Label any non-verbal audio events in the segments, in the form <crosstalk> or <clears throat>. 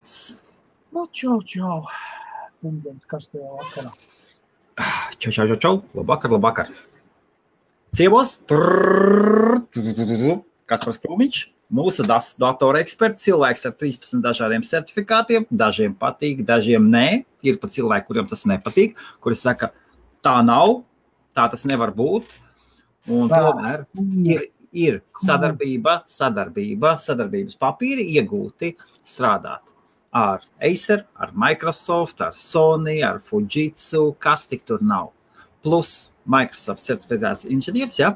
Nu, čau, čau. Pūdens karstajā vakarā. Čau, čau, čau, čau. Labvakar, labvakar. Ciemos. Kas par skrūmiņš? Mūsu datora eksperts, cilvēks ar 13 dažādiem certifikātiem. Dažiem patīk, dažiem nē. Ir pat cilvēki, kuriem tas nepatīk, kuri saka, tā nav, tā tas nevar būt. Un Tā. tomēr ir, ir sadarbība, sadarbība, sadarbības papīri iegūti strādāt ar Acer, ar Microsoft, ar Sony, ar Fujitsu, kas tik tur nav. Plus Microsoft certificēts inženieris, ja?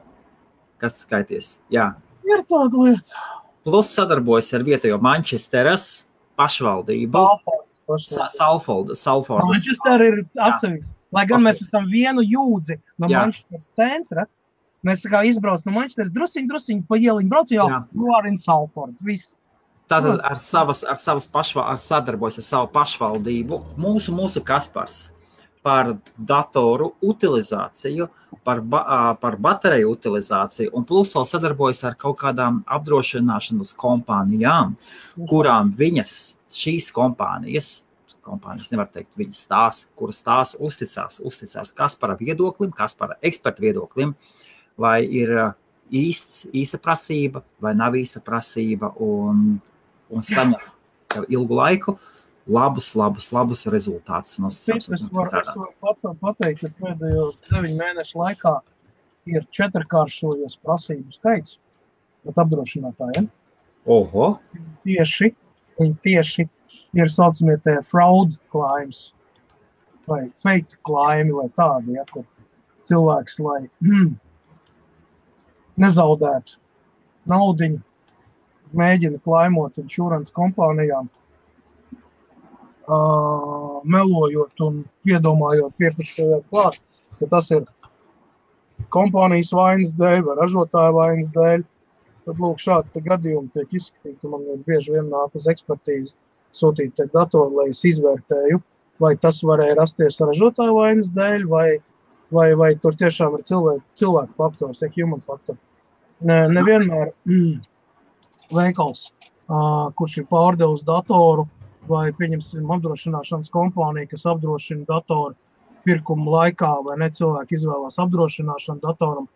kas skaities. Jā. Ir tāda lieta. Plus sadarbojas ar vietējo Manchesteras pašvaldību. Salforda, Salforda. Manchester ir atsevišķi. Lai gan mēs esam vienu jūdzi no Jā. Manchesteras centra, mēs kā izbraucam no Manchesteras drusciņi, drusciņi pa ieliņu braucam, jau Jā. you are in Salford. Viss. Tātad ar savas, ar savas pašva, ar sadarbojas ar savu pašvaldību. Mūsu, mūsu Kaspars par datoru utilizāciju, par, ba, par bateriju utilizāciju, un plus vēl sadarbojas ar kaut kādām apdrošināšanas kompānijām, kurām viņas, šīs kompānijas, kompānijas nevar teikt, viņas tās, kuras tās uzticās, uzticās Kaspara viedoklim, Kaspara ekspertu viedoklim, vai ir īsts, īsta prasība vai nav īsta prasība, un, un saņem jau ilgu laiku labus, labus, labus rezultātus no Es varu, pat, pateikt, ka pēdējo deviņu mēnešu laikā ir četrkāršojies prasību skaits pat apdrošinātājiem. Oho, Tieši, viņi tieši ir saucamie tie fraud claims vai fake claimi vai tādi, ja, kur cilvēks, lai mm, <clears throat> nezaudētu naudiņu, mēģina klaimot insurance kompānijām, uh, melojot un iedomājot, pieprasījot klāt, ka tas ir kompānijas vainas dēļ vai ražotāja vainas dēļ. Tad, lūk, šādi gadījumi tiek izskatīti. Man ir bieži vien nāk uz ekspertīzi sūtīt datoru, lai es izvērtēju, vai tas varēja rasties ražotāja vainas dēļ, vai, vai, vai tur tiešām ir cilvēku, cilvēku faktors, ja human faktors. Ne, nevienmēr mm, veikals, uh, kurš ir pārdevis datoru, vai pieņemsim apdrošināšanas kompāniju, kas apdrošina datoru pirkuma laikā, vai ne cilvēki izvēlās apdrošināšanu datoram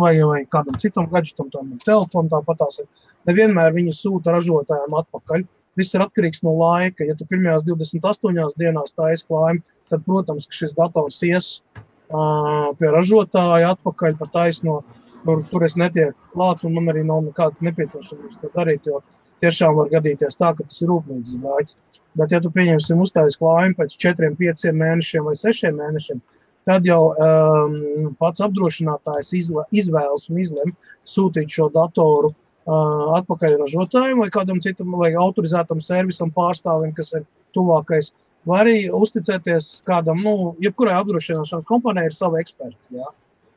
vai, vai kādam citam gadgetam, tam ir telefons, tāpat tās ir. Nevienmēr viņi sūta ražotājiem atpakaļ. Viss ir atkarīgs no laika. Ja tu pirmajās 28 dienās tā izklājumi, tad, protams, šis dators ies uh, pie ražotāja atpakaļ pa taisno. Tur, tur es netieku klāt, un man arī nav nekādas nepieciešamības to darīt, jo tiešām var gadīties tā, ka tas ir rūpnīcas gājis. Bet, ja tu pieņemsim uzstājas klājumu pēc 4, 5 mēnešiem vai 6 mēnešiem, tad jau um, pats apdrošinātājs izle, izvēlas un izlem sūtīt šo datoru uh, atpakaļ ražotājiem vai kādam citam vai autorizētam servisam pārstāvim, kas ir tuvākais. Vai arī uzticēties kādam, nu, jebkurai apdrošināšanas kompānijai ir savi eksperti. Jā.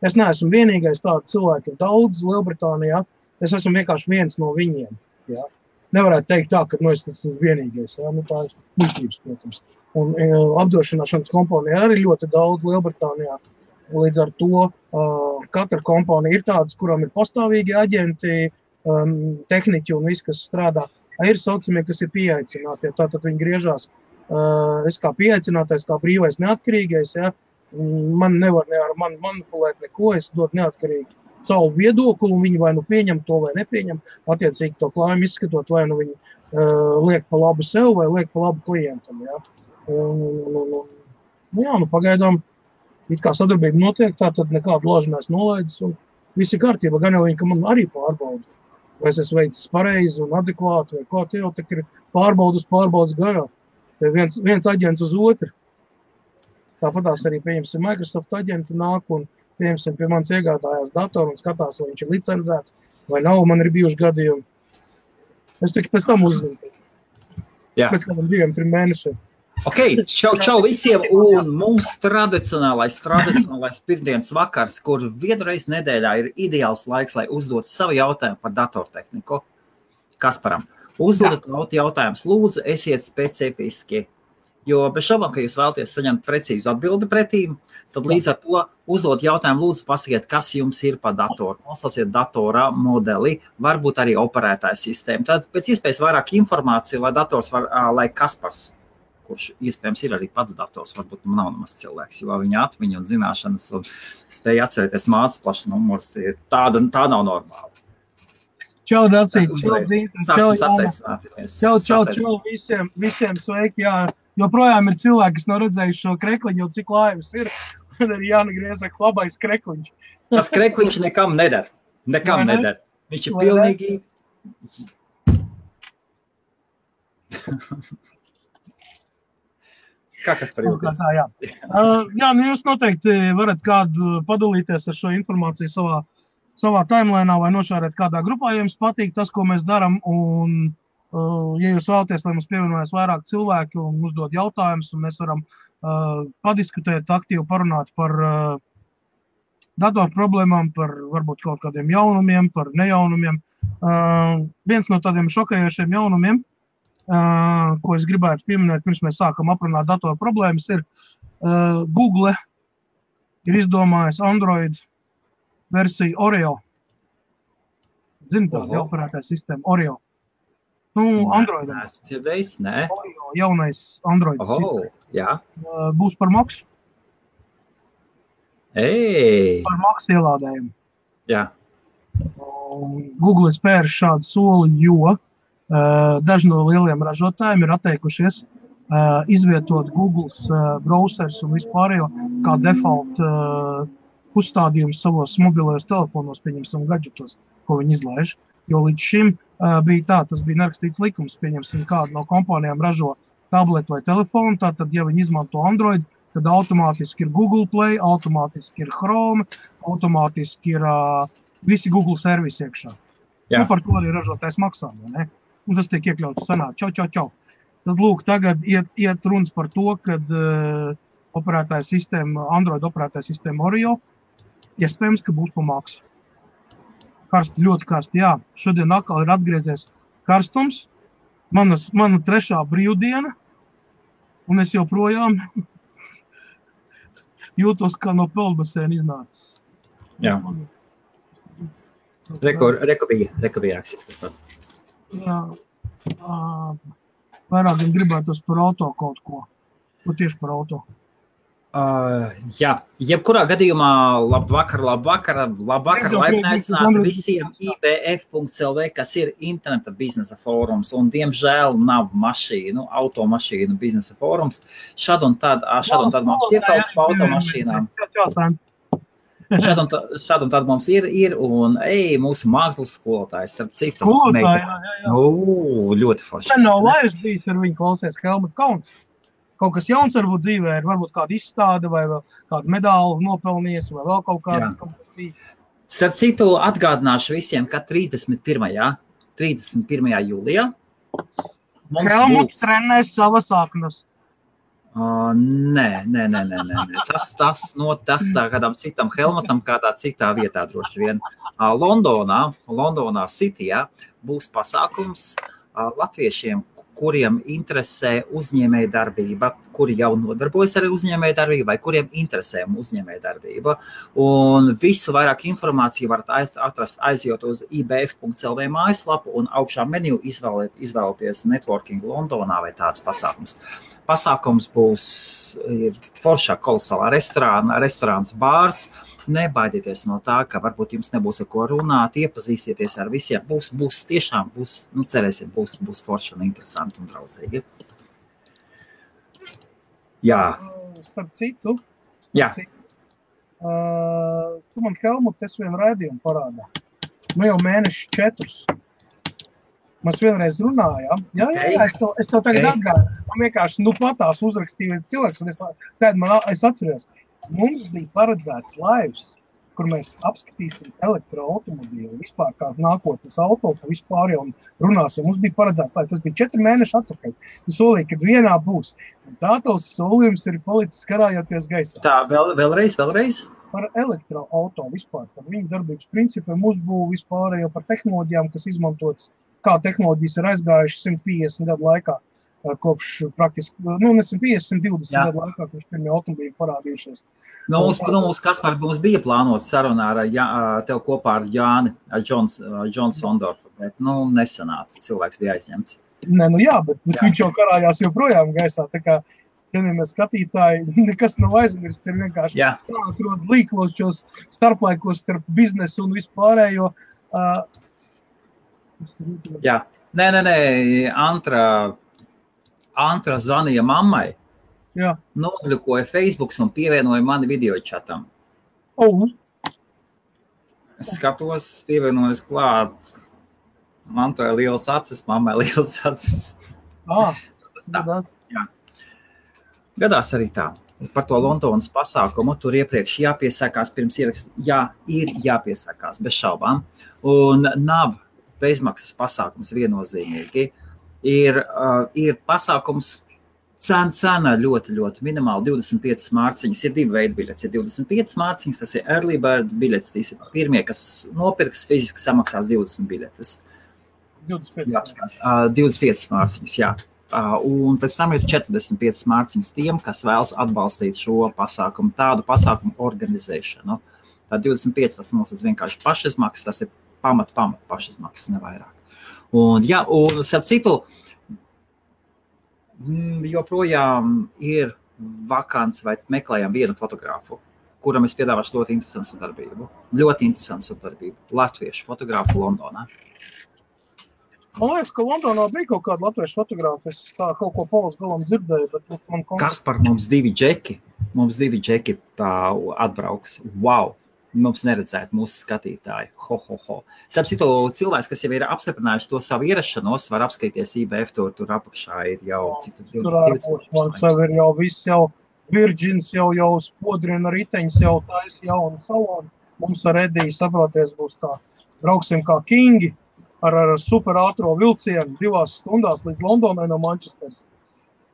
Es neesmu vienīgais, tādu cilvēku ir daudz Lielbritānijā. Es esmu vienkārši viens no viņiem. Jā. Nevarētu teikt tā, ka nu, es esmu vienīgais. Jā. Nu, tā ir muļķības, protams. Un e, apdrošināšanas kompānija arī ļoti daudz Lielbritānijā. Līdz ar to uh, katra kompānija ir tādas, kurām ir pastāvīgi aģenti, um, tehniķi un viss, kas strādā. Ir saucamie, kas ir pieaicināti. Tātad viņi griežās uh, es kā pieaicinātais, kā brīvais, neatkarīgais. Ja, man nevar ne ar mani manipulēt, neko. Es dodu neatkarīgi savu viedokli, un viņi vai nu pieņem to, vai nepieņem. Attiecīgi to klājumu izskatot, vai nu viņi uh, liek pa labu sev, vai liek pa labu klientam. Ja. Un, un, un, un, nu, jā, nu, pagaidām it kā sadarbība notiek, tā tad nekādu ložu neesmu nolaidis, un viss ir kārtībā. Gan jau viņi, ka man arī pārbauda. Vai es esmu veicis pareizi un adekvāti, vai kā tie jau tā ir pārbaudas, pārbaudas garā. Te viens, viens aģents uz otru. Tāpat arī, pieņemsim, Microsoft aģenti nāk un piemēram, pie manis iegādājās datoru un skatās, vai viņš ir licencēts vai nav. Man ir bijuši gadījumi. Es tikai pēc tam uzzinu. Jā. Pēc kādiem diviem, trim mēnešiem. Ok, čau, čau visiem! Un mums tradicionālais, tradicionālais pirmdienas vakars, kur vienreiz nedēļā ir ideāls laiks, lai uzdotu savu jautājumu par datortehniku. Kasparam, uzdodat jautājumus, lūdzu, esiet specifiski. Jo bez šaubām, ka jūs vēlaties saņemt precīzu atbildi pretī, tad līdz ar to uzdot jautājumu, lūdzu, pasakiet, kas jums ir pa datoru. Nosauciet datora modeli, varbūt arī operētāja sistēmu. Tad pēc iespējas vairāk informāciju, lai dators var, lai Kaspars, kurš iespējams ir arī pats dators, varbūt nu nav nemaz cilvēks, jo viņa atmiņa un zināšanas un spēja atcerēties mācas plašs numurs tāda, tā nav normāla. Čau, Dacīt, čau, Zīta, čau, čau, čau, čau, visiem, visiem sveiki, jā joprojām ir cilvēki, kas nav redzējuši šo krekliņu, cik laivas ir. <laughs> Un arī Jānis Griezek, labais krekliņš. Tas krekliņš nekam neder. Nekam ne? neder. Viņš ir Vai pilnīgi. <laughs> Kā tas par jums? Tā, jā. <laughs> Uh, jā, nu jūs noteikti varat kādu padalīties ar šo informāciju savā, savā timelīnā vai nošārēt kādā grupā, ja jums patīk tas, ko mēs darām. Un ja jūs vēlaties, lai mums pievienojas vairāk cilvēki un uzdod jautājumus, un mēs varam uh, padiskutēt, aktīvi parunāt par uh, datoru problēmām, par varbūt kaut kādiem jaunumiem, par nejaunumiem. Uh, viens no tādiem šokējošiem jaunumiem, uh, ko es gribētu pieminēt, pirms mēs sākam aprunāt datoru problēmas, ir uh, Google ir izdomājis Android versiju Oreo. Ziniet, tāda operētā sistēma Oreo. Nu, Android. Esmu dzirdējis, nē. Jaunais Android. Oh, jā. Būs par maksu. Ei! Par maksu ielādējumu. Jā. Google ir spēris šādu soli, jo uh, daži no lieliem ražotājiem ir atteikušies uh, izvietot Google uh, browsers un vispārējo kā default uh, uzstādījumu savos mobilajos telefonos, pieņemsim, gadgetos, ko viņi izlaiž. Jo līdz šim bija tā, tas bija nerakstīts likums. Pieņemsim, kāda no kompānijām ražo tabletu vai telefonu. Tātad, ja viņi izmanto Android, tad automātiski ir Google Play, automātiski ir Chrome, automātiski ir uh, visi Google servisi iekšā. Nu, par to arī ražotājs maksā. Un tas tiek iekļauts senā. Čau, čau, čau. Tad, lūk, tagad iet, iet runas par to, ka uh, operētāja sistēma, Android operētāja sistēma Oreo, iespējams, ka būs pa maksu karsti, ļoti karsti. Jā, šodien atkal ir atgriezies karstums. Manas, mana trešā brīvdiena, un es joprojām <laughs> jūtos kā no peldbaseina iznācis. Jā. Reku bija, reku bija rakstīts. Jā. Vairāk gribētu par auto kaut ko. Ko tieši par auto? Uh, jā, jebkurā gadījumā, labvakar, labvakar, labvakar laipni aicināti visiem IBF.CLV, kas ir interneta biznesa fórums, un diemžēl nav mašīnu, automašīnu biznesa fórums. Šad un tad, šad un tad mums ir kas pa automašīnām. Šad un, tad, šad un tad mums ir, ir un ej, mūsu mākslas skolotājs, starp citu. Skolotāji, jā, jā, jā. U, ļoti forši. Sen nav lairs bijis, ar viņu klausies Helmut Kauns kaut kas jauns varbūt dzīvē, ir varbūt kāda izstāde vai kāda medaļa nopelnījies vai vēl kaut kāda. Starp citu, atgādināšu visiem, ka 31. 31. jūlijā mums Helmuts būs... trenēs savas saknes. Uh, nē, nē, nē, nē, nē. Tas, tas, no, tas tā kādam citam Helmutam, kādā citā vietā droši vien. Uh, Londonā, Londonā Cityjā būs pasākums uh, latviešiem, kuriem interesē uzņēmējdarbība, kuri jau nodarbojas ar uzņēmējdarbību, vai kuriem interesē uzņēmējdarbība. Un visu vairāk informāciju varat atrast aizjot uz IBF.CLV mājaslapu un augšā menu izvēlēt, izvēlēties networking Londonā vai tāds pasākums. Pasākums būs foršā kolosālā restorāna, restorāns bārs Nebaidieties no tā, ka varbūt jums nebūs ar ko runāt, iepazīsieties ar visiem. Būs, būs tiešām, būs, nu, cerēsim, būs, būs forši un interesanti un draudzīgi. Jā. Starp citu, starp Jā. citu uh, tu man Helmut, es vienu raidījumu parādā. Nu jau mēneši četrus. Mēs vienreiz runājām. Jā, jā, jā es to, es to tagad okay. atgādāju. Man vienkārši nu patās uzrakstīja viens cilvēks, un es, tad man, es atceros, mums bija paredzēts laivs, kur mēs apskatīsim elektroautobīlu, vispār kādu nākotnes auto, vispār jau runāsim. Mums bija paredzēts, lai tas bija četri mēneši atpakaļ. Tu solīji, ka vienā būs. Un tā tavs solījums ir palicis karājoties gaisā. Tā, vēl, vēlreiz, vēlreiz. Par elektroautorātu vispār, par viņu darbības principiem, uzbūvi vispār par tehnoloģijām, kas izmantotas, kā tehnoloģijas ir aizgājušas 150 gadu laikā. Kopš praktiski, nu, nesen 50, 20 Jā. gadu laikā, kopš pirmie automobīļi parādījušies. Nu, mums, nu, mums, Kaspar, mums bija plānota saruna ar Jā, tev kopā ar Jāni, ar Džons Sondorfu, bet, nu, nesanāca. Cilvēks bija aizņemts. Nē, nu jā, bet, bet Jā. viņš jau karājās joprojām gaisā. Tā kā cienījamie skatītāji, <laughs> nekas nav aizmirsts. Ir vienkārši Jā, jāatrod līklos šos starplaikos starp biznesu un vispārējo. Uh, jā. Nē, nē, nē, Antra, Antra zvanīja mammai, jā. noblokoja Facebook un pievienoja mani video chatam. Oh, Es skatos, pievienojos klāt. Man to ir liels acis, mammai <laughs> liels acis. ah, Tā. tā. Gadās arī tā. Par to Londonas pasākumu tur iepriekš jāpiesakās pirms ierakstīt. Jā, ir jāpiesakās, bez šaubām. Un nav bezmaksas pasākums viennozīmīgi. Ir, uh, ir pasākums, cena, cena ļoti, ļoti minimāla. 25 mārciņas ir divi veidi biļetes. Ir 25 mārciņas, tas ir early bird biļetes. Tīs ir pirmie, kas nopirks, fiziski samaksās 20 biļetes. 25. Jāapskatās. Uh, 25 mārciņas, jā. Uh, un pēc tam ir 45 mārciņas tiem, kas vēlas atbalstīt šo pasākumu, tādu pasākumu organizēšanu. Tā 25 tas nosacīs vienkārši pašizmaksas, tas ir pamat, pamat pašizmaksas, ne vairāk. Un, jā, un starp citu, mm, joprojām ir vakants vai meklējam vienu fotografu, kuram es piedāvāšu ļoti interesantu sadarbību. Ļoti interesantu sadarbību. Latviešu fotografu Londonā. Man liekas, ka Londonā bija kaut kāda latviešu fotogrāfa. Es tā kaut ko polas galam dzirdēju, bet man Kas par mums divi džeki? Mums divi džeki tā atbrauks. Wow! Mums neredzēt mūsu skatītāju. Ho, ho, ho. Sapratu, cilvēks, kas jau ir apstiprinājuši to savu ierašanos, var apskatīties IBF. Tur, tur apakšā ir jau cik tur Tur 22 ārpus man sev ir jau viss, jau Virģins, jau, jau spodrina riteņus, jau taisa jaunu salonu. Mums ar Ediju saproties būs tā, brauksim kā kingi ar, ar super ātro vilcienu divās stundās līdz Londonai no Manchesteras.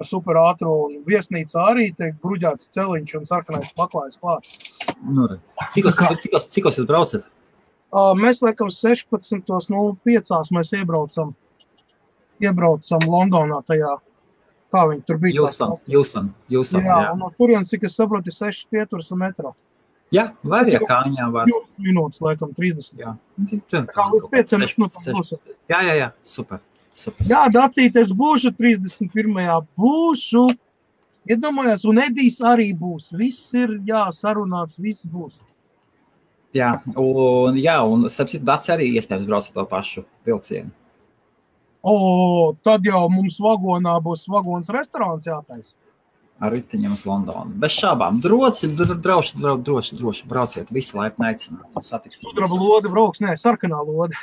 Super ātro un viesnīcā arī tiek bruģēts celiņš un sarkanais paklājs klāt. Nu, cikos, cikos, cikos jūs braucat? Uh, mēs liekam 16.05. mēs iebraucam, iebraucam Londonā tajā, kā viņi tur bija. Jūs tam, jūs tam, jūs tam. Jā, Jā, no turienes, cik es saprotu, ir 6 pieturas un metro. jā var arī kāņā. Var. 20 minūtes, laikam, 30. Jā, Kā līdz 5 Seš- minūtēm jā, jā, jā, super. Super. Jā, Dacīt, es būšu 31. būšu. Iedomājos, un Edijs arī būs. Viss ir, jā, sarunāts, viss būs. Jā, un, jā, un starp citu, Dārts arī iespējams brauc ar to pašu vilcienu. O, tad jau mums vagonā būs vagons restorāns jātaisa. ar riteņiem uz Londonu. Bez šābām. Droši, droši, droši, droši, brauciet. Visi laipni aicināti. Satiksimies. Sudraba lode brauks, nē, sarkanā lode.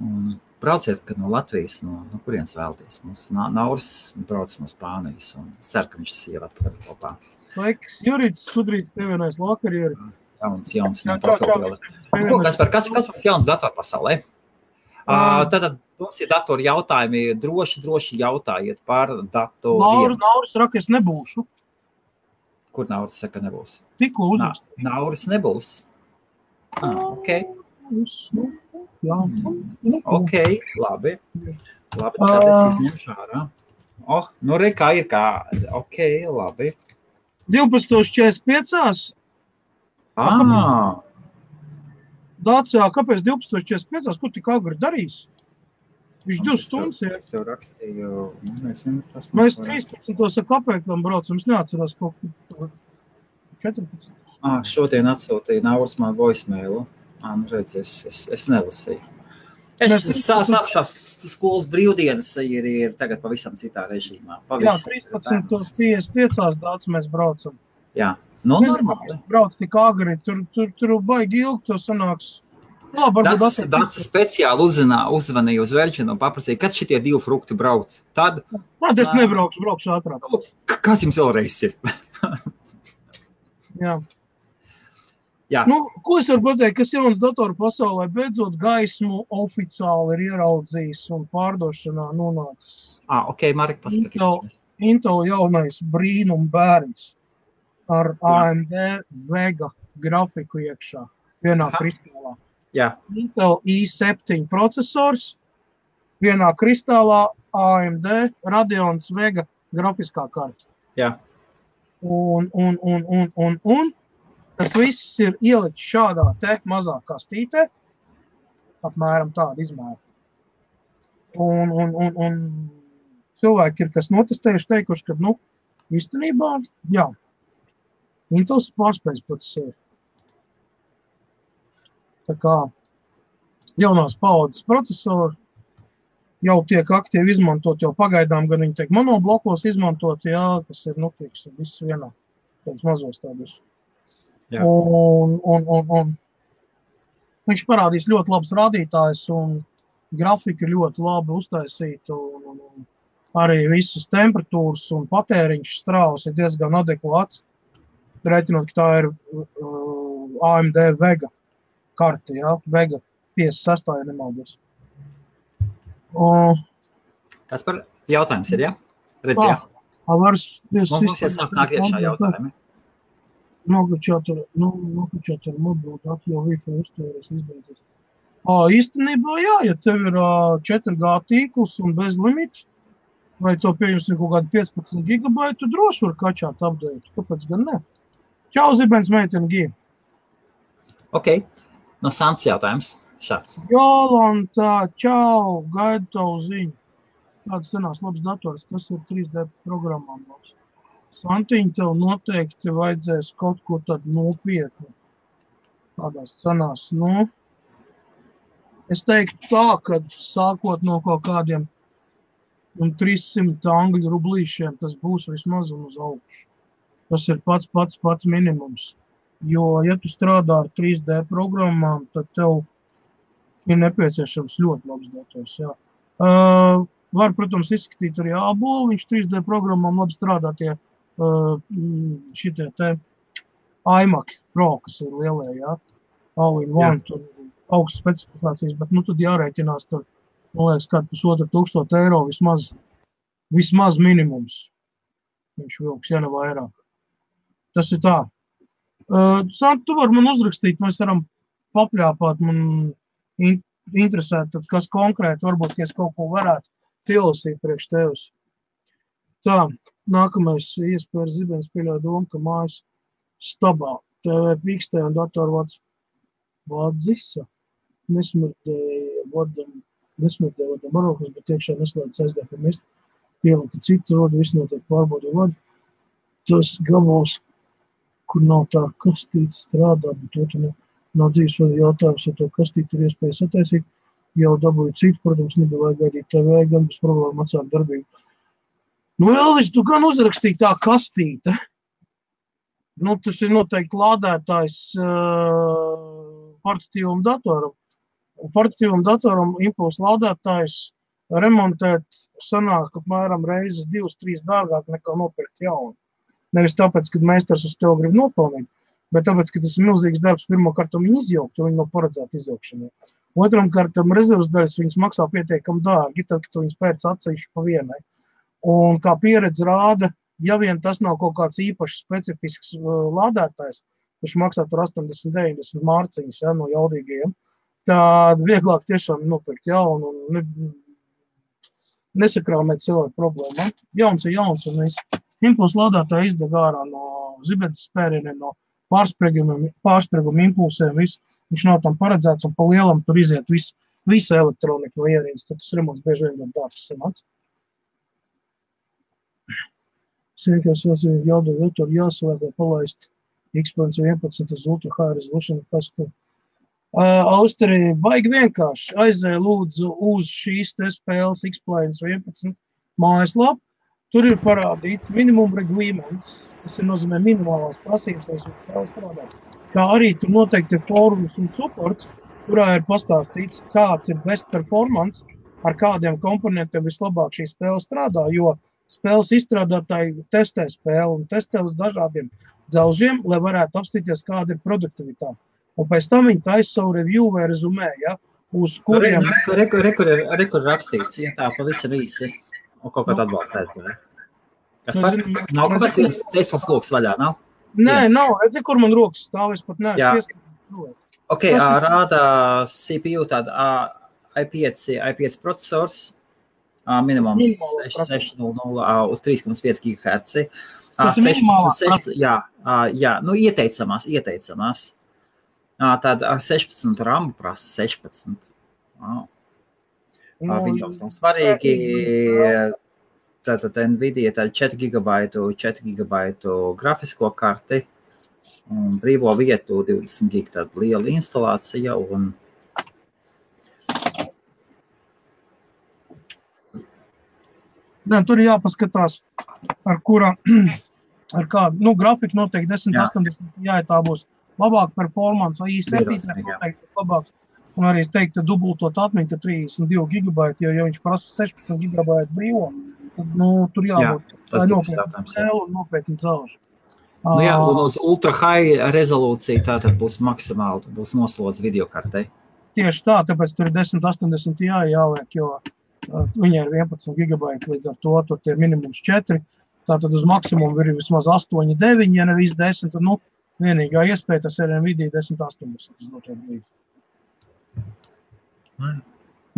Un Brauciet no Latvijas, no, no kurienes vēlaties. Mums Na- Nauris brauc no Spānijas. un Es ceru, ka viņš ir sieva atpakaļ kopā. Laiks, Jurīts, Sudrīts, pievienojas lakarieru. Jauns, jauns profilbilde. Nu, Ko, kas, par, kas, kas mums jauns datorpasaulē? Uh, tad mums ir datori jautājumi. Droši, droši jautājiet par datoriem. Nauris saka, es nebūšu. Kur Nauris saka, nebūs? Tikko Na, uzrakst. Nauris nebūs. Ah, ok, Jā, ok, labi. Labi, tad es izņemšu ārā. Oh, nu, re, kā ir kā. Ok, labi. 12.45. Ah, Dācijā, kāpēc 12.45? Ko tik agri darīs? Viņš divas stundas ir. Es tev rakstīju, nu, nezinu, kas Mēs man 13. kāpēc braucam. Es neatceros, ko 14. Ah, šodien atsūtīja Nauris man voicemailu. Ah, nu redz, es, es, es nelasīju. Es Mēs- sākšās skolas brīvdienas ir, ir tagad pavisam citā režīmā. Jā, Pavisam. 13.55. dāts mēs braucam. Jā, nu, Nezinu, normāli. Brauc tik agri. Tur, tur, tur baigi ilgi to sanāks. Attiecīgi- Dats speciāli uzzinā, uzvanīja uz Verģinu un paprasīja, kad šitie divi frukti brauc. Tad, Tad es nebraukšu, braukšu ātrāk. k- kas jums vēlreiz ir? <laughs> Jā. Jā. Nu, ko es varu pateikt, kas jauns datoru pasaulē beidzot gaismu oficiāli ir ieraudzījis un pārdošanā nonācis. Ah, ok, Marek, paskatās. Intel, Intel jaunais brīnum bērns ar AMD Vega grafiku iekšā vienā Aha. kristālā. Jā, Intel i7 processors vienā kristālā AMD Radeons Vega grafiskā karte. Jā. Un, un, un, un, un, un tas viss ir ielikts šādā te mazā kastītē, apmēram tāda izmēra. Un, un, un, un cilvēki ir, kas notestējuši, teikuši, ka, nu, īstenībā, jā, Intels pārspējas pats sevi. Tā kā jaunās paudzes procesori jau tiek aktīvi izmantot, jau pagaidām gan viņi tiek monoblokos izmantot, jā, kas ir, nu, tieks, viss vienā, tāds mazos tādus. Jā. Un, un, un, un viņš parādīs ļoti labs rādītājs un grafika ļoti labi uztaisīta un, un, un arī visas temperatūras un patēriņš strāvas ir diezgan adekvāts. Reiķinot, ka tā ir uh, AMD Vega karte, jā, Vega 56, ja nemaldos. Uh, Kas par jautājums ir, jā? Redz, jā. Varas, Mums iesāk nāk iekšā jautājumi. Nokačāt ar, nu, nokačāt ar mobilu datu, jo Wi-Fi uztvēres izbeidzas. Ā, īstenībā, jā, ja tev ir ā, 4G tīkls un bez limita, vai to pieņemsim kaut kādu 15 gigabaitu, droši var kačāt update. Kāpēc gan ne? Čau, Zibens, meitene, G. Ok. No Sants jautājums šāds. Jolanta, čau, gaidu tavu ziņu. Tāds senās labs dators, kas ir 3D programmām labs. Santiņ, tev noteikti vajadzēs kaut ko tādu nopietnu. Tādās cenās, nu. Es teiktu tā, ka sākot no kaut kādiem un 300 angļu rublīšiem, tas būs vismaz un uz augšu. Tas ir pats pats pats minimums. Jo, ja tu strādā ar 3D programmām, tad tev ir nepieciešams ļoti labs dators. Jā. Uh, var, protams, izskatīt arī ābolu. Viņš 3D programmām labi strādā tie šitie te iMac Pro, kas ir lielie, jā. All in one, tur augstas specifikācijas, bet nu tad jārēķinās tur, man liekas, kā pusotru tūkstotu eiro vismaz, vismaz minimums. Viņš vilks, ja ne vairāk. Tas ir tā. Uh, Sant, tu vari man uzrakstīt, mēs varam papļāpāt, man in, interesē, tad kas konkrēti, varbūt, ja es kaut ko varētu pilasīt priekš tevis. Tā, nākamais iespējas zibens pieļauj domu, ka mājas stabā TV pīkstē un datoru vārds vārdzisa nesmirdēja vadam, nesmirdēja vadam baroklis, bet iekšā neslēdz aizgāja pie mēs pielika citu rodu, viss notiek pārbaudi vadu. Tas gabals, kur nav tā kastīte strādā, bet to tu ne, nav dzīves vada jautājums, ja to kastīti ir iespēja sataisīt, jau dabūju citu, protams, nebija vajag gaidīt TV, gan bez problēma atsākt darbību. Nu, Elvis, tu gan uzrakstīji tā kastīte. Nu, tas ir noteikti lādētājs uh, portatīvam datoram. Portatīvam datoram impulsu lādētājs remontēt sanāk apmēram reizes divas, trīs dārgāk nekā nopirkt jaunu. Nevis tāpēc, ka meistars uz to grib nopelnīt, bet tāpēc, ka tas ir milzīgs darbs pirmkārt viņu izjaukt, jo viņi nav paredzēti izjaukšanai. Otram kārtam rezerves daļas viņas maksā pietiekami dārgi, tad, kad viņas pēc atsevišķi pa vienai. Un kā pieredze rāda, ja vien tas nav kaut kāds īpašs specifisks uh, lādētājs, kurš maksā tur 80, 90 mārciņas ja, no jaudīgajiem, tad vieglāk tiešām nopirkt jaunu un ne, nesakrāmēt cilvēku problēmu. Jauns ir jauns un viss. Impulsu lādētāji izdeg ārā no zibetes spērieniem, no pārsprieguma impulsiem, viss. Viņš nav tam paredzēts un pa lielam tur iziet viss, visa elektronika no ierīnas, tad tas remonts bieži vien ļoti dārgs sanāca. Sīkās jāsaka, jādod vektori jāsaliek vai palaist X-Plans 11 uz Ultra High Resolution paskatību. Uh, Austrija baigi vienkārši aizēja lūdzu uz šīs te spēles X-Plans 11 mājaslapu. Tur ir parādīts minimum requirements, tas ir nozīmē minimālās prasības, lai uz spēli strādāt. Kā arī tur noteikti ir fórums un supports, kurā ir pastāstīts, kāds ir best performance, ar kādiem komponentiem vislabāk šī spēle strādā, jo spēles izstrādātāji testē spēli un testē uz dažādiem dzelžiem, lai varētu apstīties, kāda ir produktivitāte. Un pēc tam viņi taisa savu review vai rezumē, ja, uz kuriem... Rekur, rekur, rekur rakstīts, ja tā pavisam īsi, un kaut kāda atbalsta aizdevē. Kas par? Nav kaut kāds viens ceļas loks vaļā, nav? Nē, nav, redzi, kur man rokas stāv, es pat neesmu pieskatījis. Ok, rāda CPU tāda ā, i5, i5 procesors, Minimums minimālais 600 uz 3,5 GHz. Tas ir minimālā 16, jā, jā, nu ieteicamās, ieteicamās. Tad ar 16 rambu prasa 16. Wow. Nu, Windows nav svarīgi. Tātad Nvidia tāda 4 gigabaitu, 4 gigabaitu grafisko karti un brīvo vietu 20 gig tāda liela instalācija un Nē, tur ir jāpaskatās, ar kura, <clears throat> ar kādu, nu, grafiku noteikti 10, Jā. 80, jā, tā būs labāka performance, vai i7 Drosmīgi, jā. noteikti būs labāks. Un arī es teiktu, dubultot atmiņu, tad 32 gigabaiti, jo, ja viņš prasa 16 gigabaitu brīvo, tad, nu, tur jābūt tai būs nopietni jā. cēlu un nopietni celšu. Nu, jā, un uz ultra high rezolūciju tā tad būs maksimāli, būs noslodzes video kartei. Tieši tā, tāpēc tur ir 10, 80 jā, jāliek, jo uh, viņai ir 11 gigabaiti, līdz ar to tur ir minimums 4. Tātad uz maksimumu ir vismaz 8, 9, ja nevis 10. Tad, nu, vienīgā iespēja tas ir NVIDIA 10, 80. uz doto brīdi. Mm.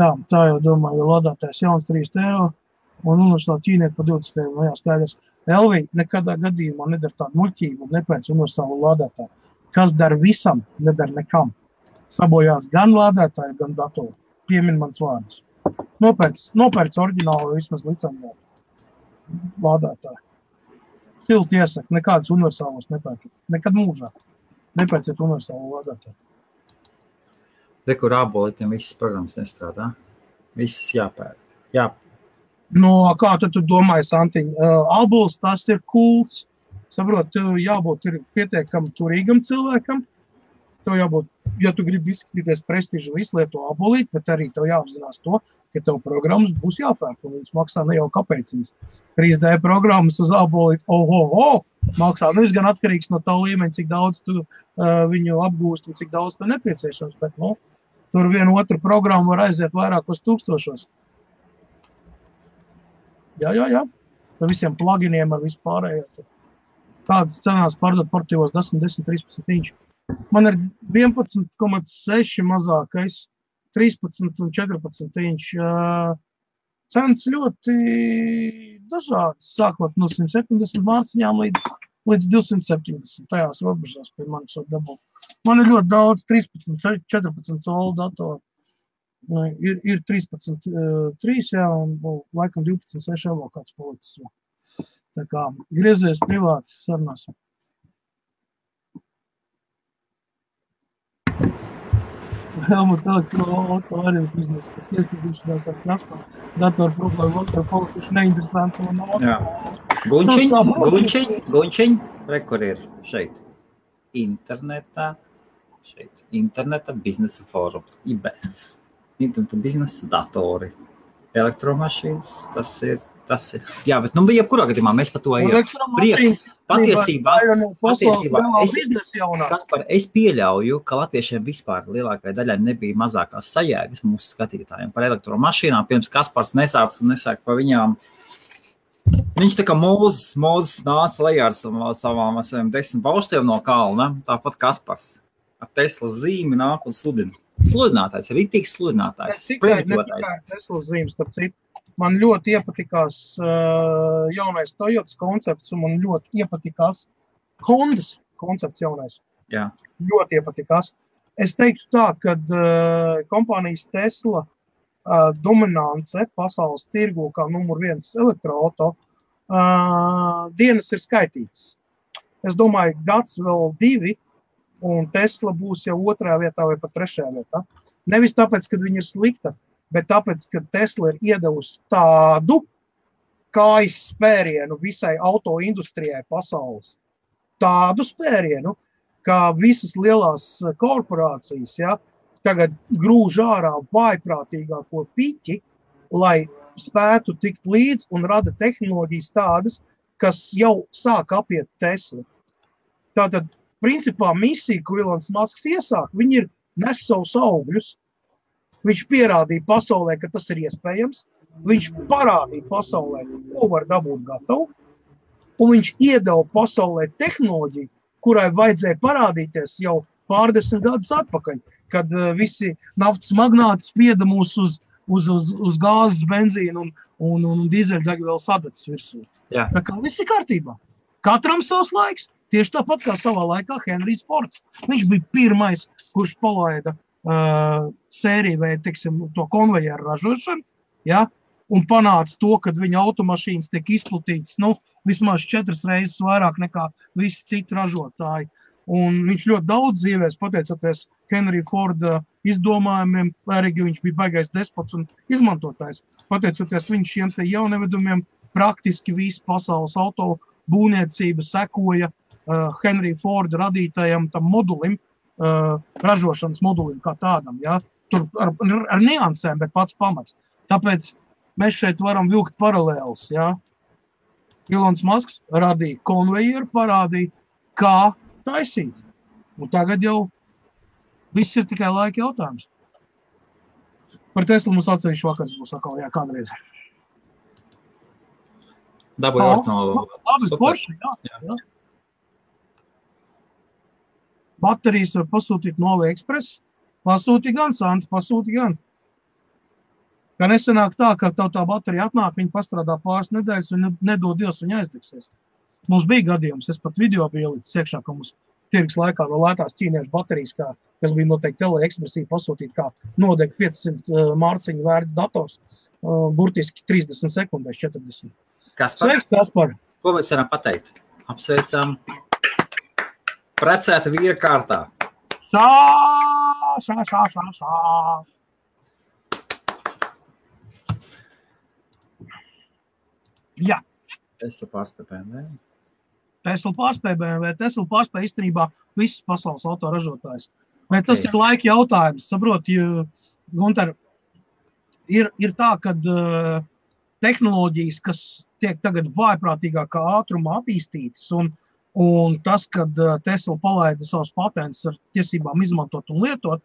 Tā, tā jau domāju, jo lādētājs jauns 3 eiro un universāli ķīnieti par 20 eiro. Nu, jā, skaidrs. Elvī nekādā gadījumā nedara tādu muļķību un nepēc universālu lādētāju. Kas dara visam, nedara nekam. Sabojās gan lādētāji, gan datoru. Piemin mans vārdus. Nopērts, nopērts oriģinālu vismaz licencētu lādētāju. Silti iesaka, nekādus universālus nepērkat. Nekad mūžā. Nepērciet universālu lādētāju. Re, kur ābolītiem visas programmas nestrādā. Visas jāpēr. Jā, No kā tu, tu domāji, Santiņ? Uh, Abols tas ir kults. Saprot, jābūt ir pietiekami turīgam cilvēkam. Tev jābūt, ja tu gribi izskatīties prestižu, izlieto abolīt, bet arī tev jāapzinās to, ka tev programmas būs jāpērk, un viņas maksā ne jau kāpēc. 3D programmas uz abolīt, oho, oh, maksā. Nu, viss gan atkarīgs no tā līmeņa, cik daudz tu uh, viņu apgūst un cik daudz tev nepieciešams. Bet, nu, tur viena otra programma var aiziet vairākos tūkstošos. Jā, jā, jā. Ar visiem pluginiem, ar vispārējo. tur. Kādas cenās pārdot portīvos 10, 10, 13 inču. Man ir 11,6 mazākais, 13 un 14 inču. ā, Cenas ļoti dažādas, sākot no 170 mārciņām līdz, līdz 270. Tajās robežās pie manis var dabūt. Man ir ļoti daudz 13, 14 colu datoru. Ir, ir 13, uh, 3, jā, un nu, laikam 12, 6 vēl kāds palicis. Tā kā griezies privāti sarunās. Helmut Elektroauto arī ir biznesa, bet iepazīšanās ar transportu, datoru problēmu, otru palikuši neinteresanti un Jā. otru. Gunčiņ, Tas tā gunčiņ, gunčiņ, re, kur ir šeit. Internetā, šeit, interneta biznesa fórums, IB. Interneta biznesa datori. Elektromašīnas, tas ir, tas ir. Jā, bet, nu, jebkurā gadījumā mēs par to ejam. Prieks. Patiesībā, patiesībā es- biznesa jaunā. Kas par es pieļauju, ka latviešiem vispār lielākajai daļai nebija mazākās sajēgas mūsu skatītājiem par elektromašīnām. Pirms Kaspars nesāca un nesāka par viņām. Viņš tā kā mūzis, mūzis nāca lejā ar savām, savām, desmit baustiem no kalna, tāpat Kaspars. Ar Teslas zīmi nāk un sludina. Sludinātājs, rītīgs sludinātājs, sprediķotājs. Teslas zīmes, starp citu. Man ļoti iepatikās uh, jaunais Toyotas koncepts, un man ļoti iepatikās Hondas koncepts jaunais. Jā. Ļoti iepatikās. Es teiktu tā, ka uh, kompānijas Tesla uh, dominance pasaules tirgu kā numur viens elektroauto uh, dienas ir skaitītas. Es domāju, gads vēl divi, un Tesla būs jau otrajā vietā vai pat trešajā vietā. Nevis tāpēc, ka viņa ir slikta, bet tāpēc, ka Tesla ir iedavusi tādu kājas spērienu visai auto industrijai pasaules. Tādu spērienu, kā visas lielās korporācijas ja, tagad grūž ārā vājprātīgāko piķi, lai spētu tikt līdzi un rada tehnoloģijas tādas, kas jau sāk apiet Tesla. Tātad, principā, misija, ko Ilons Masks iesāk, viņi ir nes savus augļus. Viņš pierādīja pasaulē, ka tas ir iespējams. Viņš parādīja pasaulē, ko var dabūt gatavu. Un viņš iedeva pasaulē tehnoloģiju, kurai vajadzēja parādīties jau pārdesmit gadus atpakaļ, kad uh, visi naftas magnāti spieda mūs uz uz, uz, uz gāzes, benzīnu un, un, un dīzeļdegvielu sadedzes virsū. Jā. Tā kā viss ir kārtībā. Katram savs laiks. Tieši tāpat kā savā laikā Henrijs Fords. Viņš bija pirmais, kurš palaida uh, sēriju vai teiksim, to konvejeru ražošanu. Ja? Un panāca to, ka viņa automašīnas tiek izplatītas nu, vismaz četras reizes vairāk nekā visi citi ražotāji. Un viņš ļoti daudz dzīvēs, pateicoties Henrija Forda izdomājumiem, lai arī viņš bija baigais despots un izmantotājs. Pateicoties viņam šiem jaunevedumiem, praktiski visa pasaules auto būvniecība sekoja uh, Henrija Forda radītajam modulim, uh, ražošanas modulim kā tādam. Ja? Tur ar, ar niansēm, bet pats pamats. Tāpēc mēs šeit varam vilkt paralēlus. Ja? Ilons Masks radīja konvejeru, parādīja, kā taisīt. Un tagad jau viss ir tikai laika jautājums. Par Teslu mums atsevišķi vakars būs atkal jā, kādreiz. Dabūju Jā. ortonovu. Labi, forši, jā, Jā. jā. Baterijas var pasūtīt no AliExpress. Pasūti gan, Santa, pasūti gan. Kā nesenāk tā, ka tev tā baterija atnāk, viņa pastrādā pāris nedēļas un nedod Dievs, viņa aizdegsies. Mums bija gadījums, es pat video biju ielicis iekšā, ka mums tirgus laikā no lētās ķīniešu baterijas, kā, kas bija noteikti AliExpressī pasūtīt, kā nodeg 500 uh, mārciņu vērts dators, uh, burtiski 30 sekundēs 40. Kas par Sveiks, Kaspar! ko mēs varam pateikt? Apsveicam. Precēta vīra kārtā. Šā, šā, šā, šā, šā. Jā, Es te pārspēju BMW. Tesla pārspēja BMW, Tesla pārspēja īstenībā visas pasaules autoražotājs. Vai tas Ok. ir laika jautājums? Saprot, jo, Gunter, ir, ir tā, ka uh, tehnoloģijas, kas tiek tagad vājprātīgākā ātrumā attīstītas, un, un tas, ka uh, Tesla palaida savus patentus ar tiesībām izmantot un lietot,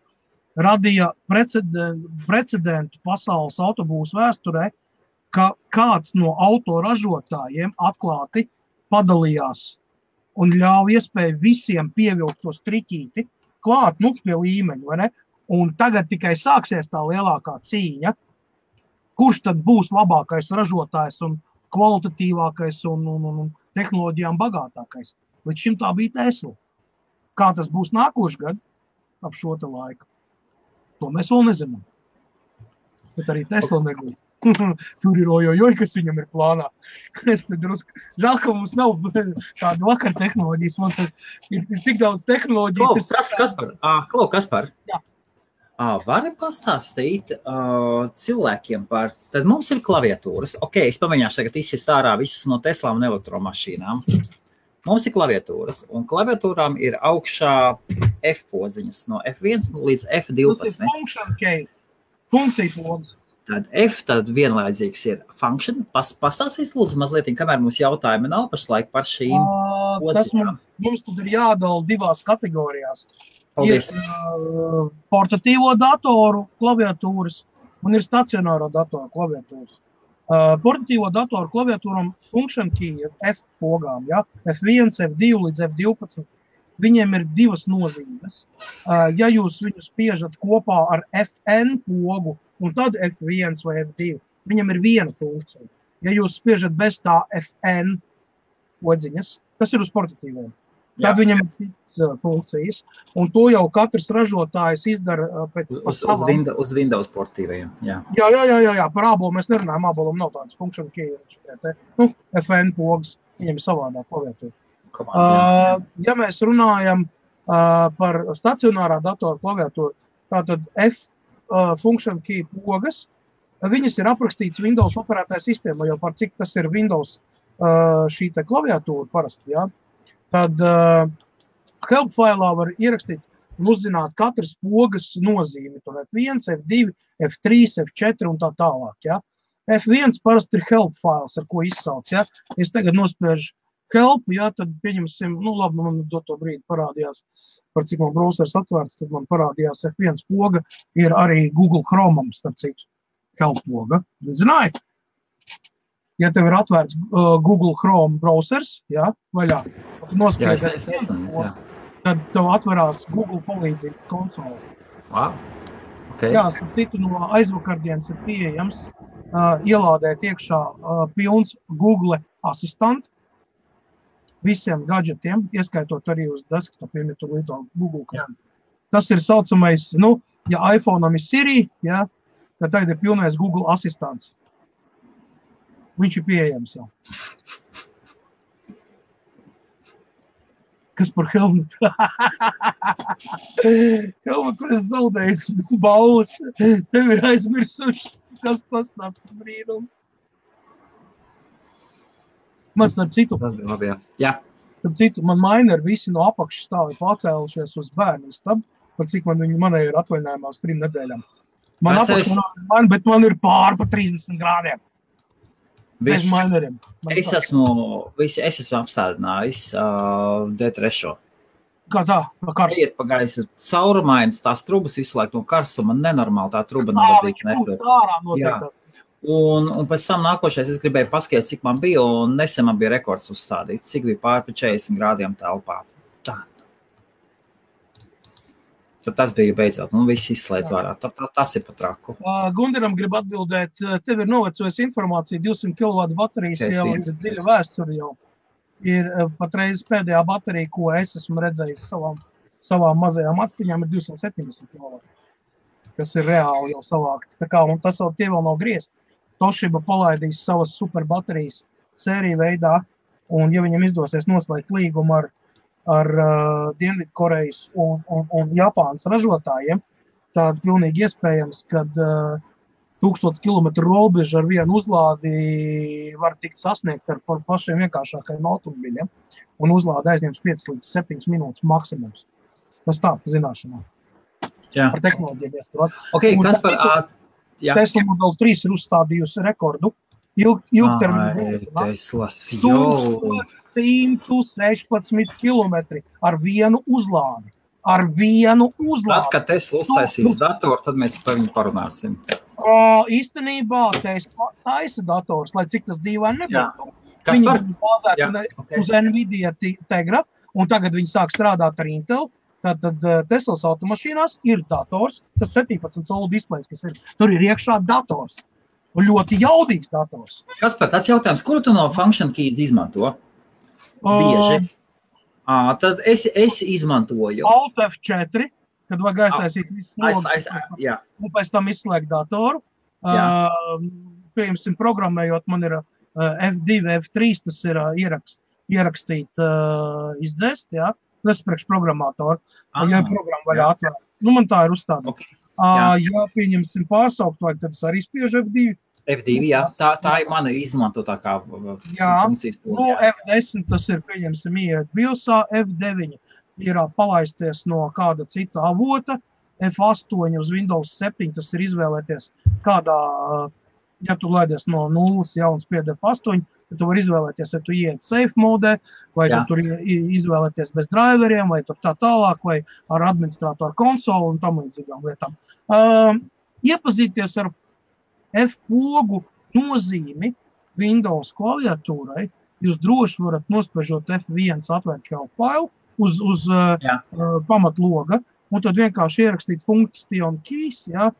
radīja precedentu, precedentu pasaules autobūvas vēsturē, ka kāds no autoražotājiem atklāti padalījās un ļāva iespēju visiem pievilkt to striķīti klāt nu, pie līmeņa. Un tagad tikai sāksies tā lielākā cīņa, kurš tad būs labākais ražotājs un kvalitatīvākais un, un, un, un tehnoloģijām bagātākais. Līdz šim tā bija Tesla. Kā tas būs nākošais gads, ap šo laiku, to mēs vēl nezinām. Bet arī Tesla neguļ. <laughs> Tur ir ojoj, kas viņam ir plānā. <laughs> Es drusku žēl, ka mums nav <laughs> tāda vakar tehnoloģijas. Man ir, ir tik daudz ir kas, kas par? Ah, Klau, kas par? Jā. Vari pastāstīt uh, cilvēkiem par. Tad mums ir klaviatūras. Ok, es pamēģināšu tagad izsist ārā visus no Teslām un elektromašīnām. Mums ir klaviatūras, un klaviatūrām ir augšā F podziņas no F1 līdz Tas ir F12. function key. Funkcija pogas. Tad F tad vienlaicīgs ir function. Pas, pastāstīs, lūdzu, mazliet, kamēr mums jautājumi nav pašlaik par šīm. Ā, Tas mums, mums tad ir jādala divās kategorijās. Paldies! Ir uh, portatīvo datoru klaviatūras un ir stacionāro datoru klaviatūras. Uh, portatīvo datoru klaviatūram function key ir F pogām, ja? F1, F2 līdz F12. Viņiem ir divas nozīmes. Uh, ja jūs viņus spiežat kopā ar FN pogu un tad F1 vai F2, viņam ir viena funkcija. Ja jūs spiežat bez tā FN podziņas, tas ir uz portatīviem. Jā. Tad viņam ir funkcijas, un to jau katrs ražotājs izdara uh, pēc Uz, uz. Windows, uz Windows portīviem. Jā. Jā, jā, jā, jā, jā, par ābolu mēs nerunājam. Ābolam nav tādas funkcijas, kā nu, FN pogas. Viņam ir savādāk jā. Uh, ja mēs runājam uh, par stacionārā datora klaviatūru, tātad F uh, function key pogas, viņas ir aprakstītas Windows operētāja sistēmā, jo par cik tas ir Windows uh, šī te klaviatūra parasti, ja? tad uh, help failā var ierakstīt un uzzināt katras pogas nozīmi. Tur F1, F2, F3, F4 un tā tālāk. Ja? F1 parasti ir help fails, ar ko izsauc. Ja? Es tagad nospiežu help, ja, tad pieņemsim, nu labi, man doto brīdi parādījās, par cik man browsers atvērts, tad man parādījās F1 poga, ir arī Google Chrome, starp citu, help poga. Zināji, ja tev ir atvērts uh, Google Chrome browsers, ja, vaļā, tad tu Jā, nospiedz es, es nezinu. Jā. Tad tev atverās Google palīdzība konsole. Wow. Okay. Jā, starp citu, no aizvakardienas ir pieejams uh, ielādēt iekšā uh, pilns Google asistantu visiem gadgetiem, ieskaitot arī uz desktopiem, ja tur lieto Google. Krānu. Tas ir saucamais, nu, ja iPhone ir Siri, ja, tad tagad ir pilnais Google asistants. Viņš ir pieejams jau. Kas par Helmutu? <laughs> Helmuts ir zaudējis balvas. Tev ir aizmirsuši, kas tas tāds brīnums. Man starp citu, Tas bija labi. Jā. jā. starp citu, man maina ir visi no apakšas stāvi pacēlušies uz bērnu stabu, par cik man viņi manēja ir atvaļinājumā uz trim nedēļām. Man Vecais- apakšā nav man, bet man ir pār pa 30 grādiem. Viss. Es esmu, visi, es esmu apstādinājis uh, D3. Kā tā? Iet pa gaisu, caurumainas tās trubas visu laiku no karstuma. Nenormāli tā truba noteikti. Un, un pēc tam nākošais es gribēju paskatīties, cik man bija. Un nesen man bija rekords uzstādīts, cik bija pāri 40 grādiem telpā. Tā. Tad tas bija beidzot. Nu, viss izslēdz Jā. ārā. Tā, tā, tas ir pat traku. Uh, Gundaram grib atbildēt, tev ir novecojusi informācija, 200 kW baterijas jau ir dziļa vēsture jau. Ir patreiz pēdējā baterija, ko es esmu redzējis savām, savām mazajām atstiņām, ir 270 kW. Kas ir reāli jau savākt. Tā kā, un tas vēl tie vēl nav griezt. Toshiba palaidīs savas superbaterijas sēriju veidā, un ja viņam izdosies noslēgt līgumu ar, ar uh, Dienvidkorejas un, un, un Japānas ražotājiem, tad pilnīgi iespējams, ka uh, 1000 km robeža ar vienu uzlādi var tikt sasniegt ar pa- pašiem vienkāršākajiem automobiļiem. Un uzlāde aizņems 5 līdz 7 minūtes maksimums. Tas tā, pa zināšanām. Jā. Par tehnoloģiju. Okay, tā- par ā, jā. Tesla Model 3 ir uzstādījusi rekordu. Ilg, jau. 1116 km ar vienu uzlādi. Ar vienu Tad, uzlādi. kad Tesla uztaisīs datoru, tad mēs par viņu parunāsim. Uh, īstenībā Tesla taisa dators, lai cik tas dīvaini nebūtu. Kas Viņi par? Jā, ne- okay. uz Nvidia Tegra, un tagad viņi sāk strādāt ar Intel. Tātad uh, Teslas automašīnās ir dators, tas 17 colu displejs, kas ir. Tur ir iekšā dators. Un ļoti jaudīgs dators. Kas par tāds jautājums, kuru tu no function keys izmanto? Bieži. À, tad es, es izmantoju. Alt F4, kad vajag aiztaisīt visu jā, un pēc tam izslēgt datoru. Jā. Uh, Piemēram, programmējot, man ir uh, F2, F3, tas ir uh, ierakst, ierakstīt, uh, izdzēst, jā. Tas ir priekšprogrammatoru. Un, ja Ah, programma vaļā jā. atvērt, nu, man tā ir uzstādīta. Ok, Uh, ja pieņemsim pārsaukt, vai tad es arī spiežu F2. F2, jā, tā, tā ir mana izmantotākā Jā. funkcijas Nu, pūle. F10 tas ir, pieņemsim, iet biosā, F9 ir palaisties no kāda cita avota, F8 uz Windows 7 tas ir izvēlēties kādā, ja tu laidies no nulles jauns pie F8, tad tu vari izvēlēties, ja tu iet safe modē, vai Jā. tu tur izvēlēties bez driveriem, vai tur tā tālāk, vai ar administratoru konsoli un tam līdzīgām lietām. Um, iepazīties ar F-pogu nozīmi Windows klaviatūrai, jūs droši varat nospiežot F1 atvērt help file uz, uz uh, Jā. uh, pamatloga, un tad vienkārši ierakstīt funkciju keys, ja,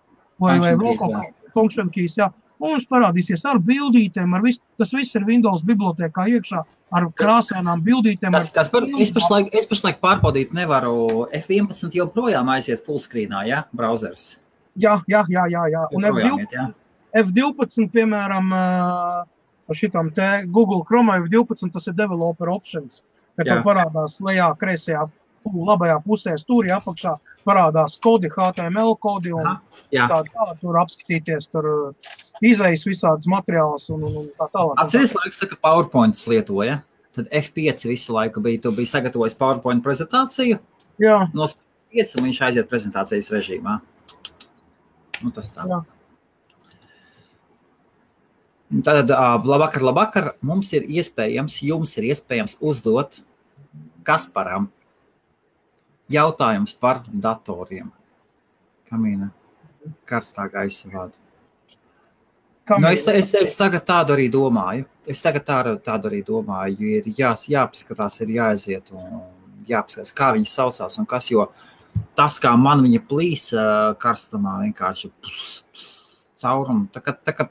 vai, vai vēl kaut jā. kā function keys, jā. Un mums parādīsies ar bildītēm, ar visu. Tas viss ir Windows bibliotekā iekšā ar krāsainām bildītēm. Tas, tas par, es, pašlaik, es pašlaik pārbaudīt nevaru. F11 joprojām aiziet fullscreenā, ja, browsers. Jā, jā, jā, jā. jā. Un Joprojām F12 iet, jā. F12, piemēram, šitām te Google Chrome F12, tas ir developer options. Kad tev parādās lejā, kreisajā, labajā pusē, stūrī apakšā parādās kodi, HTML kodi tā tālāk. Tur apskatīties, tur izējas visādas materiālus un, un, un tā tālāk. Atceries laiks, tā, ka PowerPoint lietoja. Tad F5 visu laiku bija, tu biji sagatavojis PowerPoint prezentāciju, Jā, no 5 un viņš aiziet prezentācijas režīmā. Nu, tas tā. Jā. Tad, ā, labvakar, labvakar. Mums ir iespējams, jums ir iespējams uzdot Kasparam jautājums par datoriem. Kamīna karstā gaisa kam Nu, es, es, es tagad tādu arī domāju. Es tagad tādu, tādu arī domāju. Ir jā, jāpaskatās, ir jāaiziet un jāpaskatās, kā viņi saucās un kas. Jo tas, kā man viņa plīs karstumā, vienkārši caurumu. Tā kā, tā kā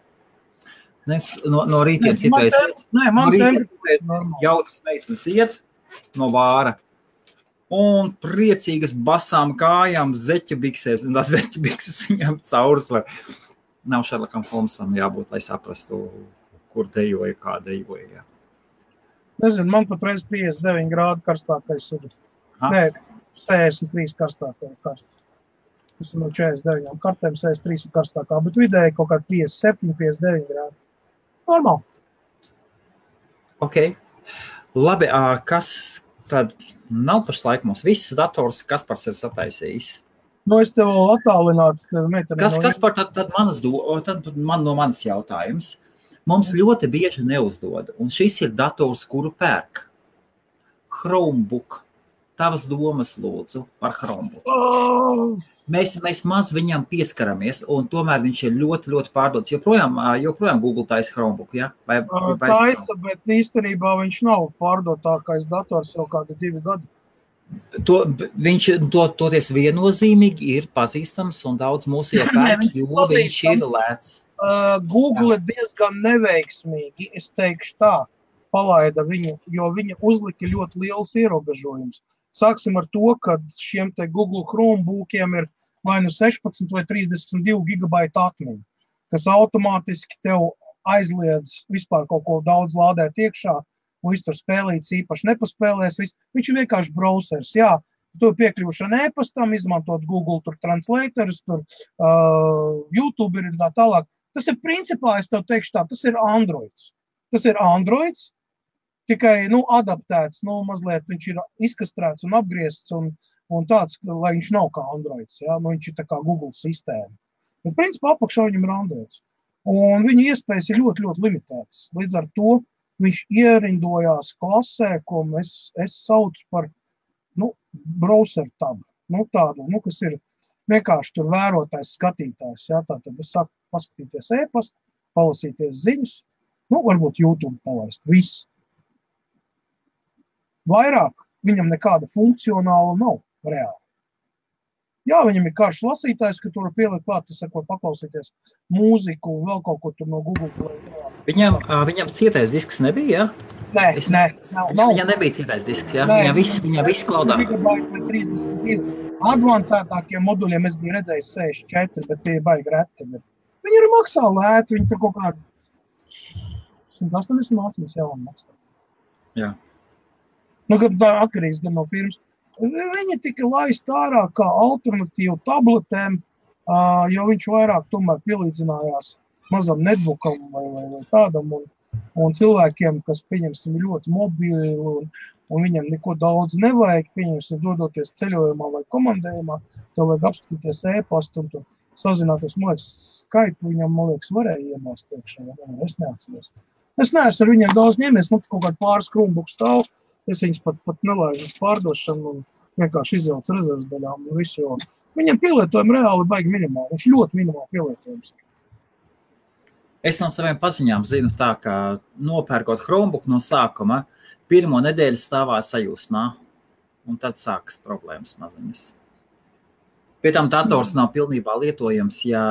nes, no, no rītiem citreiz normāli. jautras meitenes iet no vāra. Un priecīgas basām kājām, zeķu biksēs, un tās zeķu bikses viņam caurus var. Nav Šerlokam Holmsam jābūt, lai saprastu, kur dejoja, kā dejoja. Jā. Nezinu, man patreiz 59 grādi karstākais ir. Aha. Nē, 63 karstākā karta. Tas ir no 49 kartēm, 63 ir karstākā, bet vidēji kaut kā 57, 59 grādi. Normāli. Ok. Labi, kas tad nav pašlaik mums? Visus dators, kas pats ir sataisījis? Nu, es tev attālinātu, meitene Kas, no kas par tad, tad manas, do, tad man no manas jautājums? Mums ļoti bieži neuzdod, un šis ir dators, kuru pērk. Chromebook. Tavas domas lūdzu par Chromebook. Oh, Mēs, mēs maz viņam pieskaramies, un tomēr viņš ir ļoti, ļoti pārdots. Joprojām, joprojām Google taisa Chromebook, ja? vai, vai taisa, bet īstenībā viņš nav pārdotākais dators jau kādi divi gadi. To, viņš to, toties viennozīmīgi ir pazīstams, un daudz mūsu jau <clears throat> Nē, pērk, viņš ir jo pazīstams. lēts. Uh, Google ir diezgan neveiksmīgi, es teikšu tā, palaida viņu, jo viņa uzlika ļoti liels ierobežojums. Sāksim ar to, ka šiem te Google Chromebookiem ir vai nu 16 vai 32 gigabaita atmiņa, kas automātiski tev aizliedz vispār kaut ko daudz lādēt iekšā, un viss tur spēlīts īpaši nepaspēlēs. Viss. Viņš ir vienkārši browsers, jā. Tu piekļūšana e-pastam, izmantot Google tur translatorus, tur uh, YouTube ir tā tālāk. Tas ir principā, es tev teikšu tā, tas ir Androids. Tas ir Androids, tikai nu, adaptēts, nu, mazliet viņš ir izkastrēts un apgriezts un, un tāds, lai viņš nav kā Androids, ja? nu, viņš ir kā Google sistēma. Bet principā apakšā viņam ir Androids. Un viņa iespējas ir ļoti, ļoti limitētas. Līdz ar to viņš ierindojās klasē, ko es, es saucu par nu, browser tabu. Nu, tādu, nu, kas ir vienkārši tur vērotājs, skatītājs. Ja? Tātad es sāku paskatīties e-pastu, palasīties ziņas, nu, varbūt YouTube palaist. Viss. Vairāk viņam nekāda funkcionāla nav reāli. Jā, viņam ir karš lasītājs, ka tur pielikt klāt, tas sako paklausīties mūziku un vēl kaut ko tur no Google Play. Viņam, viņam cietais disks nebija, ja? Nē, Es- nē, nav. Viņam, viņam nebija cietais disks, ja? Nē. Viņam viss, viņam viss klaudā. Gigabaiti vai 32. Advancētākiem moduļiem es biju redzējis 64, bet tie baigi reti. kad ir. Viņi ir maksā lēti, viņi tur kaut kādi 180 mācības jau maksā. Jā. Nu, atkarīgs gan no firmas. Viņi tika laista ārā kā alternatīva tabletēm, jo viņš vairāk tomēr pielīdzinājās mazam netbookam vai, vai, vai tādam. Un, un cilvēkiem, kas, pieņemsim, ļoti mobili un, un viņam neko daudz nevajag, pieņemsim, dodoties ceļojumā vai komandējumā, tev vajag apskatīties e-pastu un tur sazināties. Man liekas, Skype viņam, man liekas, varēja ne? Es neatceros. Es neesmu ar viņiem daudz ņēmies, man kaut kādā pāris krūmbuku stāv. Es viņus pat, pat nelaižu uz pārdošanu un vienkārši izjaucu rezerves daļām. Visu, viņam pielietojumi reāli baigi minimāli. Viņš ļoti minimāli pielietojums. Es no saviem paziņām zinu, tā, ka nopērkot Chromebook no sākuma, pirmo nedēļu stāvā sajūsmā, un tad sākas problēmas maziņas. Pie tam dators nav pilnībā lietojams, ja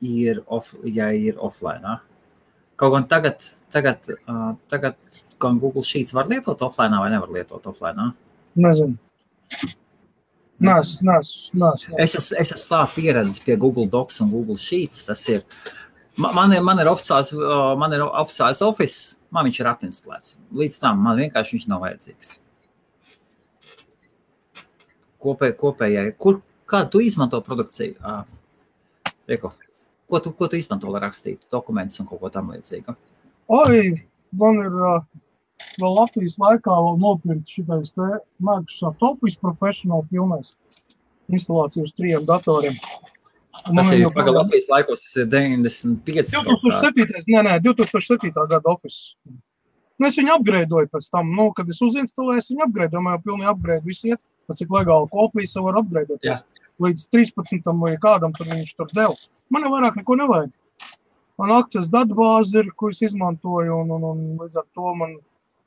ir, off, ja ir offline. Kaut gan tagad, tagad, uh, tagad gan Google Sheets var lietot offline vai nevar lietot offline. Nezinu. Nes, nes, nes, nes. Es esmu, es esmu tā pieredzējis pie Google Docs un Google Sheets. Tas ir. Ma- Man ir, man ir oficiāls, man ir oficiāls office, man viņš ir atinstalēts. Līdz tam man vienkārši viņš nav vajadzīgs. Kopē, kopējai, kur, kādu tu izmanto produkciju? Rieko, ko, tu, ko tu izmanto, lai rakstītu dokumentus un kaut ko tam līdzīgu? Oi, man ir uh, vēl Latvijas laikā vēl nopirkt šitais te Microsoft Office Professional pilnais instalācija uz trījiem datoriem. Man Tas ir joprojām- pagaidām Latvijas laikos, tas ir 95. kaut kā. 2007. Nē, nē, 2007. gada Office. Nu, es viņu apgraidoju pēc tam, nu, kad es uzinstalēju, es viņu apgraidoju, man jau pilnīgi apgraidu visu iet, pat cik legāli kopijas jau var apgraidot. Jā. Līdz 13. vai kādam tur viņš tur deva. Man jau vairāk neko nevajag. Man akcijas datbāze ir, ko es izmantoju, un, un, un līdz ar to man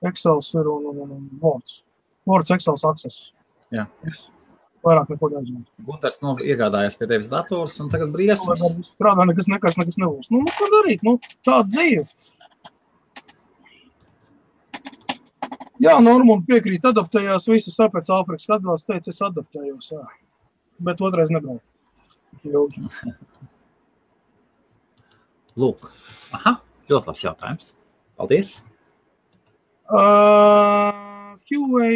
Excel ir un, un, un, un Words. Words, Excel, Access. Jā. Viss. vairāk neko neizmanto. Gunārs nu, iegādājās pie tevis dators, un tagad brīvs. Viss strādā, nekas nekas, nekas nebūs. Nu, nu, ko darīt? Nu, tāda dzīve. Jā, Normund piekrīt, adaptējās visas apēc Āfrikas atbalsts, teica, es adaptējos, jā. Bet otrais nebrauc. Ilgi. Lūk, aha, ļoti labs jautājums. Paldies! Uh, QA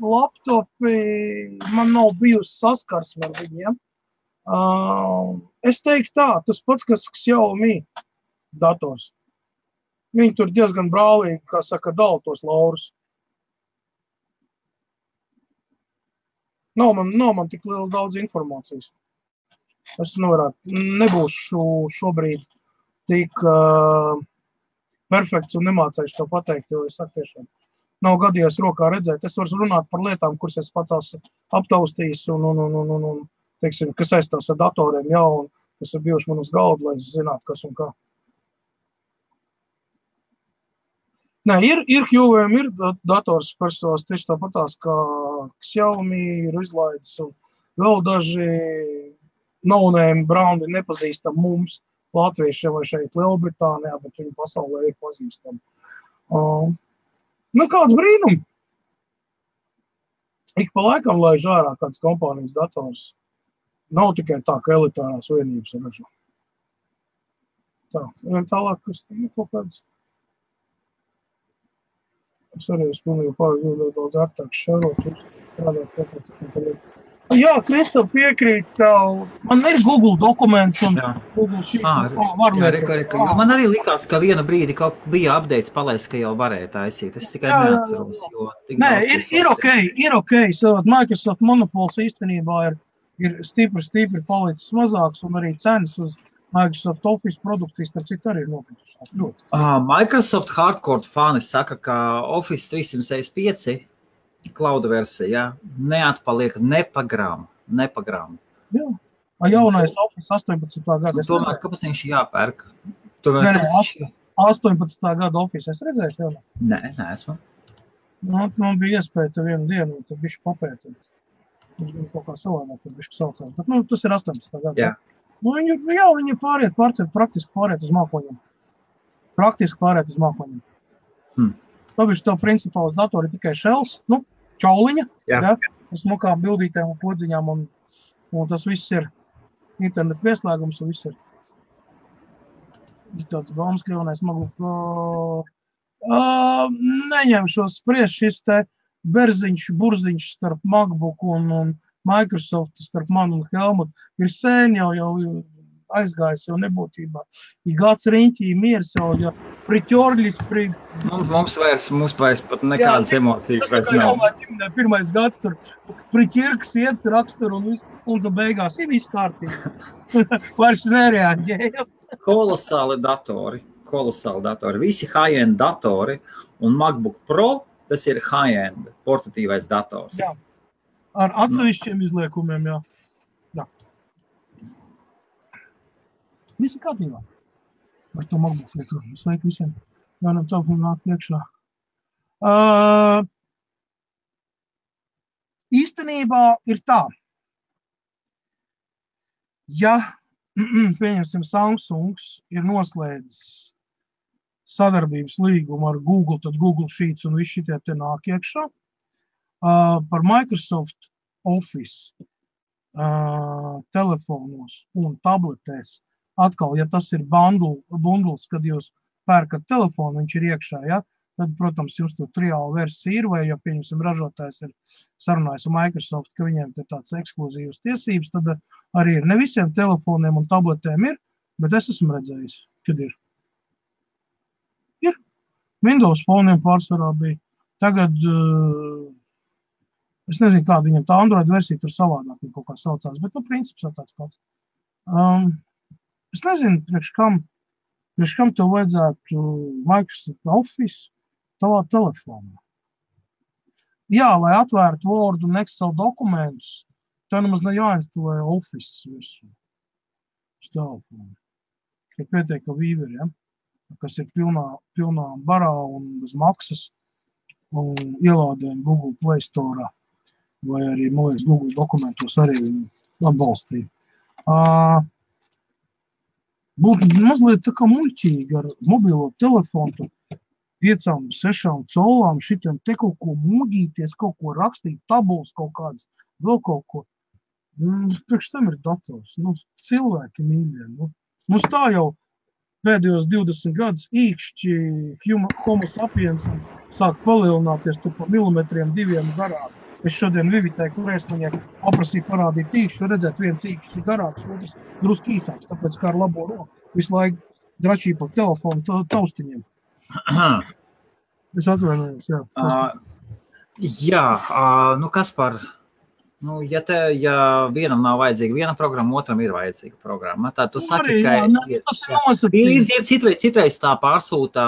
laptopi man nav bijusi saskarsme ar viņiem. Uh, es teiktu tā, tas pats, kas Xiaomi dators. Viņi tur diezgan brālīgi, kā saka, dala tos laurus. Nav man, nav man tik liela daudz informācijas. Es nevarētu, nebūšu šobrīd tik uh, perfekts un nemācējuši to pateikt, jo es saku tiešām nav gadījies rokā redzēt. Es varu runāt par lietām, kuras es pats esmu aptaustījis un, un, un, un, un, un teiksim, kas saistās ar datoriem jau, un kas ir bijuši man uz galda, lai es zinātu, kas un kā. Nē, ir, ir QVM, ir dators personās tieši tāpatās, kā Xiaomi ir izlaidis un vēl daži no-name brandi nepazīstam mums, latviešiem vai šeit Lielbritānijā, bet viņi pasaulē ir pazīstami. Uh, nu, kāds brīnums! Ik pa laikam laiž ārā kāds kompānijas dators. Nav tikai tā, ka elitārās vienības ražo. Tā, ejam tālāk, kas ir kaut kāds. Es arī esmu pilnīgi pārāk daudz ērtāk šarot, strādāt kaut kā Jā, Kristof, piekrīt. Tev. Man ir Google dokuments un Jā. Google šī Ah, reka. Jo Man arī likās, ka viena brīdi bija updates palaists, ka jau varēja taisīt. Es tikai Jā, neatceros, jo Nē, ir, ir ok, ir ok. Savot Microsoft monopols īstenībā ir, ir stipri, stipri palicis mazāks un arī cenas uz Microsoft Office produkcijas, starp citu, arī nokritušās. Ah, Microsoft hardcore fani saka, ka Office 365 cloud versija neatpaliek ne pa gramu. Ne pa gramu. Jā. Jaunais Office 18. gada. Tomēr, kāpēc viņš jāpērk? Tomēr, Nē, nē, viņš... 18. gada Office. Es redzēju, jau. Nē, nē, esmu. Man, man bija iespēja te vienu dienu, tad viņš papētīt. Viņš bija kaut kā savādāk, tad viņš saucās. Bet, nu, tas ir 18. gada. Jā. Nu, viņi, jā, viņi pāriet, pāriet, praktiski pāriet uz mākoņiem. Praktiski pāriet uz mākoņiem. Hmm. Tāpēc tev principā uz datora ir tikai šels, nu, čauliņa, ja, smukām bildītēm un podziņām, un, un tas viss ir internet pieslēgums, un viss ir. Ir tāds baumas, ka jaunais magu. Uh, neņemšos spriest šis te berziņš, burziņš starp MacBook un, un Microsoft, starp mani un Helmutu, ir sen jau, jau aizgājis, jau nebūtībā. Ir gads riņķī, miers jau, ja priķorļis, pri... Mums, mums vairs, mums vairs pat nekādas emocijas Tas vairs nav. ģimenē pirmais gads tur priķirks iet, rakstur un viss, un tad beigās ir viss kārtībā. <laughs> Vairs nereaģēja. Kolosāli datori, kolosāli datori. Visi high-end datori un MacBook Pro tas ir high-end portatīvais dators. Jā. Ar atsevišķiem izliekumiem, jā. jā. Viss ir kārtībā. Ar to MacBook lietojumu. Sveiki visiem. Jaunam telefonam nāk priekšā. Uh, īstenībā ir tā. Ja, pieņemsim, Samsungs ir noslēdzis sadarbības līgumu ar Google, tad Google Sheets un viss šitie te nāk iekšā. Uh, par Microsoft Office uh, telefonos un tabletēs. Atkal, ja tas ir bundle, bundles, kad jūs pērkat telefonu, viņš ir iekšā, ja, tad, protams, jums tur triāla versija ir, vai, ja, pieņemsim, ražotājs ir sarunājis ar Microsoft, ka viņiem ir tāds ekskluzīvs tiesības, tad arī ir. Ne visiem telefoniem un tabletēm ir, bet es esmu redzējis, kad ir. Ir. Windows foniem pārsvarā bija. Tagad uh, Es nezinu, kāda viņam tā Android versija tur savādāk kaut kā saucās, bet, nu, princips jau tāds pats. Um, es nezinu, priekš kam, priekš kam tev vajadzētu Microsoft Office tavā telefonā. Jā, lai atvērtu Word un Excel dokumentus, tev nemaz ne jāinstalē Office visu uz telefonu. Ir pietiek, ka vīveri, ja? kas ir pilnā, pilnā barā un bez maksas un ielādējumi Google Play Store. vai arī, man liekas, Google dokumentos arī atbalstīja. Uh, Būtu mazliet tā kā muļķīgi ar mobilo telefonu, piecām, sešām colām, šitiem te kaut ko mūģīties, kaut ko rakstīt, tabulas kaut kādas, vēl kaut ko. Priekš tam ir dators. Nu, cilvēki mīļie. Nu, mums tā jau pēdējos 20 gadus īkšķi homo sapiens sāk palielināties tu pa milimetriem diviem garā. Es šodien Vivitē, kurēs viņai paprasīju parādīt īkšķi, redzēt viens īkšķis ir garāks, otrs drusku īsāks, tāpēc kā ar labo roku visu laiku dračīja pa telefonu ta- taustiņiem. Es atvainojos, jā. Uh, <clears throat> jā, uh, nu kas par. Nu, ja, te, ja vienam nav vajadzīga viena programma, otram ir vajadzīga programma, tad tu Nu, saki, arī, ka jā, nu, ir, jā. ir, ir citreiz, citreiz tā pārsūta.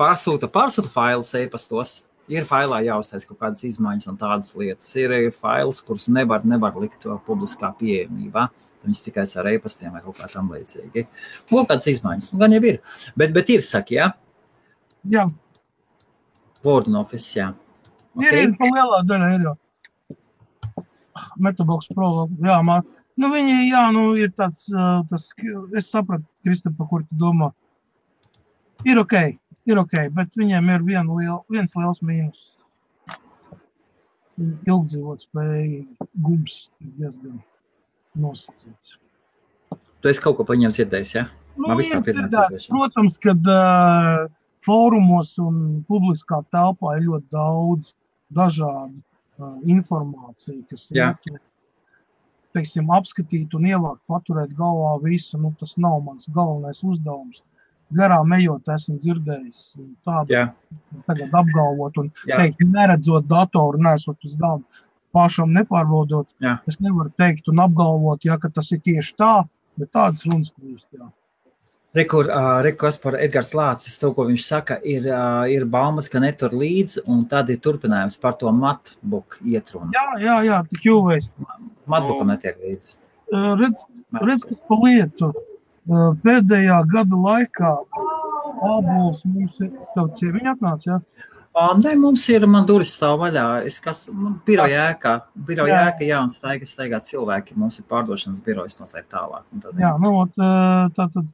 Pārsūta, pārsūta failus e-pastos. Ir failā jāuztais kaut kādas izmaiņas un tādas lietas. Ir fails, kurus nevar, nevar likt publiskā pieejamībā. Viņus tikai ar e-pastiem vai kaut kā tam līdzīgi. Lūk, kādas izmaiņas. Nu, gan jau ir. Bet, bet ir, saka, jā, Jā, Word un Office, jā. ir, ir pa lielā daļa ir jau. Metabox Pro, jā, man, nu viņi, jā, nu ir tāds, tas, es sapratu, Kristapa, kur tu domā. Ir ok, ir ok, bet viņiem ir vien liel, viens liels mīnus. Ilgdzīvot spēja gums ir diezgan nosacīts. Tu esi kaut ko par viņiem dzirdējis, jā? Nu, Man vispār ir pirmā dzirdēšana. protams, kad uh, fórumos un publiskā telpā ir ļoti daudz dažādu uh, informāciju, kas Jā. ir teiksim, apskatīt un ievākt, paturēt galvā visu. Nu, tas nav mans galvenais uzdevums. Garām ejot, esmu dzirdējis tādu Jā, tagad apgalvot un Jā. teikt, neredzot datoru, nesot uz galda, pašam nepārbaudot. Jā. Es nevaru teikt un apgalvot, ja, ka tas ir tieši tā, bet tādas runas kļūst. jā. Rekur, uh, rekur par Edgars Lācis, to, ko viņš saka, ir, uh, ir baumas, ka netur līdzi, un tad ir turpinājums par to matbuku ietrunu. Jā, jā, jā tik jūvējs. Matbukam netiek līdzi. Uh, redz, redz, kas pa lietu. Uh, Pēdējā gada laikā abols mums ir, tev cieviņa atnāca? Uh, nē, mums ir, durvis stāv vaļā. Es kas, nu, biroja ēkā, biroja ēka, jā, un staigā, staigā cilvēki. Mums ir pārdošanas birojas mazliet tālāk. Tad, Jā, nu, ot, uh, tātad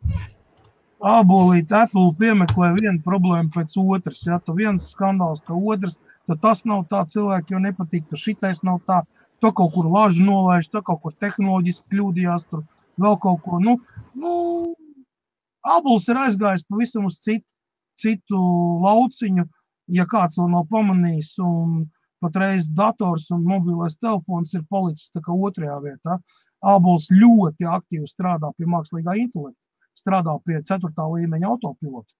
abolīt Apple piemeklē vienu problēmu pēc otras. Ja tu viens skandāls, ka otrs, tad tas nav tā, cilvēki jau nepatīk, tu šitais nav tā, tu kaut kur lažu nolaiž, tu kaut kur tehnoloģiski kļūdījās, tur vēl kaut ko. Nu, nu, Abols ir aizgājis pavisam uz citu, citu lauciņu, ja kāds to nav pamanījis, un patreiz dators un mobilais telefons ir palicis otrajā vietā. Abols ļoti aktīvi strādā pie mākslīgā intelekta, strādā pie ceturtā līmeņa autopilota.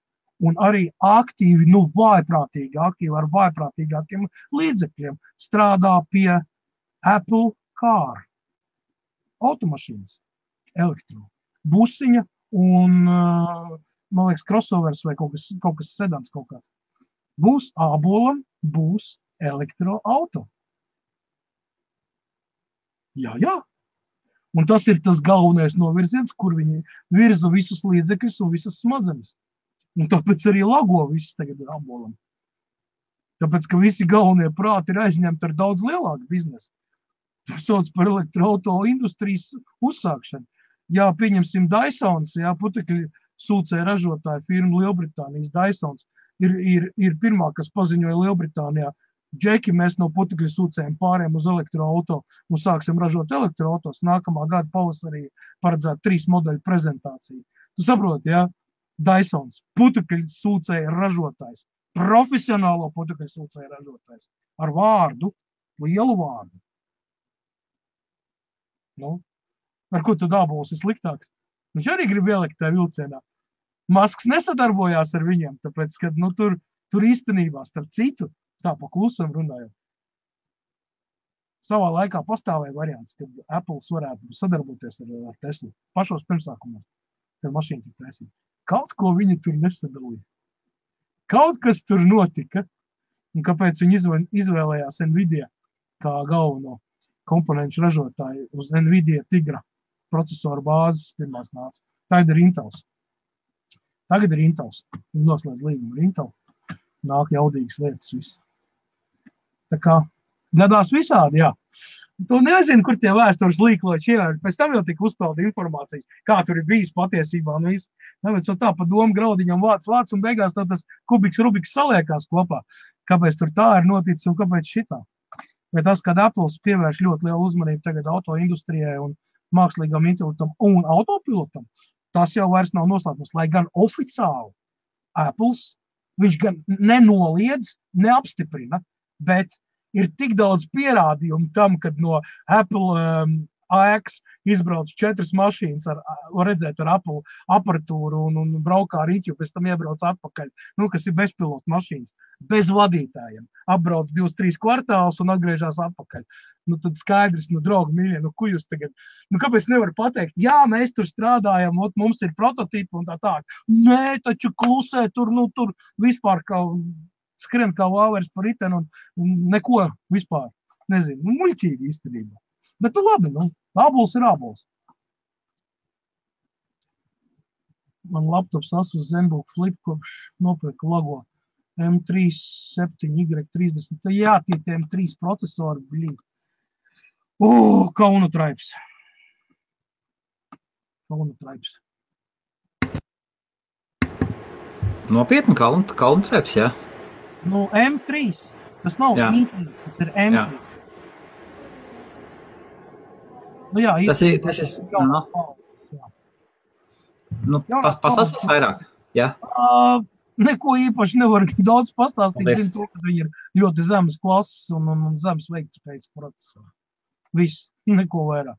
Un arī aktīvi, nu, vājprātīgi, aktīvi ar vājprātīgākiem līdzekļiem strādā pie Apple car, automašīnas, elektro, busiņa un, man liekas, crossovers vai kaut kas, kaut kas sedans kaut kāds. Būs ābolam, būs elektroauto. Jā, jā. Un tas ir tas galvenais novirziens, kur viņi virza visus līdzekļus un visas smadzenes. Un tāpēc arī lago viss tagad ir abolam. Tāpēc, ka visi galvenie prāti ir aizņemti ar daudz lielāku biznesu. Tas sauc par elektroauto industrijas uzsākšanu. Jā, pieņemsim Dysons, jā, putekļi sūcēja ražotāja firma Lielbritānijas Dysons. Ir, ir, ir pirmā, kas paziņoja Lielbritānijā, Džeki, mēs no putekļu sūcējiem pārējām uz elektroauto un sāksim ražot elektroautos. Nākamā gada pavasarī paredzēta trīs modeļu prezentācija. Tu saproti, ja? Dysons, putekļu sūcēja ražotājs, profesionālo putekļu sūcēja ražotājs ar vārdu, lielu vārdu. Nu, ar ko tad abols ir sliktāks? Viņš arī grib ielikt tajā vilcienā. Masks nesadarbojās ar viņiem, tāpēc, ka nu, tur, tur īstenībā, starp citu, tā pa klusam runājot, savā laikā pastāvēja variants, kad Apple varētu sadarboties ar, ar Teslu pašos pirmsākumos, kad mašīna tika taisīta. Kaut ko viņi tur nesadalīja. Kaut kas tur notika, un kāpēc viņi izvēl- izvēlējās Nvidia kā galveno komponentu ražotāju uz Nvidia Tigra procesoru bāzes pirmās nāca. Tagad ir Intels. Tagad ir Intels. Viņi noslēdz līgumu ar Intel. nāk jaudīgas lietas. Visu. Tā kā gadās visādi, jā. Tu nezini, kur tie vēstures līkloči ir. Pēc tam jau tika uzpeldīta informācija, kā tur ir bijis patiesībā. Nu, Tāpēc tā pa domu graudiņam vāc, vāc un beigās tas kubiks, rubiks saliekās kopā. Kāpēc tur tā ir noticis un kāpēc šitā? Bet tas, kad Apple pievērš ļoti lielu uzmanību tagad auto industrijai un mākslīgam intelektam un autopilotam, tas jau vairs nav noslēpums. Lai gan oficiāli Apple viņš gan nenoliedz, neapstiprina, bet ir tik daudz pierādījumu tam, ka no Apple um, AX izbrauc četras mašīnas, ar, var redzēt, ar Apple aparatūru un, un braukā ar rīķu, pēc tam iebrauc atpakaļ, nu, kas ir bezpilota mašīnas, bez vadītājiem. Apbrauc divus, trīs kvartālus un atgriežas atpakaļ. Nu, tad skaidrs, nu, draugi, mīļie, nu, ko jūs tagad, nu, kāpēc nevar pateikt, jā, mēs tur strādājam, ot, mums ir prototipi un tā tā. Nē, taču klusē tur, nu, tur vispār kā skrien kā vāveres par riteni un, un neko vispār. Nezinu, nu, muļķīgi īstenībā. Bet, nu, labi, nu, Ābols ir ābols. Man laptops Asus ZenBook Flip kopš nopirka logo M37Y30. Jā, tie tie M3 procesori, blīd. Uh, kaunu traips. Kaunu traips. Nopietni, kalnu, kalnu traips, jā. Nu, M3. Tas nav Jā. I3, tas ir M3. Jā. Nu, jā, Tas ir- tas ir- paudzes, jā. Nu, Jā, pas, pastāstīs vairāk. Jā, Ā, Neko īpaši nevar daudz pastāstīt. Zinu, to, ka viņi ir ļoti zemes klases un, un, un zemes veiktspējas procesori. Viss, neko vairāk.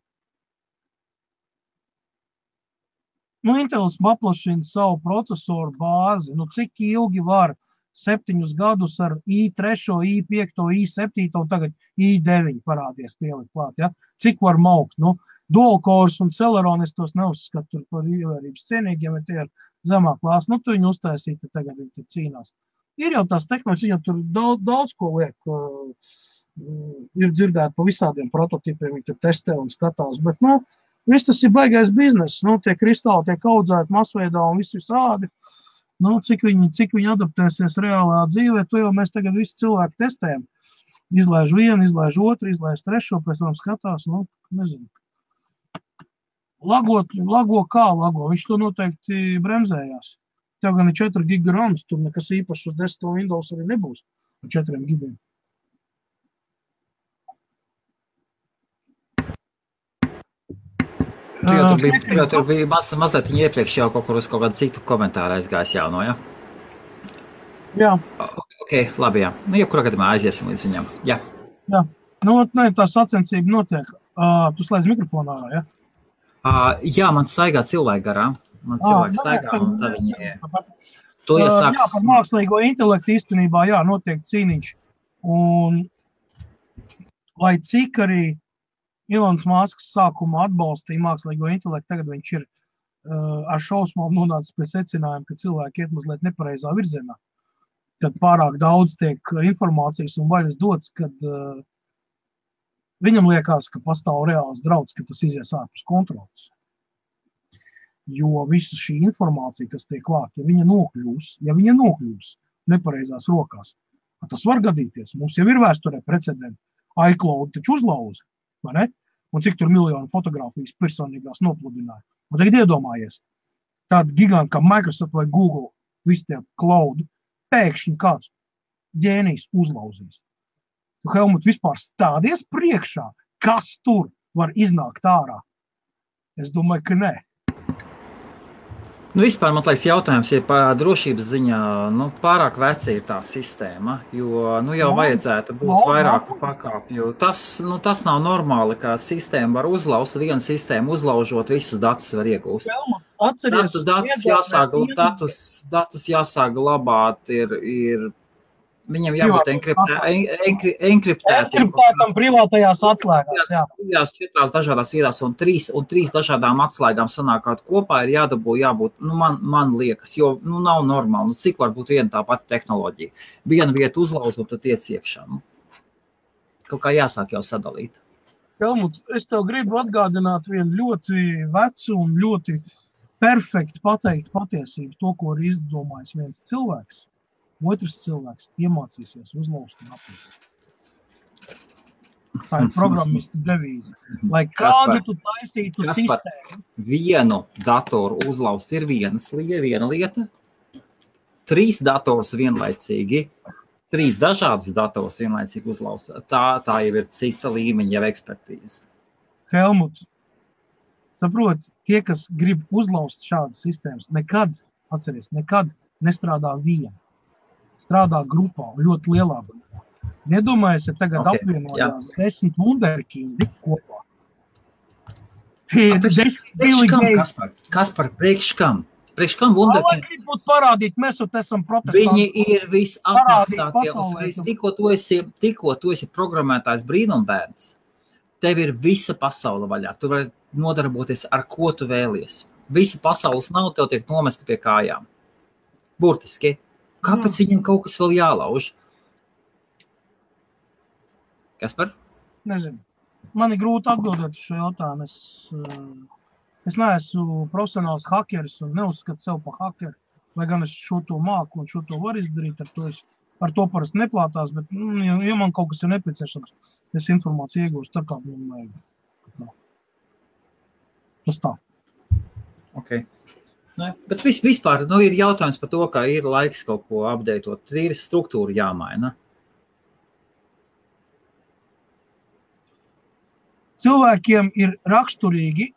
Nu, Intels paplašina savu procesoru bāzi. Nu, cik ilgi var septiņus gadus ar i3, i5, i7 un tagad i9 parādīties pielikt klāt? Ja? Cik var maukt? Nu, Dualcores un Celeron es tos neuzskatu par ievērības cienīgiem, ja tie ir zemāk klāsts. Nu, tu viņu uztaisīji, tad tagad viņi tur cīnās. Ir jau tās tehnoloģijas, jau tur daudz, daudz ko liek. uh, mm, Ir dzirdēti pa visādiem prototipiem, viņi tur testē un skatās. Bet, nu, viss tas ir baigais bizness. Nu, tie kristāli tiek audzēti masveidā un viss visādi. Nu, cik, viņi, cik viņi adaptēsies reālā dzīvē, to jau mēs tagad visi cilvēki testējam. Izlaiž vienu, izlaiž otru, izlaiž trešo, pēc tam skatās. Nu, nezinu. Lagot, lago kā lago, viņš to noteikti bremzējās. Tev gan ir 4 giga rams, tur nekas īpašs uz 10 Windows arī nebūs ar 4 gigiem. Tu jau tur Ā, biji, tu jau tur biji maz, mazliet iepriekš jau kaut kur uz kaut kādu citu komentāru aizgājis jau no, jā? Jā, Ok, labi, jā. Nu, jebkurā gadījumā aiziesim līdz viņam. Jā. nu, ot, ne, tā sacensība notiek. Uh, tu slēdz mikrofonā, ja? Uh, jā, man staigā cilvēki garām. Man cilvēki nē, staigā, un tad viņi to Uh, Jā, iesāks. par mākslīgo intelektu īstenībā jā, notiek cīniņš. Un, lai cik arī Ilons Masks sākumā atbalstīja mākslīgo intelektu, tagad viņš ir uh, ar šausmām nonācis pie secinājuma, ka cilvēki iet mazliet nepareizā virzienā. Kad pārāk daudz tiek informācijas un vaļas dots, kad uh, viņam liekas, ka pastāv reāls draudz, ka tas izies ārpus kontrolas. Jo visa šī informācija, kas tiek vākta, ja viņa nokļūs, ja viņa nokļūs nepareizās rokās, tas var gadīties. Mums jau ir vēsturē precedenti. iCloud taču uzlauza? Un cik tur miljonu fotografijas personīgās nopludināja. Un tagad iedomājies, tāda giganta kā Microsoft vai Google, visi tie cloud, pēkšņi kāds ģēnijs uzlauzīs. Tu, Helmut, vispār stādies priekšā, kas tur var iznākt ārā? Es domāju, ka nē. Nu, vispār man liekas, jautājums ir par drošības ziņā. Nu, pārāk veca ir tā sistēma, jo nu, jau Nu, vajadzētu būt nu, vairāk nu. pakāpju. Tas, nu, tas nav normāli, ka sistēma var uzlauzt vienu sistēmu, uzlaužot visus datus, var iegūst. Atceries, Datus, datus, jāsāk, datus, datus jāsāk glabāt. Ir, ir, viņam jābūt enkriptē, en, enkri, enkriptētiem. Enkriptētam privātajās atslēgās. Jā. Trijās, četrās dažādās vietās, un trīs, un trīs dažādām atslēgām sanākot kopā ir jādabū, jābūt, nu, man, man liekas, jo, nu, nav normāli, nu, cik var būt viena tā pati tehnoloģija. Viena vieta uzlauzot, tad tiec iekšā. Nu. Kaut kā jāsāk jau sadalīt. Helmut, es tev gribu atgādināt vienu ļoti vecu un ļoti perfektu pateikt patiesību, to, ko ir izdomājis viens cilvēks. Otrs cilvēks iemācīsies uzlauzt un apgūt. Tā ir programmista devīze. Lai kādu tu taisītu sistēmu, Vienu datoru uzlauzt ir vienas viena lieta. Trīs datorus vienlaicīgi, trīs dažādus datorus vienlaicīgi uzlauzt. Tā, tā jau ir cita līmeņa jau ekspertīze. Helmut, saprot, tie, kas grib uzlauzt šādas sistēmas, nekad, atceries, nekad nestrādā viena. Strādā grupā, ļoti lielā grupā. Nedomājies, ka tagad Ok, okay, apvienojās desmit wunderkindi kopā. Tie ir desmit Gates. kas par, par priekš kam? Wunderkind? grib būt parādīt, mēs esam Viņi protestanti. ir visapmaksātie. Tikko tu esi, tikko tu esi programmētājs brīnumbērns, tev ir visa pasaule vaļā. Tu vari nodarboties ar ko tu vēlies. Visa pasaules nav tev tiek nomesta pie kājām. Burtiski. Kāpēc viņam kaut kas vēl jālauž? Kas par? Nezinu. Man ir grūti atbildēt uz šo jautājumu. Es, eh, es neesmu profesionāls hackers un neuzskatu sevi par hackeri. Lai gan es šo to māku un šo to varu izdarīt, ar to, es, ar to parasti neplātās. Bet, nu, ja, ja man kaut kas ir nepieciešams, es informāciju iegūstu tā, kā man vajag. Tā. Tas tā. Okay. Nu, bet vis, vispār nu, ir jautājums par to, ka ir laiks kaut ko apdeitot. Tīri struktūra jāmaina. Cilvēkiem ir raksturīgi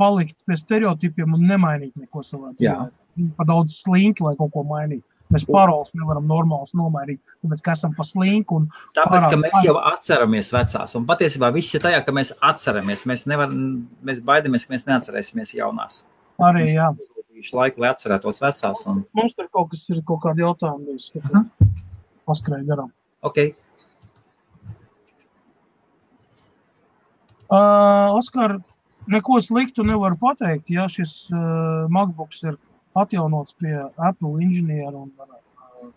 palikt pie stereotipiem un nemainīt neko savā dzīvē. Viņi pa daudz slinki, lai kaut ko mainītu. Mēs paroles nevaram normāls nomainīt, tāpēc ka esam pa slinku. Tāpēc, ka mēs jau atceramies vecās, un patiesībā viss ir tajā, ka mēs atceramies. Mēs, nevar, mēs baidamies, ka mēs neatcerēsimies jaunās. arī jā, Mēs ieguldījuši laiku, lai atcerētos vecās. Un, mums tur kaut kas ir, kaut kādi jautājumi, bijis, ka paskrēja garām. okay. Uh, Oskar, neko sliktu nevaru pateikt, ja šis uh, MacBooks ir atjaunots pie Apple inženiera un uh,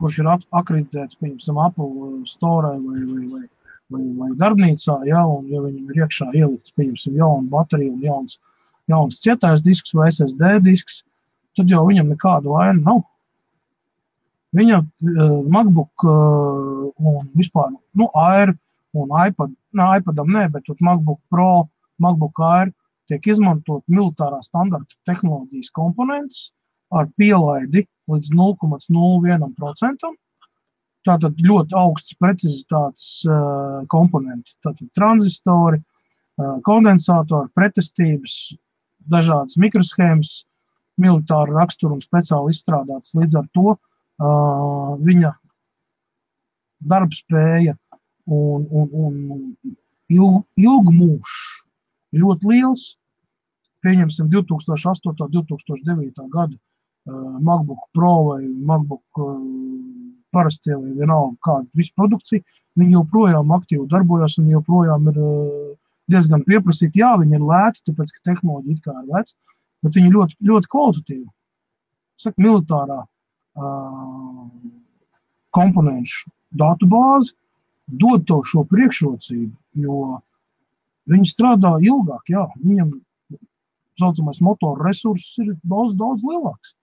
kurš ir akreditēts, piemēram, Apple store vai, vai, vai, vai, vai darbnīcā, ja, un ja viņam ir iekšā ielikts, piemēram, jauna baterija un jauns, jauns cietais disks vai SSD disks, tad jau viņam nekāda vaina nav. Viņa uh, MacBook uh, un vispār nu, Air un iPad, ne, iPadam nē, bet MacBook Pro, MacBook Air tiek izmantot militārā standarta tehnoloģijas komponents ar pielaidi līdz 0,01%. Tātad ļoti augsts precizitātes uh, komponenti. Tātad tranzistori, uh, kondensatori, pretestības, dažādas mikroshēmas, militāra rakstura un speciāli izstrādātas. Līdz ar to uh, viņa darbspēja un, un, un ilg, ilgmūžs ļoti liels. Pieņemsim 2008. un 2009. gada uh, MacBook Pro vai MacBook uh, parastie vai vienalga kāda visprodukcija. Viņi joprojām aktīvi darbojas un joprojām ir uh, diezgan pieprasīti. Jā, viņi ir lēti, tāpēc ka tehnoloģija kā ir veca, bet viņi ļoti, ļoti kvalitatīvi. Saka, militārā uh, komponentu datu bāzi dod tev šo priekšrocību, jo viņi strādā ilgāk. Jā, viņam saucamais motora resurss ir daudz, daudz lielāks.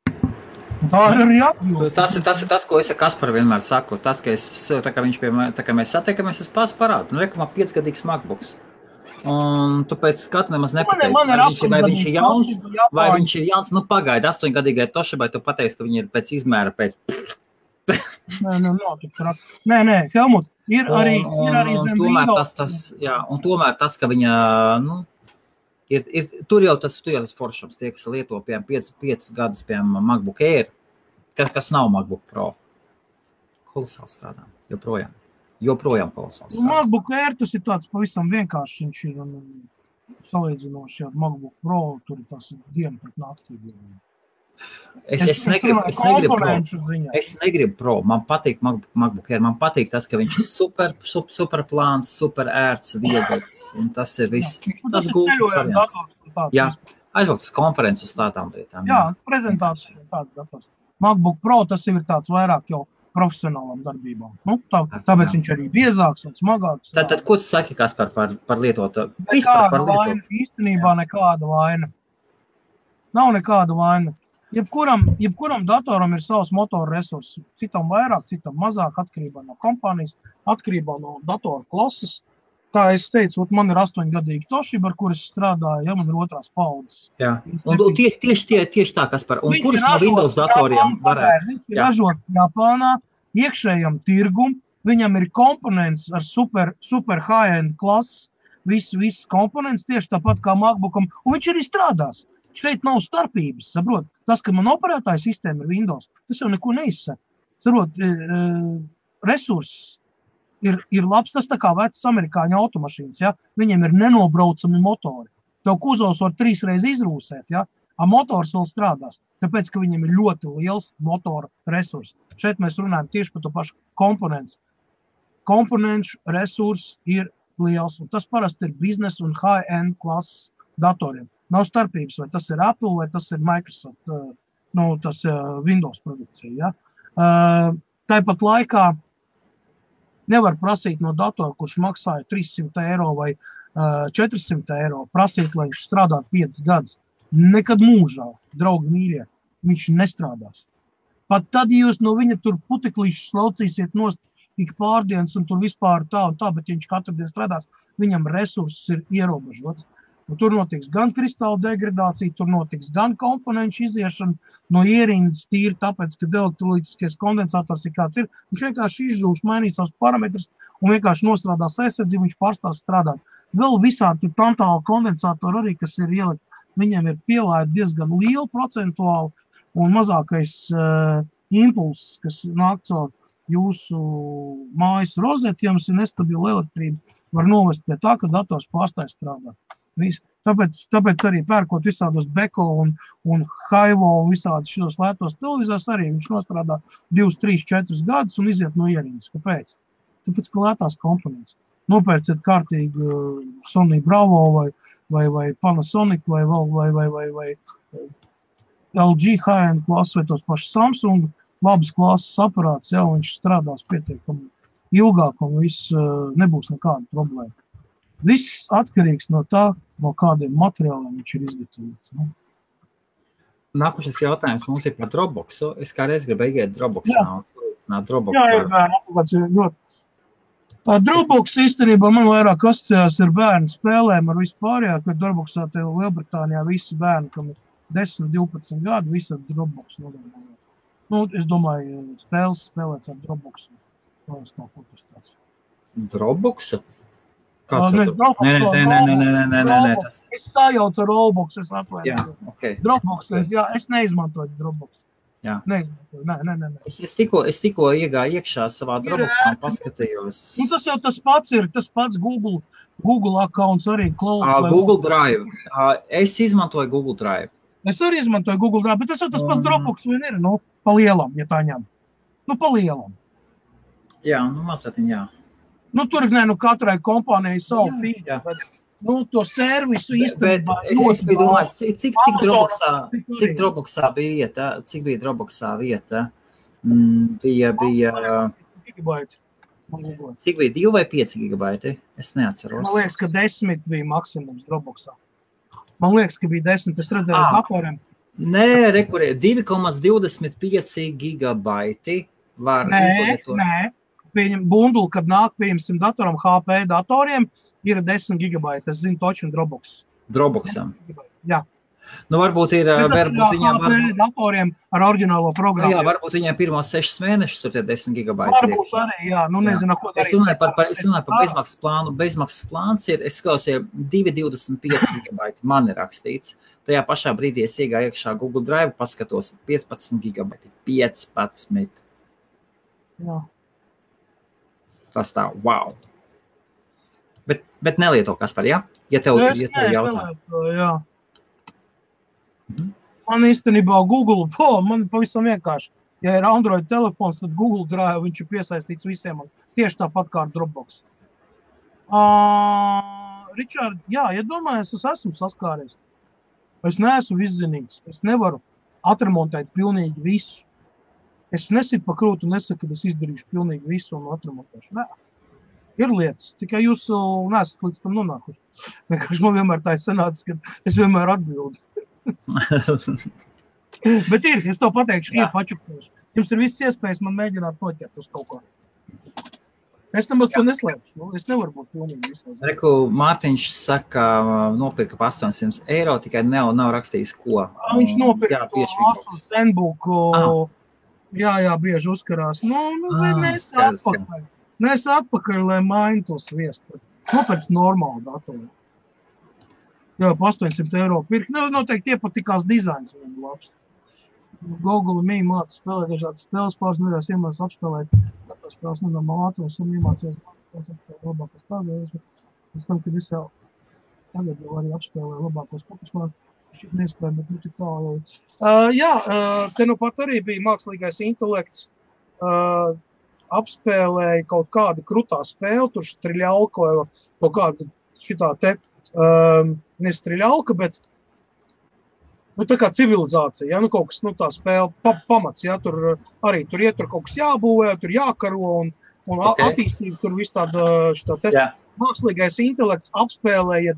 Tā ir arī apjūta. Tas ir, tas ir tas, ko es ar Kasparu vienmēr saku. Tas, ka, es, tā kā viņš pie manis, tā kā mēs satiekamies, es pats parādu. Nu, rekumā piecgadīgs MacBooks. Un tu pēc skatu nemaz nepateici, Man ir vai viņš, vai viņš ir jauns, vai viņš ir jauns. Nu, pagaidi, astoņgadīgai Tošibai tu pateiksi, ka viņi ir pēc izmēra, pēc Nē, tik traki. Nē, nē, Helmut, ir arī, un, ir arī un, tomēr tas, tas, jā, un tomēr tas, ka viņa, nu, ir, ir, tur jau tas, tur jau tas foršums, tie, kas lieto, piemēram, 5, 5 gadus, piemēram, MacBook Air, kas, kas nav MacBook Pro. Kolosāli strādā, joprojām. Joprojām kolosāli Nu. MacBook Air tas ir tāds pavisam vienkāršs. Viņš ir un, salīdzinoši ar MacBook Pro. Tur ir tas diena pret nakti. Es, es, negribu, es negribu Pro. Es negribu pro. Man patīk MacBook, Air. Man patīk tas, ka viņš ir super, super, super plāns, super ērts, viegls. Un tas ir viss. Nu, Tas tas ir tāds Jā. Aizbraukt uz konferenci uz tādām lietām. jā, prezentācija ir tāds dators. MacBook Pro tas ir tāds vairāk jau profesionālam darbībām. Nu, tā, tāpēc Jā. viņš arī biezāks un smagāks. Tad, tad ko tu saki Kaspar, par, par lietotu? Vispār par vaina, lietotu. īstenībā nekāda vaina. Nav nekāda vaina. Jebkuram, jebkuram datoram ir savs motora resurss. Citam vairāk, citam mazāk, atkarībā no kompānijas, atkarībā no datora klases. Kā es teicu, man ir astoņgadīgi Toshiba, ar kuras strādāju, ja man ir otrās paudzes. Jā, un, un tieši, tieši, tie, tieši tā, kas par, un Viņš kuras no Windows datoriem varētu? Viņš ir Jā. ražots Japānā, iekšējam tirgum, viņam ir komponents ar super, super high-end klases, viss, viss komponents tieši tāpat kā MacBookam, un viņš arī strādās. Šeit nav starpības, saprot? Tas, ka man operētāja sistēma ir Windows, tas jau neko neizsaka. Saprot, e, e, resurss ir, ir labs, tas kā vecas amerikāņu automašīnas, ja? Viņiem ir nenobraucami motori. Tev kuzovs var trīs reizes izrūsēt, ja? A motors vēl strādās, tāpēc, ka viņam ir ļoti liels motora resurss. Šeit mēs runājam tieši par to pašu komponentu. Komponentu resurss ir liels, un tas parasti ir biznesa un high-end klases datoriem. Nav starpības, vai tas ir Apple vai tas ir Microsoft, uh, nu, tas uh, Windows produkcija. Ja? Uh, tāpat laikā nevar prasīt no datora, kurš maksāja 300 eiro vai uh, 400 eiro, prasīt, lai viņš strādā 5 gadus. Nekad mūžā, draugi mīļie, viņš nestrādās. Pat tad, ja jūs no viņa tur puteklīšus laucīsiet nost ik pārdienas un tur vispār tā un tā, bet ja viņš katru dienu strādās, viņam resurss ir ierobežots. Un tur notiks gan kristāla degradācija, tur notiks gan komponentu iziešana no ierindas tīri, tāpēc, ka elektrolītiskais kondensators ir kāds ir. Viņš vienkārši izžūs, mainīs savus parametrus un vienkārši nostrādās aizsardzību, viņš pārstās strādāt. Vēl visādi tantāli kondensatori arī, kas ir ielikt, viņiem ir pielaida diezgan liela procentuāli un mazākais uh, impulss, kas nāk caur jūsu mājas rozeti, ja jums ir nestabila elektrība, var novest pie tā, ka dators pārstāj strādāt. Viss. Tāpēc, tāpēc arī pērkot visādus Beko un, un Haivo un visādus šos lētos televizors arī viņš nostrādā 2, 3, 4 gadus un iziet no ierīnas. Kāpēc? Tāpēc, ka lētās komponents. Nopērciet kārtīgi uh, Sony Bravo vai, vai, vai Panasonic vai, vēl, vai, vai, vai, vai uh, LG HN klases vai tos pašus Samsung labas klases aparāts, ja viņš strādās pietiekami ilgāk un viss uh, nebūs nekāda problēma. Viss atkarīgs no tā, no kādiem materiāliem viņš ir izgatavots. Nu. Nākošais jautājums mums ir par Dropboxu. Es kādreiz gribēju iet Dropboxā Jā. un salīdzināt Dropbox. Jā, ar- ir bērnu aplikāts. ir ļoti. Ā, Dropbox īstenībā man vairāk asociējās ar bērnu spēlēm, ar vispārējā, ka Dropboxā te Lielbritānijā visi bērni, kam ir 10, 12 gadi, visi ar Dropbox nodarbojas. Nu, es domāju, spēles spēlēts ar Dropbox. Tas kaut ko tas tāds. Dropboxu? Kāds ir tas? Nē, nē, nē, nē, nē, nē, nē, nē tas... Es sajaucu ar Rollbox, es atvainojos. Jā, ok. Dropbox, es, jā, es neizmantoju Dropbox. Jā. Neizmantoju, nē, nē, nē. Es, es tikko, es tikko iegāju iekšā savā Dropboxā un paskatījos. Nu, tas jau tas pats ir, tas pats Google, Google accounts arī Cloud. Uh, Google Drive. Uh, es izmantoju Google Drive. Es arī izmantoju Google Drive, bet tas jau tas pats mm. Dropbox vien ir, nu, palielam, ja tā ņem. Nu, palielam. Jā, nu, mazliet, jā. Nu, tur ne, nu, katrai kompānijai savu bet, nu, to servisu īstenībā biju domājis, cik, cik, Dropboxā, cik? Dropboxā bija vieta, cik bija Dropboxā vieta. Mm, bija, bija, cik bija 2 vai 5 gigabaiti? Es neatceros. Man liekas, ka desmit bija maksimums Dropboxā. Man liekas, ka bija desmit, es redzēju Ah. datoriem. Nē, rekurē, 2,25 gigabaiti var Nē, nē. Pieņem bunduli, kad nāk, pieņemsim, datoram, HP datoriem, ir 10 gigabaiti. Es zinu, toču un Dropbox. Dropboxam. Jā, Nu, varbūt ir, ir varbūt viņām, HP varbūt, datoriem ar oriģinālo programmu. jā, varbūt viņiem pirmos 6 mēnešus tur tie 10 gigabaiti. Varbūt arī, jā, nu nezinu, ko Es darīt. runāju par, par, es runāju par bezmaksas plānu. Bezmaksas plāns ir, es klausījos, 2,25 gigabaiti. Man ir rakstīts. Tajā pašā brīdī es iegāju iekšā Google Drive, paskatos 15 gigabaiti. 15. Jā. Tas tā, wow. Bet, bet nelieto kas par, ja? Ja tev, Es, ja nē, tev es jautā. nelietoju, jā. Mhm. Man īstenībā Google, <laughs> po, man pavisam vienkārši. Ja ir Android telefons, tad Google Drive viņš ir piesaistīts visiem. Tieši tāpat kā ar Dropbox. Uh, Ričard, jā, ja domāju, es esmu saskāries. Es neesmu izzinīgs. Es nevaru atremontēt pilnīgi visu. Es nesitu pa krūtu un nesaku, ka es izdarīšu pilnīgi visu un atremontēšu. Nē. Ir lietas, tikai jūs uh, neesat līdz tam nonākuši. Vienkārši man vienmēr tā ir sanācis, ka es vienmēr atbildu. <laughs> Bet ir, es to pateikšu, ir pačukļoši. Jums ir viss iespējas man mēģināt noķert uz kaut ko. Es nemaz to neslēpšu. Nu, es nevaru būt pilnīgi visā zemē. Reku Mārtiņš saka, nopirka par 800 eiro, tikai nav, nav rakstījis, ko. Viņš nopirka to. Asus Zenbook. Ah. Jā, jā, bieži uzkarās. Nu, nu Ah, nes atpakaļ. Nes atpakaļ, lai mainu to sviestu. Nopirks normālu datoru. Jā, pa 800 eiro pirkt. Nu, noteikti iepatikās dizains viņam labs. Google mīja māca spēlēt dažādas spēles, pāris nedēļas iemācījās apspēlēt. Tāpēc spēles nedomā ātros un iemācījās apspēlēt labākas tādēļ. Pēc tam, kad es jau tagad jau arī apspēlēju labākos Pokemon, šī nespēja, bet nu tālu. Uh, jā, uh, te nu pat arī bija mākslīgais intelekts. Uh, apspēlēja kaut kādu krutā spēli, tur striļauka vai kaut kādu šitā te, um, ne striļauka, bet nu, tā kā civilizācija, ja, nu kaut kas, nu tā spēle pa, pamats, ja, tur arī tur iet, tur kaut kas jābūvē, tur jākaro un, un Ok. okay. attīstība, tur viss tāda, šitā te, Jā. mākslīgais intelekts apspēlēja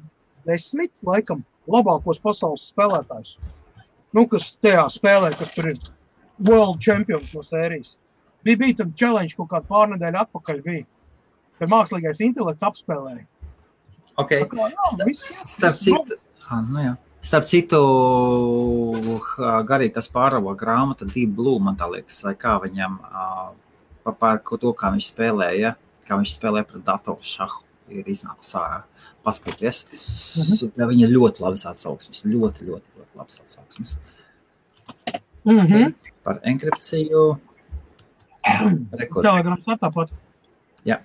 desmit, laikam, labākos pasaules spēlētājus. Nu, kas tajā spēlē, kas tur ir World Champions no sērijas. Bija, bija tam challenge kaut kāda pārnedēļa atpakaļ bija. Kad mākslīgais intelekts apspēlēja. Okay. Kā, jā, viss, Starp citu, ah, nu jā. Starp citu, garīgi, kas pārāvo grāmatu, Deep Blue, man tā liekas, vai kā viņam pa- par to, kā viņš spēlēja, kā viņš spēlē pret datoru šahu, ir iznākusi ārā. Paskaties, S- viņa ir ļoti labas atsauksmes, ļoti, ļoti, ļoti labas atsauksmes. -hmm. Par enkripciju. Telegrams ar tāpat. Jā.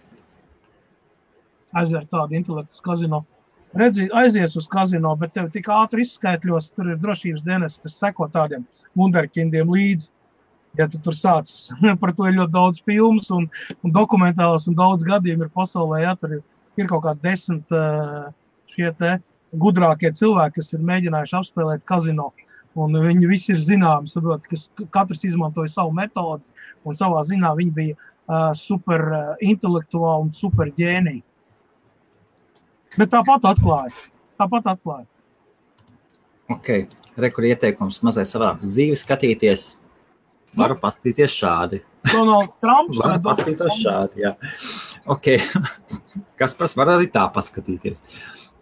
Aiziet tādu intelektu kazino. Redzi, aizies uz kazino, bet tev tik ātri izskaitļos, tur ir drošības dienas, kas seko tādiem wunderkindiem līdzi. Ja tu tur sāc, <laughs> par to ir ļoti daudz filmas un, un dokumentālas un daudz gadījumu ir pasaulē, ja tur ir, ir kaut kādi desmit šie gudrākie cilvēki, kas ir mēģinājuši apspēlēt kazino. Un viņi visi ir zināmi, saprot, ka katrs izmantoja savu metodi, un savā ziņā viņi bija uh, super uh, intelektuāli un super ģēniji. Bet tāpat atklāja. Tāpat atklāja. Ok, rekur ieteikums mazai savādāk dzīvi skatīties. Varu paskatīties šādi. Donalds Trumps. Vai Trumps? šādi, jā. Ok, kas pats var arī tā paskatīties.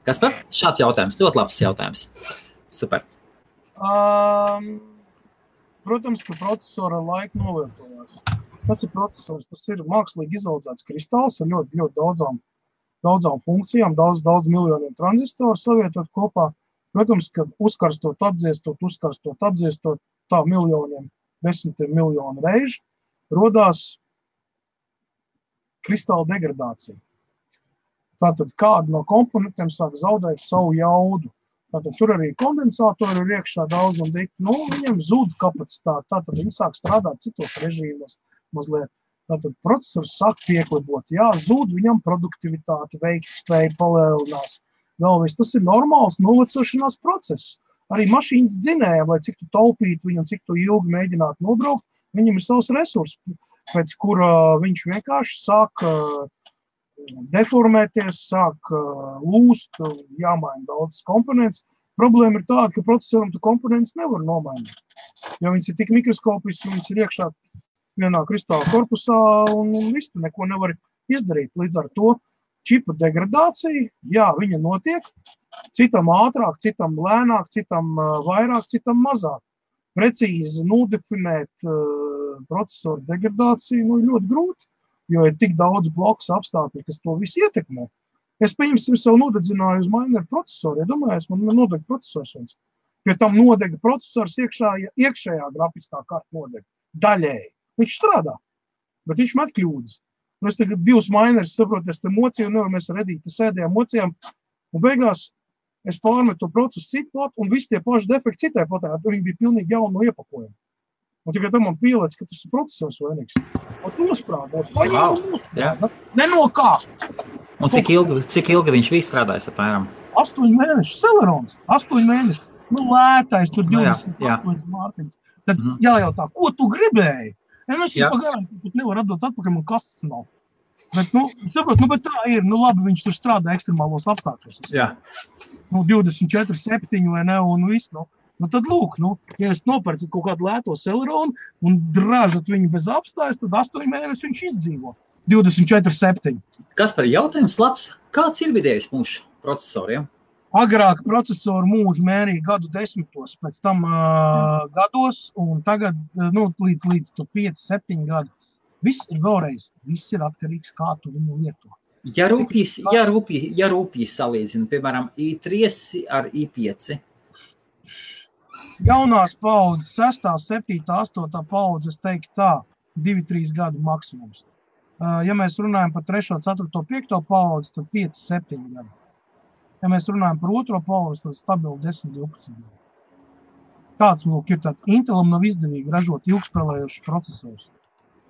Kas par šāds jautājums? Ļoti labs jautājums. Super. Um, protams, ka procesora laika novietojās. Tas ir processors, tas ir mākslīgi izaudzēts kristāls ar ļoti, ļoti daudzām, daudzām funkcijām, daudz, daudz miljoniem transistoru savietot kopā. Protams, ka uzkarstot, atdziestot, uzkarstot, atdziestot tā miljoniem, desmitiem miljonu reižu, rodās kristāla degradācija. Tātad kāda no komponentiem sāk zaudēt savu jaudu. Tātad tur arī kondensatori ir iekšā daudz un dikti. Nu, viņiem zūd kapacitāte. Tātad viņi sāk strādāt citos režīmos mazliet. Tātad procesors sāk pieklibot. Jā, zūd viņam produktivitāte, veikt spēja palielinās. Viss tas ir normāls novecošanās process. Arī mašīnas dzinējiem, lai cik tu taupītu viņu cik tu ilgi mēģinātu nobraukt, viņam ir savs resurss, pēc kura viņš vienkārši sāk uh, deformēties, sāk uh, lūst, uh, jāmaina daudz komponents. Problēma ir tāda, ka procesoram tu komponents nevar nomainīt. Jo viņas ir tik mikroskopiskas, viņas ir iekšā vienā kristāla korpusā un, un viss tu neko nevar izdarīt. Līdz ar to čipa degradācija, jā, viņa notiek. Citam ātrāk, citam lēnāk, citam vairāk, citam mazāk. Precīzi nodefinēt uh, procesoru degradāciju nu, ļoti grūti jo ir tik daudz bloku apstākļu, kas to visu ietekmē. Es pieņemsim, sev nodedzināju uz maineru procesoru. Ja domāju, man nodega procesors viens. Pie tam nodega procesors iekšā, iekšējā grafiskā kārta nodega. Daļēji. Viņš strādā, bet viņš met kļūdas. Un es tagad divus mainerus saprotu, es te mocīju, un mēs ar Edīti sēdējām, mocījām, un beigās es pārmetu to procesu citu platu, un visi tie paši defekti citai platē, viņi bija pilnīgi jauni no iepakojuma. Un tikai tam man pielādes, ka tas ir procesors vainīgs. Vai Wow. jau Jā. Ne no kā. Un cik ilgi, cik ilgi viņš bija strādājis apmēram? Astoņi mēneši, Celerons. Astoņi mēneši. Nu, lētais, tur Nu jā, 28 mārciņas. Tad Mhm. jājautā, ko tu gribēji? Jā. pagaram, tu pat nevar atdot atpakaļ, man kas tas nav. Bet, nu, saprot, nu, bet tā ir. Nu, labi, viņš tur strādā ekstremālos apstākļos. Jā. Nu, 24, 7 vai ne, un viss. Nu. Nu, tad, lūk, nu, ja jūs nopērcat kaut kādu lēto celeronu un drāžat viņu bez apstājas, tad 8 mēnešus viņš izdzīvo. 24, 7. Kas par jautājums labs? Kāds ir vidējais mūžs procesoriem? Agrāk procesoru mūžu mērīja gadu desmitos, pēc tam uh, gados, un tagad nu, līdz, līdz 5, 7 gadu. Viss ir vēlreiz, viss ir atkarīgs no kā tu viņu lieto. Ja rūpīgi, ja rūpīgi, ja rūpīgi salīdzina, piemēram, i3 ar i5. Jaunās paudzes, 6, 7, 8 paudzes, es teiktu tā, 2, 3 gadu maksimums. Ja mēs runājam par 3, 4, 5 paudzi, tad 5, 7 gadi. Ja mēs runājam par otro paudzi, tad stabili 10, 12 gadi. Tāds lūk, ir tāds Intelam nav izdevīgi ražot ilgspēlējošus procesorus.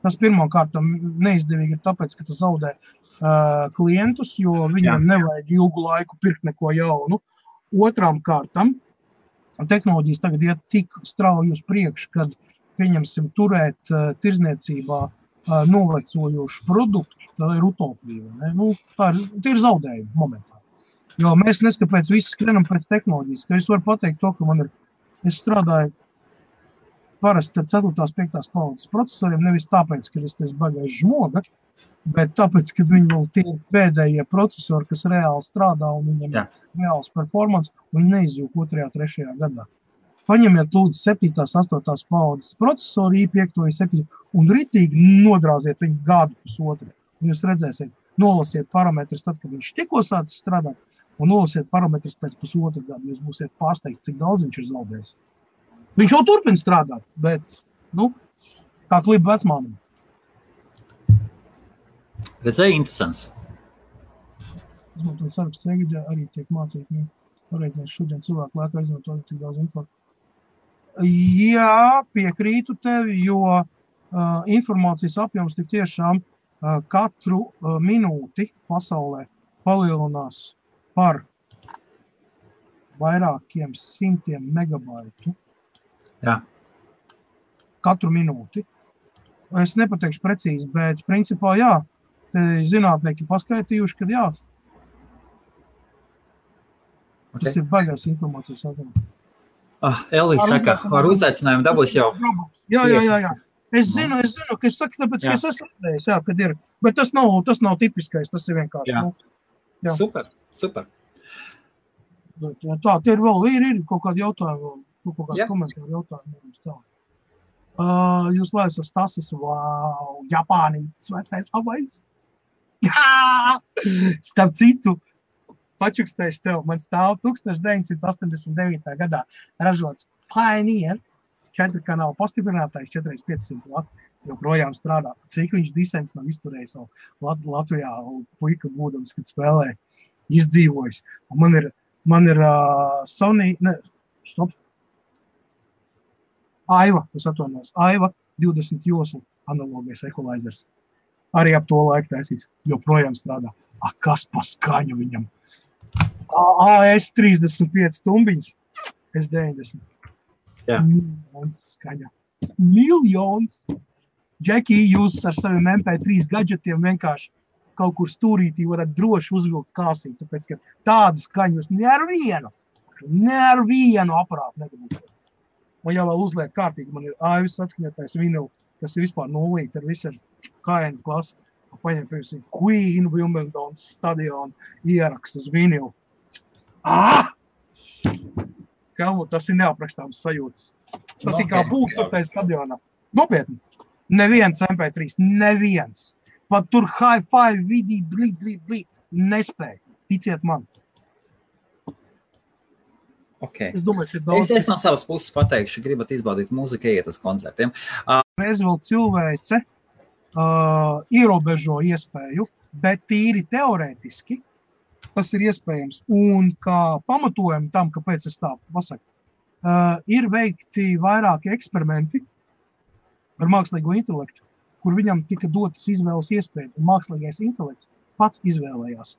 Tas pirmkārt neizdevīgi ir tāpēc, ka tu zaudē uh, klientus, jo viņiem Jā. nevajag ilgu laiku pirkt neko jaunu. Otrām kārtām tehnoloģijas tagad iet tik strauji uz priekšu, kad pieņemsim turēt uh, tirzniecībā uh, novecojošu produktu, tā ir utopija. Nu, tā ir, ir zaudējumi momentā. Jo mēs neskapēc visi skrienam pēc tehnoloģijas. Es varu pateikt to, ka man ir, es strādāju parasti ar 4. un 5. paudzes procesoriem, nevis tāpēc, ka es esmu baigājis žmoga, bet tāpēc, ka viņi vēl tie pēdējie procesori, kas reāli strādā un viņiem Jā. ir reāls performance, un viņi neizjūg 2. un 3. gadā. Paņemiet, lūdzu, 7, 8 paudzes procesoru, i5, i7 un rītīgi nodrāziet viņu gadu, pusotru. Jūs redzēsiet, nolasiet parametrus, tad, kad viņš tikko sācis strādāt, un nolasiet parametrus pēc pusotra gada. Jūs būsiet pārsteigti, cik daudz viņš ir zaudējis. Viņš jau turpina strādāt, bet, nu, kā klipa vecmāmiņa. Redzēju, interesants. Izmantojot sarakstu Egidā, arī tiek mācīti. Pareizināt šodien cilvēku laikā izmantot tik daudz informācijas. Jā, piekrītu tev, jo uh, informācijas apjoms tik tiešām uh, katru uh, minūti pasaulē palielinās par vairākiem simtiem megabaitu. Jā. Katru minūti. Es nepateikšu precīzi, bet principā jā, zinātnieki paskaitījuši, ka jā. Okay. Tas ir baigās informācijas apjoms. Ah, Elīze saka, ar uzaicinājumu dabūs jau. Jā, jā, jā. jā. Es zinu, es zinu, ka es saku, tāpēc, jā. ka es esmu redzējis, jā, kad ir. Bet tas nav, tas nav tipiskais, tas ir vienkārši. Jā. Nu, jā. Super, super. Bet, tā, tie ir vēl, ir, ir kaut kādi jautājumi, kaut kāds jā. komentāri jautājumi. Tā. Uh, jūs laisat stāstas, wow, Japānītis, vecais labais. <laughs> Jā! Starp citu, pačukstējuši tev. Man stāv 1989. gadā ražots Pioneer, četru kanālu pastiprinātājs, 4500 vatu. Joprojām strādā. Cik viņš disens nav izturējis Lat Latvijā, puika būdams, kad spēlē, izdzīvojis. Un man ir, man ir uh, Sony, ne, stop. Aiva, es atvainojos, Aiva 20 joslu analogais equalizers. Arī ap to laiku taisīs, joprojām strādā. A, kas pa skaņu viņam? AS 35 stundiņas, S90. Jā. Miljons skaņa. Miljons! Džeki, jūs ar saviem MP3 gadgetiem vienkārši kaut kur stūrītī varat droši uzvilkt kāsī, tāpēc, ka tādu skaņu jūs ne ar vienu, ne ar vienu aparātu nedabūsiet. Man jau vēl uzliek kārtīgi, man ir AIVs atskaņotais vinil, kas ir vispār nulīt ar visu kājienu klasi. Paņem, piemēram, Queen Wimbledon stadionu ierakstu uz vinilu Ah! Helmut, tas ir neaprakstāms sajūts. Tas okay. ir kā būt tur tajā stadionā. Nopietni. Neviens MP3, neviens. Pat tur hi-fi vidī, blīt, blīt, blīt. Nespēja. Ticiet man. Okay. Es domāju, ka daudz... es, es no savas puses pateikšu, gribat izbaudīt mūziku, ejiet uz koncertiem. Uh, Reiz vēl cilvēce uh, ierobežo iespēju, bet tīri teorētiski tas ir iespējams. Un kā pamatojumu tam, kāpēc es tā pasaku, uh, ir veikti vairāki eksperimenti ar mākslīgo intelektu, kur viņam tika dotas izvēles iespējas. Mākslīgais intelekts pats izvēlējās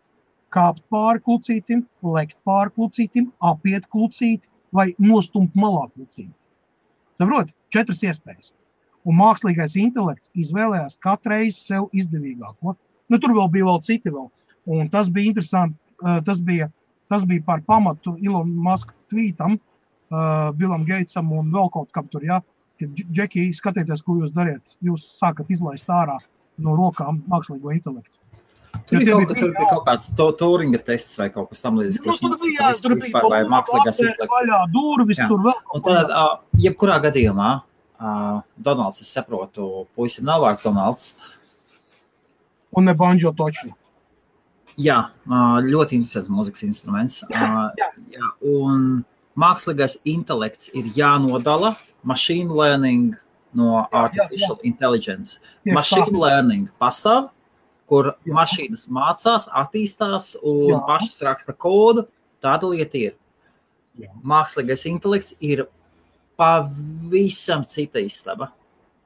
kāpt pāri klucītim, lekt pāri klucītim, apiet klucīti vai nostumt malā klucīti. Saprotiet, četras iespējas. Un mākslīgais intelekts izvēlējās katru reizi sev izdevīgāko. Nu, tur vēl bija vēl citi. Vēl. Un tas bija interesanti tas bija, tas bija par pamatu Ilona Maska tvītam, uh, Bilam Geitsam un vēl kaut kam tur. Ja? Džeki, skatieties, ko jūs dariet. Jūs sākat izlaist ārā no rokām mākslīgo intelektu. Tur bija kaut, tur bija kaut kāds to, Turinga tests vai kaut kas tamlīdzīgs, kurš Nu, tur bija, jā, vispār vai mākslīgās intelekts. vaļā durvis, Jā. tur vēl Un tad, uh, jebkurā gadījumā, uh, Donalds, es saprotu, puisim nav vārds Donalds. un ne banjo toču. Jā, uh, ļoti interesants mūzikas instruments. Uh, <laughs> jā, un mākslīgais intelekts ir jānodala machine learning no artificial intelligence. Tieši tā. Machine learning pastāv, kur Jā. mašīnas mācās, attīstās un Jā. pašas raksta kodu. Tāda lieta ir. Jā. Mākslīgais intelekts ir pavisam cita istaba.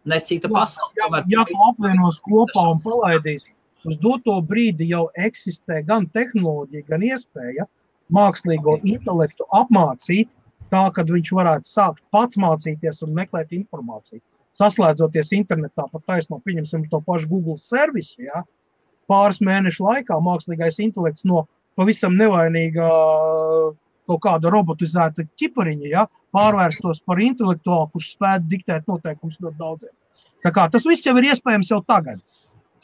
Ne cita Jā, pasaule. Ja, ja tu apvienos kopā un šansa. palaidīsi, uz doto brīdi jau eksistē gan tehnoloģija, gan iespēja mākslīgo intelektu apmācīt, tā ka viņš varētu sākt pats mācīties un meklēt informāciju. Saslēdzoties internetā, pat taisno, pieņemsim to pašu Google servisu, ja, pāris mēnešu laikā mākslīgais intelekts no pavisam nevainīga kaut kāda robotizēta ķipariņa, ja, pārvērstos par intelektuālu, kurš spētu diktēt noteikumus ļoti daudziem. Tā kā, tas viss jau ir iespējams jau tagad.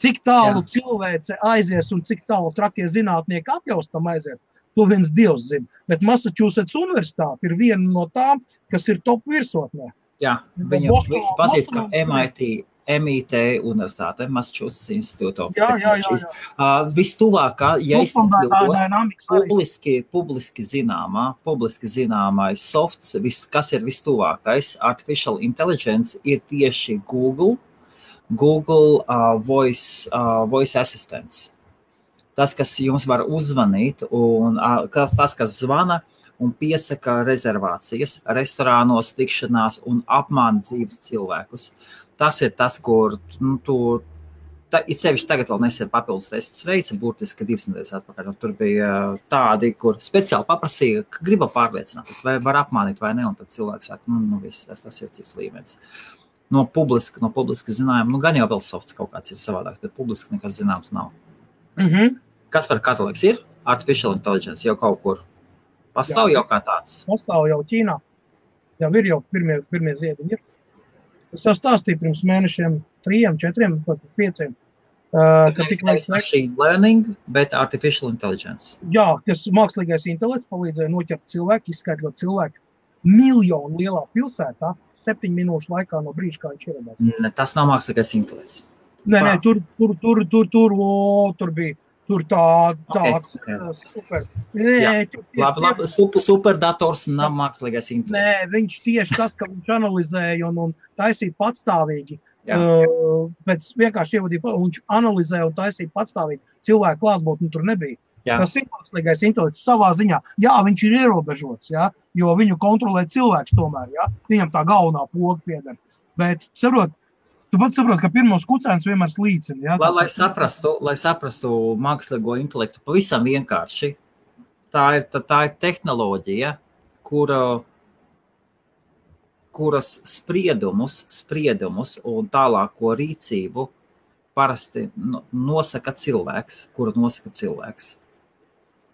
Cik tālu Jā. cilvēce aizies un cik tālu trakie zinātnieki atļaus tam aiziet, to viens dievs zina. Bet Massachusetts Universitāte ir viena no tām, kas ir top virsotnē. Jā, Bostonas- visi pazīst Bostonas- MIT, MIT universitāte, Massachusetts Institute of Jā, jā, jā. Technologies. Uh, Vistuvākā, ja es kļūdos, Dynamics arī. publiski, publiski zināmā, publiski zināmais softs, vis, kas ir vistuvākais artificial intelligence, ir tieši Google, Google uh, voice, uh, voice assistants. Tas, kas jums var uzzvanīt, un tas, kas zvana un piesaka rezervācijas restorānos, tikšanās un apmāna dzīves cilvēkus. Tas ir tas, kur nu, tu tā, it sevišķi tagad vēl nesen papildus testus veica, burtiski divas nedēļas atpakaļ. Tur bija tādi, kur speciāli paprasīja, ka griba pārliecināties, vai var apmānīt vai ne, un tad cilvēks saka, nu, nu viss, tas, tas ir cits līmenis. No publiska, no publiska zinājuma, nu, gan jau vēl softs kaut kāds ir savādāk, bet publiski nekas zināms nav. Mm -hmm. Kas par katoliks ir? Artificial intelligence jau kaut kur pastāv Jā. jau kā tāds. Pastāv jau Ķīnā. Jau ir jau pirmie, pirmie ziediņi. ir. Es jau stāstīju pirms mēnešiem, trim, četriem, pieciem. Uh, ka Nevis- tik nevis vajag machine learning, bet artificial intelligence. Jā, kas mākslīgais intelekts palīdzēja noķert cilvēku, izskaidrot cilvēku miljonu lielā pilsētā, septiņu minūšu laikā no brīža, kā viņš ieradās. Ne, Tas nav mākslīgais intelekts. Nē, nē, tur, tur, tur, tur, tur, o, tur bija. Tur tā, tāds Ok, ok. okay. super. Nē, tur Labi, labi, super, superdators nav mākslīgais intelekts. Nē, viņš tieši tas, ka viņš analizēja un, un taisīja patstāvīgi. Jā. Uh, pēc vienkārši ievadīja, viņš analizēja un taisīja patstāvīgi. Cilvēku klātbūtni tur nebija. Jā. Tas ir mākslīgais intelekts savā ziņā. Jā, viņš ir ierobežots, jā, jo viņu kontrolē cilvēks tomēr. Jā, viņam tā galvenā poga pieder. Bet, saprot, tu pats saproti, ka pirmos kucēns vienmēr slīcina. Jā, Lai, lai, saprastu, lai saprastu mākslīgo intelektu pavisam vienkārši, tā ir, tā, tā ir tehnoloģija, kura, kuras spriedumus, spriedumus un tālāko rīcību parasti no- nosaka cilvēks, kuru nosaka cilvēks.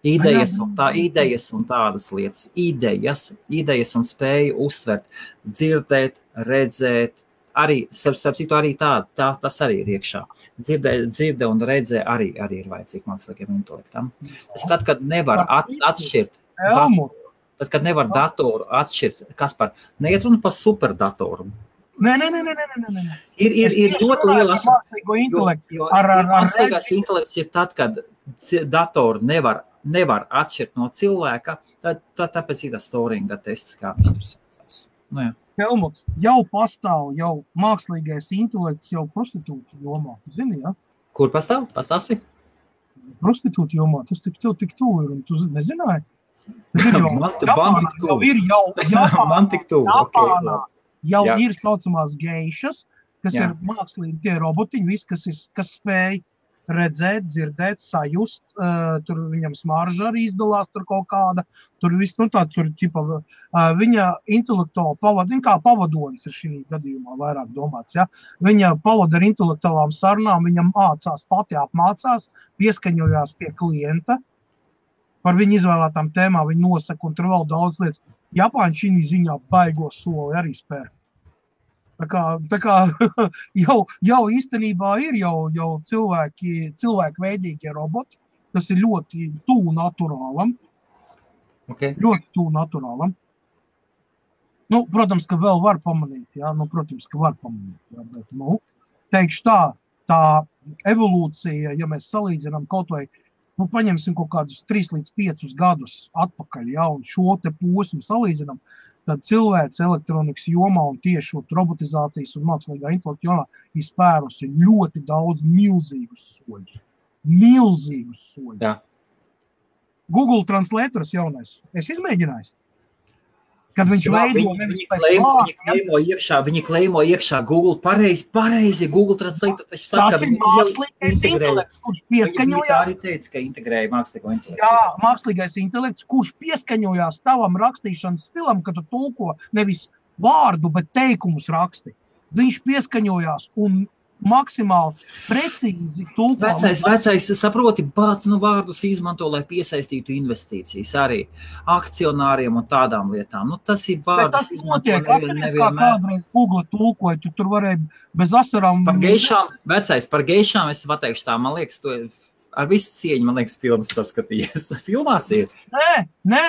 Idejas un, tā, idejas un tādas lietas, idejas, idejas un spēju uztvert, dzirdēt, redzēt, arī, starp, starp citu, arī tā, tā, tas arī ir iekšā. Dzirdē, dzirde un redzē arī, arī ir vajadzīga mākslīgiem intelektam. Tas tad, kad nevar at, atšķirt, Elmu. tad, kad nevar datoru atšķirt, kas par, neiet runa par superdatoru. Nē, nē, nē, nē, nē, nē. Ir, ir, ir ļoti liela ar mākslīgais intelekts ir tad, kad datoru nevar, nevar atšķirt no cilvēka, tad, tad tāpēc ir tas Turinga tests, kā viņš tur saucās. Jā. Helmut, jau pastāv jau mākslīgais intelekts jau prostitūtu jomā. Zini, ja? Kur pastāv? Pastāsti? Prostitūtu jomā tas tik tuvu, tik tuvu ir. un Tu zi- nezināji? <laughs> Man te man tik tuvu. ir jau <laughs> Japānā, Man tik tuvu. Okay, Japānā labi. jau Jā. ir saucamās geišas, kas Jā. ir mākslīgi tie robotiņi, viss, kas, ir, kas spēj redzēt, dzirdēt, sajust. Uh, tur viņam smarža arī izdalās, tur kaut kāda. Tur viss, nu tā, tur ķipa, uh, viņa intelektuāla pavadīja, kā pavadonis ir šī gadījumā vairāk domāts. Ja? Viņa pavada ar intelektuālām sarunām, viņa mācās, pati apmācās, pieskaņojās pie klienta. Par viņu izvēlētām tēmām viņa nosaka, un tur vēl daudz lietas. Japāņi šī ziņā baigo soli arī spēr. Tā kā, tā kā <laughs> jau, jau īstenībā ir jau, jau cilvēki, cilvēku veidīgie roboti. Tas ir ļoti tuvu naturālam. Okay. Ļoti tuvu naturālam. Nu, protams, ka vēl var pamanīt, jā, nu, protams, ka var pamanīt, jā, bet, nu, teikšu tā, tā evolūcija, ja mēs salīdzinām kaut vai, nu, paņemsim kaut kādus 3 līdz 5 gadus atpakaļ, jā, un šo te posmu salīdzinām, tad cilvēks elektronikas jomā un tieši robotizācijas un mākslīgā intelekta jomā ir spērusi ļoti daudz milzīgus soļus. Milzīgus soļus. Jā. Google Translators jaunais. Es izmēģināju. Kad viņš Jā, veido viņi, viņi, kleimo, viņi kleimo iekšā, viņi kleimo iekšā Google pareizi, pareizi Google Translate. Taču saka, Tas ir viņi mākslīgais intelekts, kurš Viņi tā pieskaņojās. arī teica, ka integrēja mākslīgo intelektu. Jā, mākslīgais intelekts, kurš pieskaņojās tavam rakstīšanas stilam, kad tu tulko nevis vārdu, bet teikumus raksti. Viņš pieskaņojās un maksimāli precīzi tulko. Vecais, vecais, saproti, bāc nu vārdus izmanto, lai piesaistītu investīcijas arī akcionāriem un tādām lietām. Nu, tas ir tas izmanto notiek. Atceries, kā kādreiz Google tulkoja, tu tur varēja bez asarām. Par geišām, vecais, par geišām es pateikšu tā, man liekas, to ar visu cieņu, man liekas, filmas saskatījies. <laughs> Filmās ir. Nē, nē,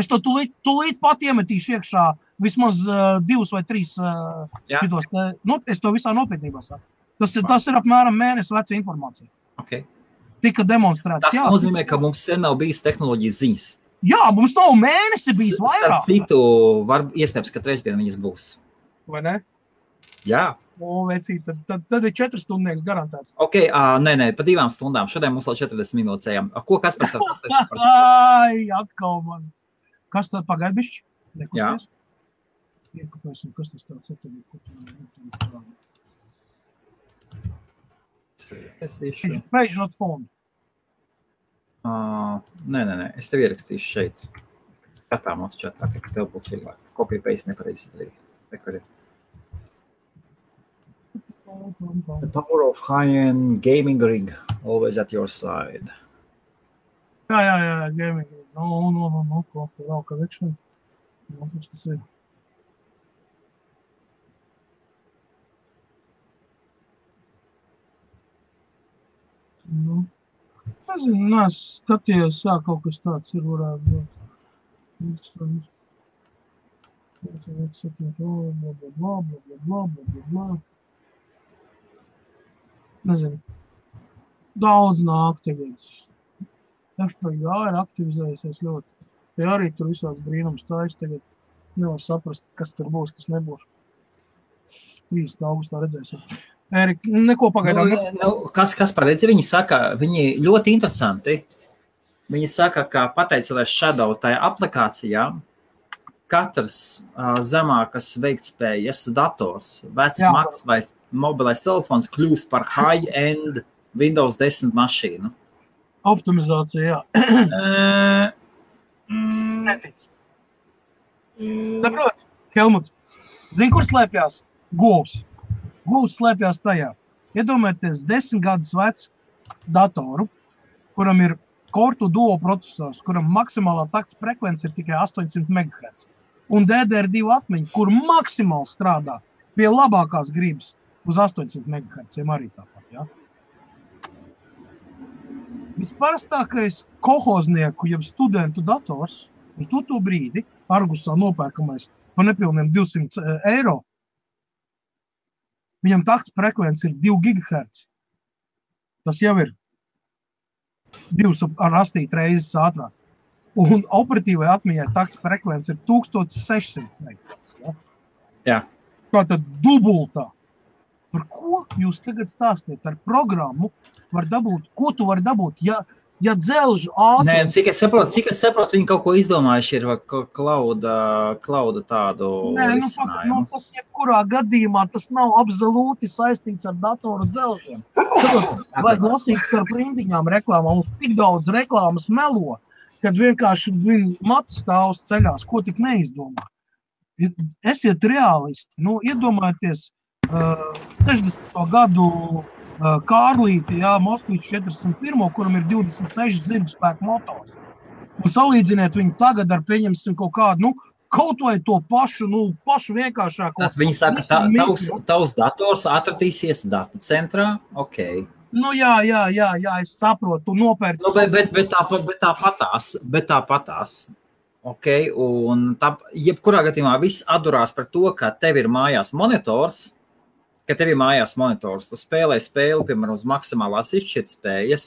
es to tūlīt, tūlīt pat iemetīšu iekšā vismaz uh, divus vai trīs uh, šitos. Nu, es to visā nopietnībā saku. Tas ir, tas ir apmēram mēnesis veca informācija. Okay. Tika demonstrēts. Tas jā, nozīmē, ka mums sen nav bijis tehnoloģijas ziņas. jā, mums nav mēnesi bijis Starp vairāk. citu, var, iespējams, ka trešdien viņas būs. Vai ne? Jā, O, vecīt, tad, tad, tad ir četras stundas garantēts. ok, uh, nē, nē, pa divām stundām. Šodien mums vēl 40 minūtes ejam. A, Ko kas par savu <laughs> Ai, atkal man. Kas tad pagaidišķi? Jā. Iekopēsim, kas tas tāds ir. Tad, ko tu- ko tu- Page not phone. Uh, nē, nē, nē, es tev ierakstīšu šeit. Katā mums čatā, ka tev būs vieglāk. Kopija pēc nepareizi darīt. Re, kur ir. The power of high-end gaming rig always at your side. Jā, jā, jā, gaming. No, no, no, no, ko, vēl connection. Mums tas ir. Nu, nezinu, nē, es skatījos, jā, kaut kas tāds ir varētu būt. Interesants. Nezinu. Daudz nāk tagad. FPGA ir aktivizējusies ļoti. Te arī tur visāds brīnums tājas tagad. Nevar saprast, kas tur būs, kas nebūs. 3. augustā redzēsim. Neko pagaidām. Nu, Ne... nu, kas, kas paredz? Viņi saka, viņi ļoti interesanti. Viņi saka, ka pateicoties Shadow tai aplikācijā, katrs uh, zemākas veiktspējas dators, vecs maks vai mobilais telefons kļūst par high-end Windows 10 mašīnu. Optimizācija, jā. <clears throat> Mm, Netic. Saprot, Helmut, zini, kur slēpjas govs? Govs slēpjas tajā. Iedomājieties, desmit gadus vecu datoru, kuram ir kortu duo processors, kuram maksimālā takts frekvence ir tikai 800 MHz. Un DDR2 atmiņa, kur maksimāli strādā pie labākās gribas uz 800 MHz arī tāpat. Ja? Visparastākais kohoznieku, jeb studentu dators uz to, brīdi, Argusā nopērkamais par nepilniem 200 eiro. Viņam takts frekvence ir 2 GHz. Tas jau ir 2,8 reizes ātrāk. Un operatīvai atmiņai takts frekvence ir 1600 MHz. Ja? Jā. Tā tad dubultā. Par ko jūs tagad stāstāt? Ar programmu var dabūt, ko tu vari dabūt? Ja, ja dzelžu Nē, ātrums cik es saprotu, cik es saprotu, viņi kaut ko izdomājuši ir klauda, klauda tādu Nē, nu, fakt, nu, tas jebkurā gadījumā tas nav absolūti saistīts ar datoru dzelžiem. Vajag lasīt par rindiņām reklāmām. Mums tik daudz reklāmas melo, kad vienkārši matu stāvs ceļās, ko tik neizdomā. Esiet realisti. Nu, iedomājieties, uh, 60. gadu Kārlīti, Jā, Moskvas 401, kuram ir 26 zirga spēku motors. Un salīdziniet viņu tagad ar, pieņemsim, kaut kādu, nu, kaut vai to pašu, nu, pašu vienkāršāko. Tas viņi saka, ka Visam tavs, tavs dators atradīsies datu centrā. Okay. Nu, jā, jā, jā, jā, es saprotu, tu nopērci. Nu, bet, bet, bet, tāpat, bet tāpatās, bet tāpatās. Okay, un tā, jebkurā gadījumā viss atdurās par to, ka tev ir mājās monitors, ka tev ir mājās monitors. Tu spēlē spēli, piemēram, uz maksimālās izšķirtspējas.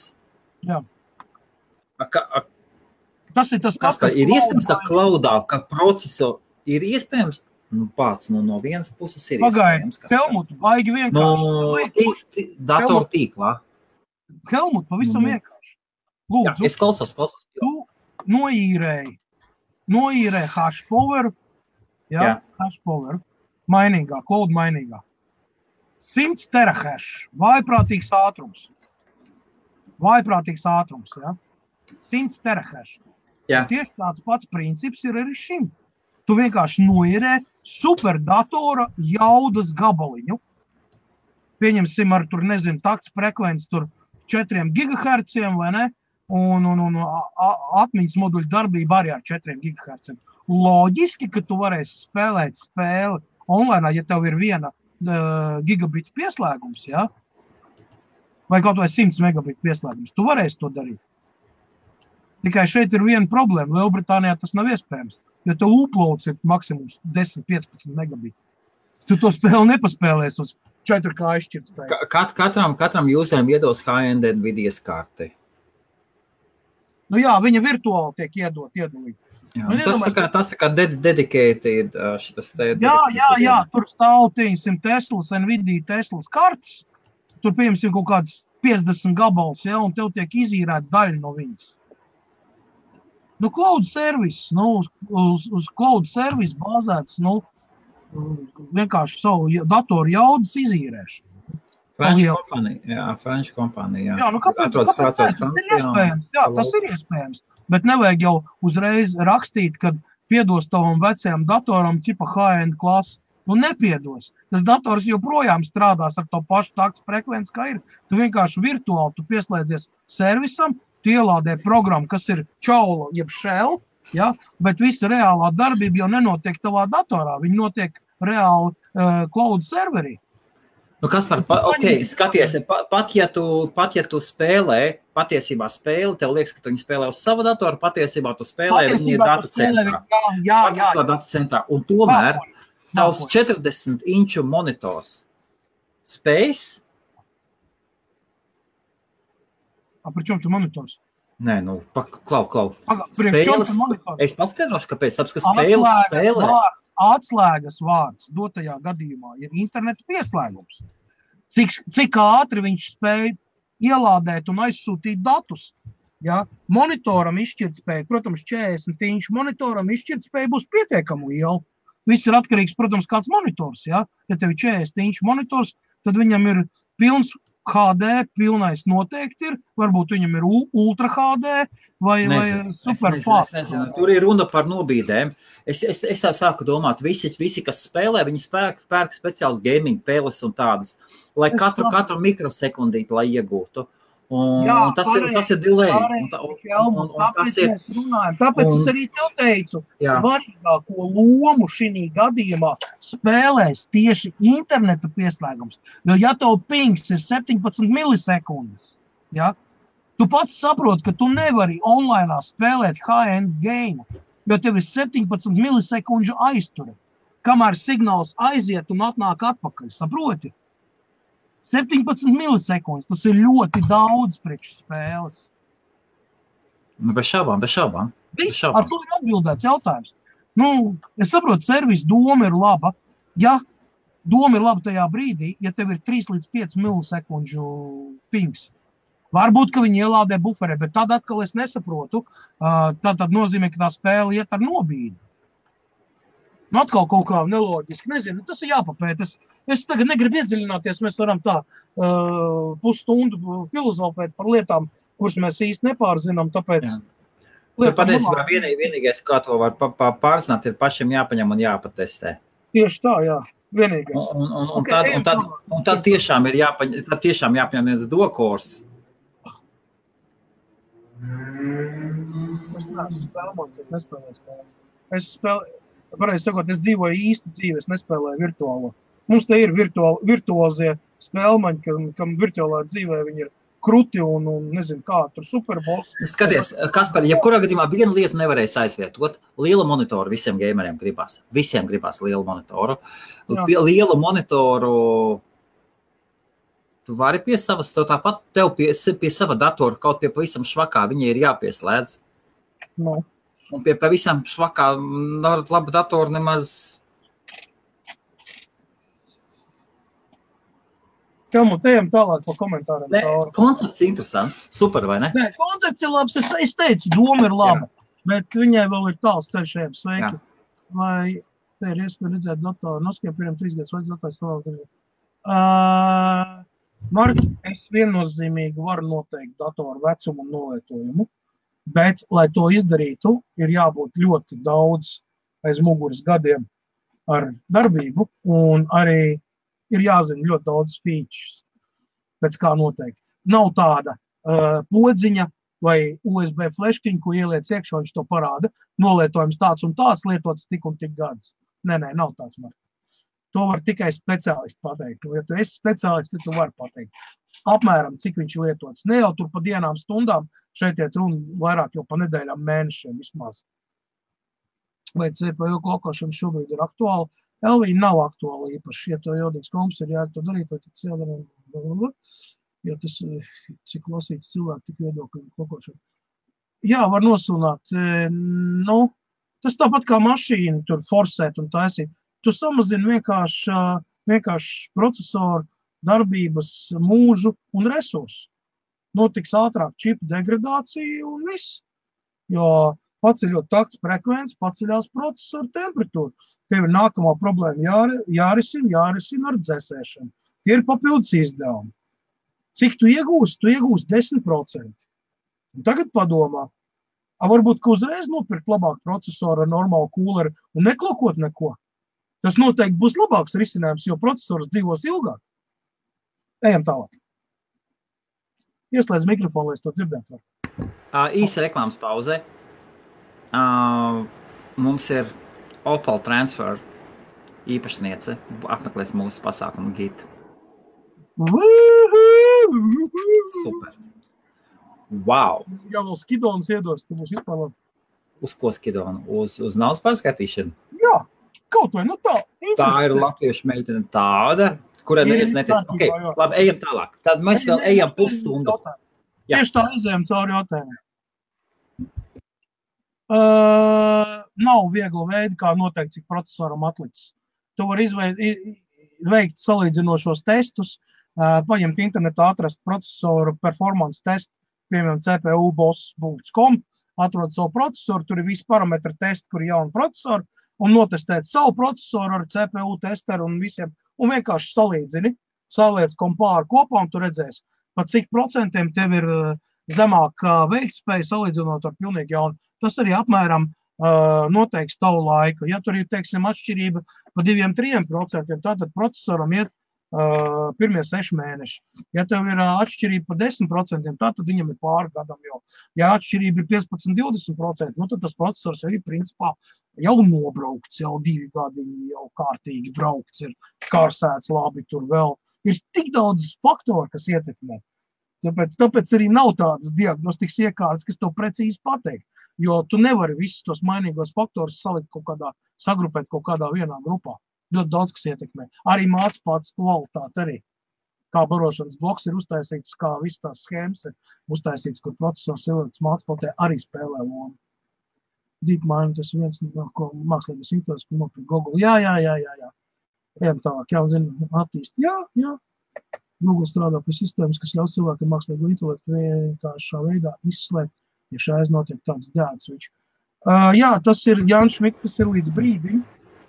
Jā. A, ka, a, Tas ir tas ka kas ir iespējams, ka klaudā, ka procesors ir iespējams, nu, pats nu, no vienas puses ir Pagaidi, iespējams. Kaspar. Helmut, baigi No vienkārši. tī- tī- datortīklā. Helmut, pavisam Mhm. vienkārši. Jā, Lūdzu, es klausos, klausos. tu noīrēji, noīrēji hashpower, jā, Jā. jā. hashpower, mainīgā, cloud mainīgā. 100 terahash, vājprātīgs ātrums. Vājprātīgs ātrums, jā. 100 terahash. Jā. Tieši tāds pats princips ir arī šim. Tu vienkārši noīrē superdatora jaudas gabaliņu. Pieņemsim ar, tur nezinu, takts frekvenci, tur 4 GHz vai ne? Un, un, un atmiņas moduļu darbība arī ar 4 GHz. Loģiski, ka tu varēsi spēlēt spēli online, ja tev ir viena uh, gigabita pieslēgums, ja? vai kaut vai 100 megabita pieslēgums. Tu varēsi to darīt. Tikai šeit ir viena problēma. Lielbritānijā tas nav iespējams. Jo tev uploads ir maksimums 10-15 megabiti. Tu to spēli nepaspēlēsi uz 4K izšķirtspēju. Ka- Kat, katram, katram jūsiem iedos HND Nvidias karti. Nu, jā, viņa virtuāli tiek iedot, iedalīt. Jā, Nu, tas tā iedomājies, kā, tas tā kā ded dedicated, ā, šitas te Jā, jā, jā, tur stāv 300 Teslas, Nvidia Teslas kartes. Tur, piemēram, kaut kāds 50 gabals, ja, un tev tiek izīrēta daļa no viņas. Nu, cloud service, nu, uz, uz, uz cloud service bāzēts, nu, vienkārši savu datoru jaudas izīrēšanu. Franču kompānija, jā, Franču kompānija, jā. Jā, nu kāpēc, Atrodas kāpēc Francijas ne? Tas ir Francijā. iespējams. Jā, tas ir iespējams. Bet nevajag jau uzreiz rakstīt, ka piedos tavam vecajam datoram, tipa HN klasi. Nu, nepiedos. Tas dators joprojām strādās ar to pašu taktu frekvenci, kā ir. Tu vienkārši virtuāli tu pieslēdzies servisam, tu ielādē programmu, kas ir čaula, jeb shell, ja? bet visa reālā darbība jau nenotiek tavā datorā. Viņa notiek reāli uh, cloud serverī. Nu, kas par, pa, ok, skaties, pa- pat ja, tu, pat ja tu spēlē, patiesībā spēli, tev liekas, ka tu spēlē uz savu datoru, patiesībā tu spēlē Patiesībā datu centrā. Jā, jā, jā. Patiesībā datu centrā. Un tomēr tavs Nākošais. 40 inču monitors spējas, tu monitors? Nē, nu, klau, klau, spēles. Es paskaidrošu, kāpēc. Tāpēc, ka spēles Atslēgas spēlē. vārds, atslēgas vārds dotajā gadījumā ir interneta pieslēgums. Cik, cik ātri viņš spēja ielādēt un aizsūtīt datus. Ja? Monitoram izšķirtspēja, protams, 40 inču monitoram izšķirtspēja būs pietiekami liela. Viss ir atkarīgs, protams, kāds monitors. Ja, ja tev ir 40 inču monitors, tad viņam ir pilns HD, pilnais noteikti ir. Varbūt viņam ir Ultra HD vai, Nezinu, vai Super Fast. Tur ir runa par nobīdēm. Es, es, es tā sāku domāt, visi, visi kas spēlē, viņi spēk, pērk speciāls gaming pēles un tādas, lai Es katru, saprotu. katru mikrosekundīti lai iegūtu. Un, Jā, un tas, ir, pareizi, tas ir un Tāpēc ir. Tāpēc un- es arī tev teicu, Jā. svarīgāko lomu šī gadījumā spēlēs tieši interneta pieslēgums. Jo, ja tev pings ir 17 milisekundes, ja, tu pats saproti, ka tu nevari online spēlēt high-end game, jo tev ir 17 milisekundžu aizture, kamēr signāls aiziet un atnāk atpakaļ. Saproti? 17 milisekundes. Tas ir ļoti daudz priekš spēles. Nu, bez šaubām, bez šaubām. Viss, Šaubām. ar to ir atbildēts jautājums. Nu, es saprotu, servis doma ir laba. Ja doma ir laba tajā brīdī, ja tev ir 3 līdz 5 milisekundžu pings. Varbūt, ka viņi ielādē buferē, bet tad atkal es nesaprotu. Uh, tad, tad nozīmē, ka tā spēle iet ar nobīdi. Nu, atkal kaut kā neloģiski. Nezinu, tas ir jāpapēta. Es, es tagad negribu iedziļināties. Mēs varam tā uh, pusstundu filozofēt par lietām, kuras mēs īsti nepārzinām. Tāpēc Jā. Liekam patiesībā malā. vienī- vienīgais, kā to var pa, pa, pārzināt, ir pašam jāpaņem un jāpatestē. Tieši tā, jā. Vienīgais. Un, un, un, un, Ok, tad, un, tad, un tad tiešām ir jāpaņem, tad tiešām jāpaņem viens dokors. Es neesmu spēlējis, es nespēlēju spēles. Es, spēlē, pareizi sakot, es dzīvoju īstu dzīvi, es nespēlēju virtuālo. Mums te ir virtuāli, virtuozie spēlmaņi, kam, kam virtuālā dzīvē viņi ir kruti un, un nezinu, kā tur superboss. Skaties, kas par jebkurā gadījumā vienu lietu nevarēs aizvietot. Liela monitora visiem gameriem gribās. Visiem gribās lielu monitoru. Jā. Lielu monitoru tu vari pie savas, tev tāpat tev pie, pie sava datora kaut pie pavisam švakā, viņai ir jāpieslēdz. Nu, Un pie pavisam švakā, laba datora nemaz. kam un tejam tālāk pa komentāriem cauri. koncepts interesants, super, vai ne? Nē, koncepts ir labs, es, es teicu, doma ir laba, bet viņai vēl ir tāls ceļš ejams. Sveiki. Jā. Vai te ir iespēja redzēt datoru? Noskatījumā pirmiem trīs gadus vajag dators savā gadījumā. Uh, Mark, es viennozīmīgi varu noteikt datoru vecumu un nolietojumu, bet, lai to izdarītu, ir jābūt ļoti daudz aiz muguras gadiem ar darbību, un arī ir jāzina ļoti daudz features, pēc kā noteikti. Nav tāda uh, podziņa vai USB flashkiņa, ko ieliec iekšā, viņš to parāda. Nolietojums tāds un tāds, lietots tik un tik gadus. Nē, nē, nav tāds. Marta. To var tikai speciālists pateikt. Ja tu esi speciālists, tad tu vari pateikt. Apmēram, cik viņš lietots. Ne jau tur pa dienām, stundām, šeit ir runa vairāk jau pa nedēļām, mēnešiem vismaz. Vai CPU klokošana šobrīd ir aktuāla? LV nav aktuāla īpaši. Ja tev jodīgs komps ir jādara to darīt, vai cits jādara. Jo tas, cik lasīts cilvēku, tik viedokļu klokošana. Jā, var nosunāt. eh, Nu, tas tāpat kā mašīna, tur forsēt un taisīt. Tu samazini vienkārši, vienkārši procesoru darbības mūžu un resursu. Notiks ātrāk čipu degradācija un viss. Jo paceļot takts frekvenci, paceļās procesora temperatūra. Tev ir nākamā problēma jāri, jārisina, jārisina ar dzēsēšanu. Tie ir papildus izdevumi. Cik tu iegūsi? Tu iegūsi 10%. Un tagad padomā, a varbūt, ka uzreiz nopirkt labāku procesoru ar normālu kūleri un neklokot neko. Tas noteikti būs labāks risinājums, jo procesors dzīvos ilgāk. Ejam tālāk. Ieslēdz mikrofonu, lai es to dzirdētu. Uh, īsa reklāmas pauze. Uh, mums ir Opel transfer īpašniece. Apmeklēs mūsu pasākumu gidu. Super. Wow! Ja vēl skidons iedos, tad būs vispār labi. Uz ko skidonu? Uz, uz naudas pārskaitīšanu. Jā, kaut vai nu tā. Tā ir latviešu meitene tāda, kurai neviens kārtībā, Okay, labi, ejam tālāk. Tad mēs vēl ejam pusstundu. Jā. Tieši tā aizējām cauri jautājumiem. Uh, nav viegli veidi, kā noteikt, cik procesoram atlicis. Tu vari izveid, veikt salīdzinošos testus, uh, paņemt internetā, atrast procesoru performance testu, piemēram, CPU boss.com, atrod savu procesoru, tur ir visi parametri testi, kur ir jauni procesori, un notestēt savu procesoru ar CPU testeru un visiem, un vienkārši salīdzini, saliec kompāru kopā, un tu redzēsi, pa cik procentiem tev ir uh, zemāka veiktspēja salīdzinot ar pilnīgi jaunu. Tas arī apmēram uh, noteiks tavu laiku. Ja tur ir, teiksim, atšķirība pa 2-3%, tad procesoram iet pirmie seši mēneši. Ja tev ir atšķirība pa 10%, tad viņam ir pāri gadam jau. Ja atšķirība ir 15-20%, nu, tad tas procesors jau ir principā jau nobraukts, jau divi gadi jau kārtīgi braukts, ir kārsēts labi tur vēl. Ir tik daudz faktoru, kas ietekmē. Tāpēc, tāpēc arī nav tādas diagnostikas iekārtas, kas to precīzi pateiks. Jo tu nevari visus tos mainīgos faktorus salikt kaut kādā, sagrupēt kaut kādā vienā grupā. Ļoti daudz kas ietekmē. Arī mācības pats kvalitāte arī. Kā barošanas bloks ir uztaisīts, kā visas tās schēmas ir uztaisīts, kur procesors ielikts mācības platē, arī spēlē lomu. DeepMind tas viens no mākslīgas intelekts, ko nopirkt Google. Jā, jā, jā, jā. jā. Ejam tālāk, jā, un zinu, attīst. Jā, jā. Google strādā pie sistēmas, kas ļaus cilvēkam mākslīgo intelektu vienkāršā veidā izslēgt, ja šais notiek tāds dēts. Viņš. Uh, jā, tas ir Jānis Šmits, tas ir līdz brīdim,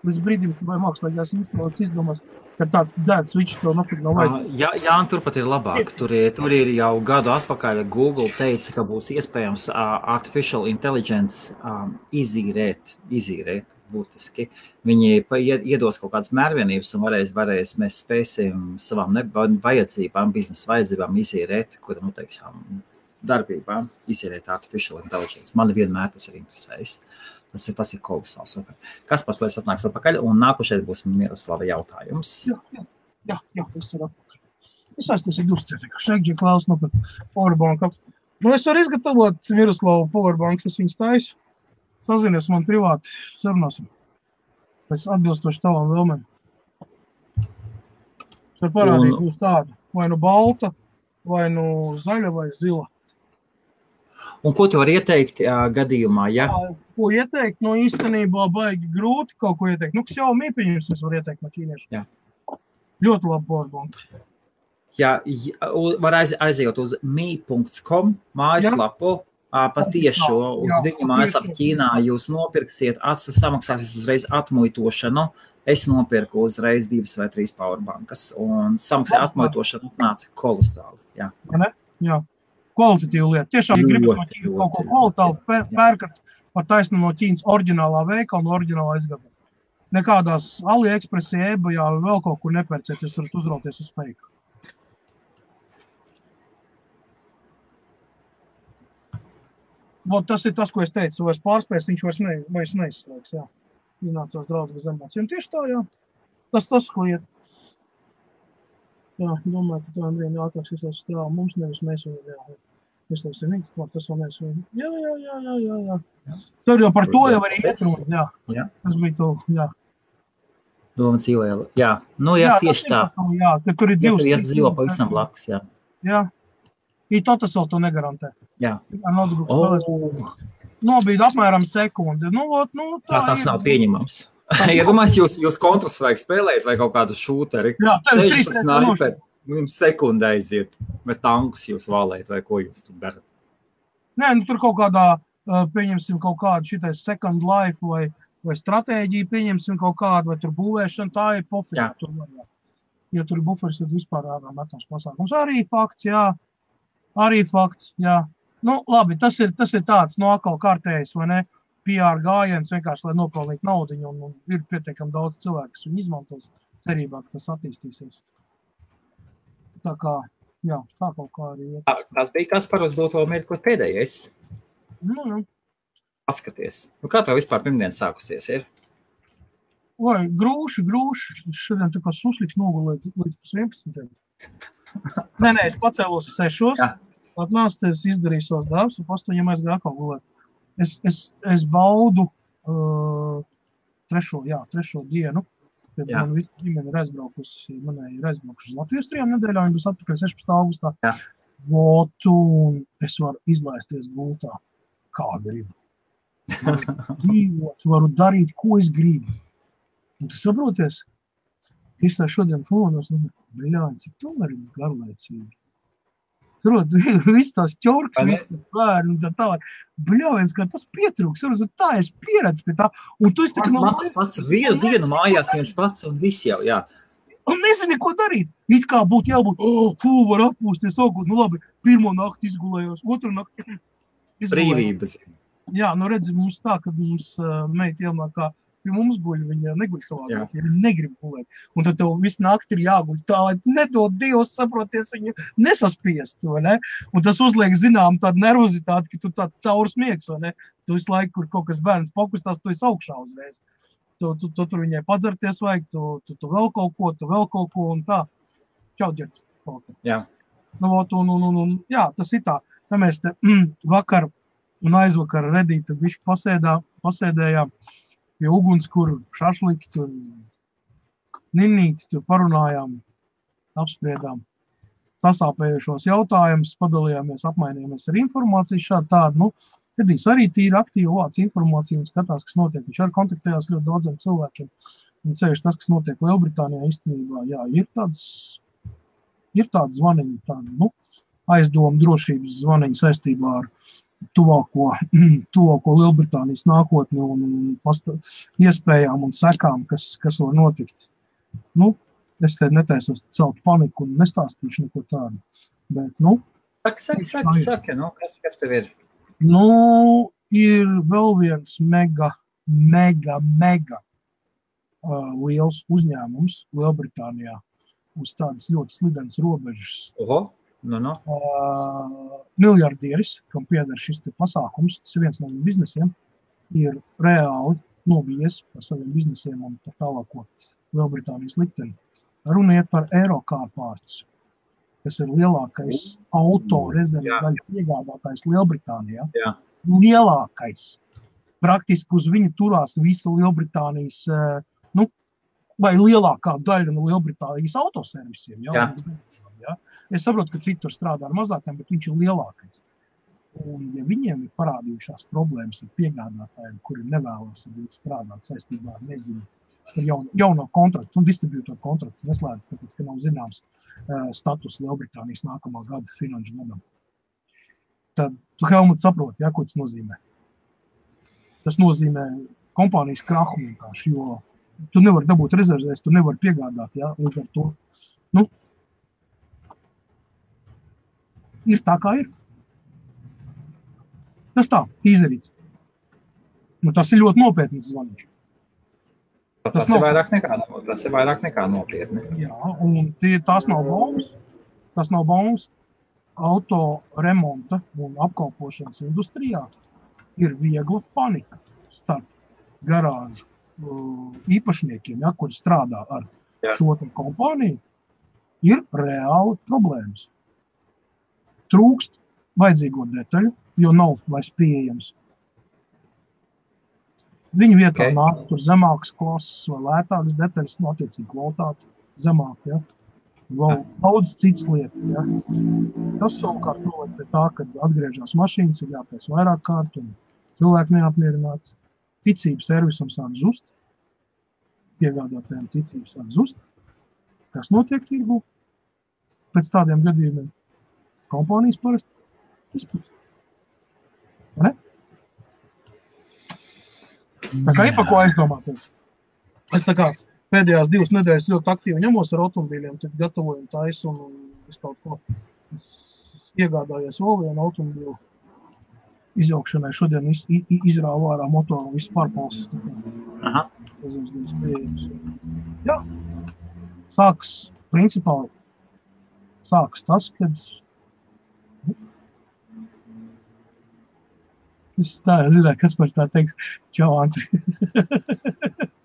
līdz brīdim, kad vai mākslīgās intelekts izdomās, ka tāds dēts viņš to nopirkt nav vajadzīgs. Jā, jā, turpat ir labāk. Tur ir, tur ir jau gadu atpakaļ Google teica, ka būs iespējams uh, artificial intelligence um, izīrēt, izīrēt būtiski. Viņi iedos kaut kādas mērvienības un varēs, varēs mēs spēsim savām vajadzībām, biznesa vajadzībām izīrēt, ko tam teiksim, darbībām, izīrēt artificial intelligence. Man vienmēr tas ir interesējis. Tas ir, tas ir kolosāls. Kas paslēdz atnāks atpakaļ, un nākošais būs Miroslava jautājums. Jā, jā, jā, jā tas ir atpakaļ. Es esmu tas duscēs, ka šeit klaus no Powerbanka. Nu, es varu izgatavot Miroslavu Powerbanks, es viņus taisu. Sazinies man privāti, sarunāsim. Pēc atbilstoši tavam vēlmēm. Tur parādīt būs tāda, vai nu balta, vai nu zaļa, vai zila. Un ko tu vari ieteikt jā, gadījumā? Ja? Jā, ko ieteikt? No īstenībā baigi grūti kaut ko ieteikt. Nu, kas jau mīpiņums es varu ieteikt no ķīniešu. Jā. Ļoti labi powerbank. Ja, var aiz, aiziet uz mi.com mājaslapu, patieši uz Jā, viņu mājaslapu. Ķīnā jūs nopirksiet, samaksāsiet uzreiz atmuitošanu. Es nopirku uzreiz divas vai trīs powerbankas, un samaksāju Labi. atmuitošanu nāca kolosāli. Jā. Jā, kvalitatīva lieta. Tiešām, ja gribat no Ķīnas kaut ko pē- pērkat par taisnu no Ķīnas oriģinālā veikala, no oriģinālā izgabala. Nekādās AliExpressī, eBayā vai vēl kaut kur nepērciet, jūs varat uzrauties uz fake. Vot tas ir tas, ko es teicu. Vairs pārspēs, viņš vairs, ne, vairs neizslēgs. Jā. Iznācās draudz bez emocijām. Tieši tā, jā. Tas tas, ko iet. Jā, domāju, ka tā Andrija ātrāk izlaiž strāvu. Mums nevis mēs viņu Mēs tam sirdīgs, man tas vēl neesmu. Jā, jā, jā, jā, jā, jā. jā. Tur jau par Tur to jau arī ietrūna, jā. jā. Tas bija to, jā. Doma dzīvo, jā. Nu, jā, jā tieši tā. tā. Jā, tur ir divas. Jā, tur dzīvo pavisam blakus, jā. Jā. I to tas vēl to negarantē. Jā. Ar nodruku oh. Nobīd apmēram sekundi. Nu, ot, nu, tā, tā tas ir. nav pieņemams. Iedomājieties, jūs, jūs kontrastraiku spēlējat vai kaut kādu šūteri. Jā, tas ir 13 nu, jums sekundē aiziet, bet tankus jūs valēt vai ko jūs tur darat? Nē, nu, tur kaut kādā, pieņemsim, kaut kādu šitais second life vai, vai stratēģiju, pieņemsim kaut kādu, vai tur būvēšana, tā ir pofīga. Tur, ja tur ir buferis, tad vispār ārā metams pasākums. Arī fakts, jā. Arī fakts, jā. Nu, labi, tas ir, tas ir tāds, nu, atkal kārtējs, vai ne? PR gājiens vienkārši, lai nopelnītu naudu, un, un ir pietiekami daudz cilvēku, kas viņu izmantos cerībā, ka tas attīstīsies. Tā kā, jā, tā kaut kā arī iet. Tā- Tas bija kas par uz doto mirkli pēdējais. Nu, nu. Atskaties, nu, kā tev vispār pirmdiena sākusies? Ir? Oi, grūši, grūši. Šodien tā kā susliks nogulēt līdz pus 11. <laughs> Nē, nē, es pacēlos 6. Jā. Atnācu, es izdarīju savus darbus, un pēc tam es gāju atkal gulēt. Es, es, es baudu uh, trešo, jā, trešo dienu. Jā. man visa ģimene ir aizbraukusi, manai ir aizbraukusi uz Latvijas trijām nedēļām, viņa būs atpakaļ 16. augustā. Jā. Vot, un es varu izlaisties gultā, kā gribu. <laughs> Dzīvot, varu darīt, ko es gribu. Un tu saproties, ka es tā šodien fonos, nu, cik tomēr ir garlaicīgi. Saprot, <laughs> viss tās ķorks, viss tas bērni un tā tālāk. Bļāviens, kā tas pietrūks, saprot, tā es pieredzu pie tā. Un tu esi tik Man pats, pats vienu dienu mājās viens pats un viss jau, jā. Un nezini, ko darīt. It kā būtu jābūt, oh, fū, var atpūsties, augūt. Nu labi, pirmo nakti izgulējos, otru nakti <laughs> izgulējos. Brīvības. Jā, nu redzi, mums tā, ka mums uh, meita ielnāk kā pie mums guļ, viņa neguļ savā Jā. gultā, viņa negrib gulēt. Un tad tev visu nakti ir jāguļ tā, lai nedod Dievs saproties viņu nesaspiest, ne? Un tas uzliek zinām tādu nervozitāti, ka tu tā caur smiegs, vai ne? Tu visu laiku, kur kaut kas bērns pokustās, tu esi augšā uzreiz. Tu, tu, tu tur viņai padzerties vajag, tu, tu, tu vēl kaut ko, tu vēl kaut ko un tā. Čau, ģert. Jā. Nu, ot, un, un, un, un, jā, tas ir tā. Ja mēs te mm, vakar un aizvakar redītu, viņš pasēdā, pasēdējām pie uguns, kur šašliki tur ninīti, tur parunājām, apspriedām sasāpējušos jautājumus, padalījāmies, apmainījāmies ar informāciju šādu tādu, nu, Edijs arī tīri aktīvi vāc informāciju un skatās, kas notiek. Viņš arī kontaktējās ļoti daudziem cilvēkiem. Un ceļš tas, kas notiek Lielbritānijā, īstenībā, jā, ir tāds, ir tāds zvaniņi, tādi, nu, aizdomu drošības zvaniņi saistībā ar tuvāko, <clears throat> tuvāko Lielbritānijas nākotni un, un pasta, iespējām un sekām, kas, kas var notikt. Nu, es te netaisos celt paniku un nestāstīšu neko tādu. Bet, nu, Saki, saki, saki, saki nu, kas, kas tev ir? Nu, ir vēl viens mega, mega, mega uh, liels uzņēmums Lielbritānijā uz tādas ļoti slidenas robežas. Oho, nu, nu. Uh, miljardieris, kam pieder šis pasākums, tas ir viens no viņu biznesiem. ir reāli nobijies par saviem biznesiem un par tālāko Lielbritānijas likteni. Runa iet par Eirokārpārts, kas ir lielākais auto rezerves daļu piegādātājs Lielbritānijā. Jā. Lielākais. Praktiski uz viņu turās visa Lielbritānijas, eh, nu, vai lielākā daļa no Lielbritānijas autoservisiem. Ja? Ja? Es saprotu, ka citur strādā ar mazākiem, bet viņš ir lielākais. Un, ja viņiem ir parādījušās problēmas ar piegādātājiem, kuri nevēlas ar strādāt saistībā ar nezinu, jauno, jauno kontraktu, un distribūtoru kontrakts neslēdz, tāpēc, ka nav zināms uh, status Lielbritānijas nākamā gada finanšu gadam. Tad tu Helmut saproti, ja, ko tas nozīmē. Tas nozīmē kompānijas krahu vienkārši, jo tu nevari dabūt rezervēs, tu nevari piegādāt, ja, līdz ar to, nu, ir tā, kā ir. Tas tā, izdarīts. Nu, tas ir ļoti nopietns zvaniņš. Tas, Tas ir nav- vairāk nekā, tas ir vairāk nekā nopietni. Jā, un tie, tās nav bombas. Tas nav bombas. Auto remonta un apkalpošanas industrijā ir viegla panika starp garāžu uh, īpašniekiem, ja, kuri strādā ar Jā. šo kompāniju. Ir reāli problēmas. Trūkst vajadzīgo detaļu, jo nav vairs pieejams. Viņa vietā Ok. okay. nāk tur zemākas klases vai lētākas detaļas, no attiecīgi kvalitāte zemāk. Ja? Vēl daudz citas lietas. Ja? Tas savukārt noved pie tā, ka atgriežas mašīnas, ir jāpēc vairāk kārt, un cilvēki neapmierināti. Ticība servisam sāk zust, piegādātājiem ticība sāk zust. Kas notiek tirgu? Pēc tādiem gadījumiem kompānijas parasti. Vai ne? Tā kā ir par ko aizdomāties. Es tā kā pēdējās divas nedēļas ļoti aktīvi ņemos ar automobīļiem, tad gatavojam taisu un, un visu kaut ko. Es iegādājos vēl vienu automobīlu izjaukšanai. Šodien iz, izrāvu ārā motoru un visu pārpalsas. Aha. Jā, sāks, principā, sāks tas, kad Es tā zināju, kas par tā teiks. Čau, Antri. <laughs>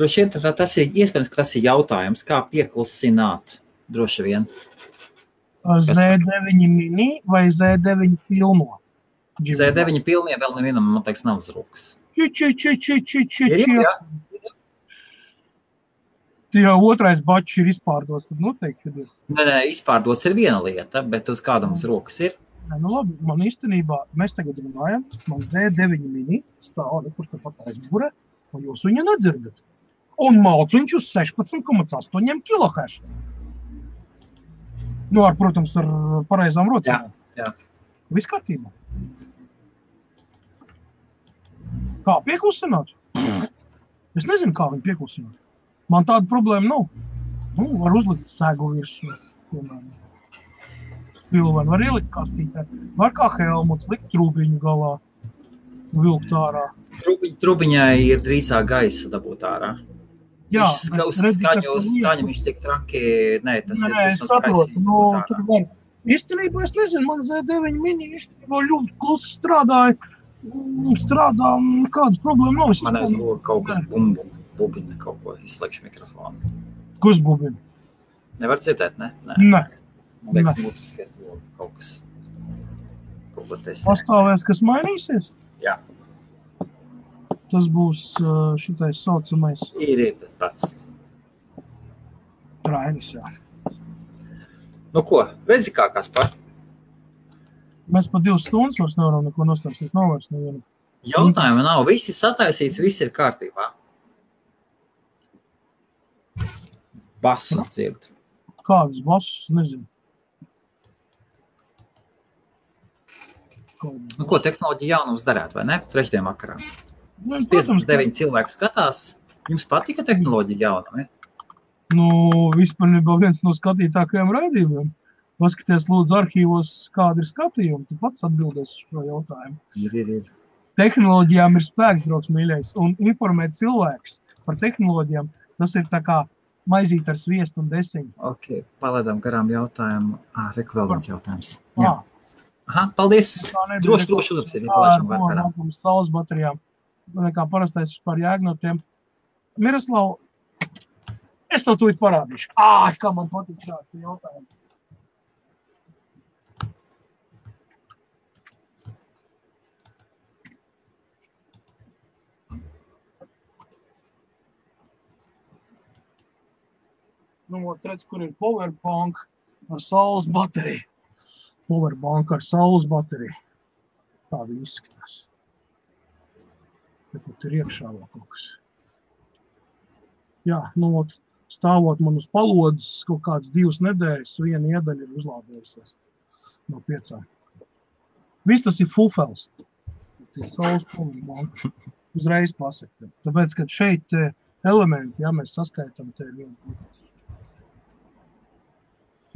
Droši vien tā, tas ir iespējams, ka tas ir jautājums, kā pieklusināt. Droši vien. Z9 mini vai Z9 pilno? Z9 pilnie vēl nevienam, man liekas, nav uz rokas. Či, či, či, či, či, či, Ir, či. jā. Jau otrais bačs ir izpārdots, tad noteikti, kad ir. Nē, nē, izpārdots ir viena lieta, bet uz kādam uz rokas ir. Nē, nu labi, man īstenībā, mēs tagad runājam, man Z9 mini stāv nekur tepat aizmugurē, un jūs viņu nedzirdat. Un malciņš uz 16,8 kHz. Nu, ar, protams, ar pareizām rocēm. Jā, jā. Viss kārtībā. Kā pieklusināt? Es nezinu, kā viņu pieklusināt. Man tāda problēma nav. Nu, var uzlikt sēgu virsū. piemēram. Pilvenu var ielikt kastītē. Var kā helmuts likt trūbiņu galā. Vilkt ārā. Trubiņ, trubiņai ir drīzāk gaisa dabūt ārā. Jā, Viņš skaņu, skaņu viņš tik traki. Nē, tas Nē, ir vismaz gaisa izdabūt tur var. Īstenībā es nezinu, man Z9 mini īstenībā ļoti klusi strādāja. Mm, Strādā, un kādas problēmas nav. Man aiz vispār- loga kaut kas bumbu, bubina kaut ko, izslēgšu mikrofonu. Kas bubina? Nevar dzirdēt, ne? Nē. Nē, Man liekas, mutiskais loga kaut kas. Kaut ko testē. pastāvēs, kas mainīsies. Jā. Tas būs uh, šitais saucamais Ir, ir tas pats. trainis. Jā. Nu ko, redzi kā kas par? Mēs pat divas stundas vairs nevaram neko nostāstīt. Nav vairs neviena. Jautājumu nav, viss ir sataisīts, viss ir kārtībā. Basas dzird. Kādas basus, nezinu. Nu, ko tehnoloģija jaunums darētu, vai ne? Trešdien vakarā. Nu, protams, 59 cilvēki skatās. Jums patika tehnoloģija jaunumi? Nu, vispār viens no skatītākajiem raidījumiem. Paskaties, lūdzu, arhīvos, kāda ir skatījuma. Tu pats atbildēsi šo jautājumu. Ir, ir, ir. Tehnoloģijām ir spēks, draugs, mīļais, un informēt cilvēkus par tehnoloģijām. Tas ir tā kā maizīt ar sviestu un desiņu. Ok, palaidām garām jautājumu. Ah, reku vēl viens jautājums. Jā. Aha, paldies! Droši, droši Tā ir palaišam vakarā. saules baterijām. Nekā parastais vispār jēga no tiem. Miroslav, es to tūlīt parādīšu. Ā, kā man patīk šādi jautājumi. Nu, redz, kur ir powerbank ar saules bateriju. Powerbank ar saules bateriju. Tāda izskatās. Te pat ir iekšā vēl kaut kas. Jā, nu, ot, stāvot man uz palodzes kaut kādas divas nedēļas, viena iedaļa ir uzlādējusies no piecām. Viss tas ir fufels. Tas ir saules powerbank. Uzreiz pasaka. Tāpēc, kad šeit eh, elementi, ja mēs saskaitām, te ir viens, div-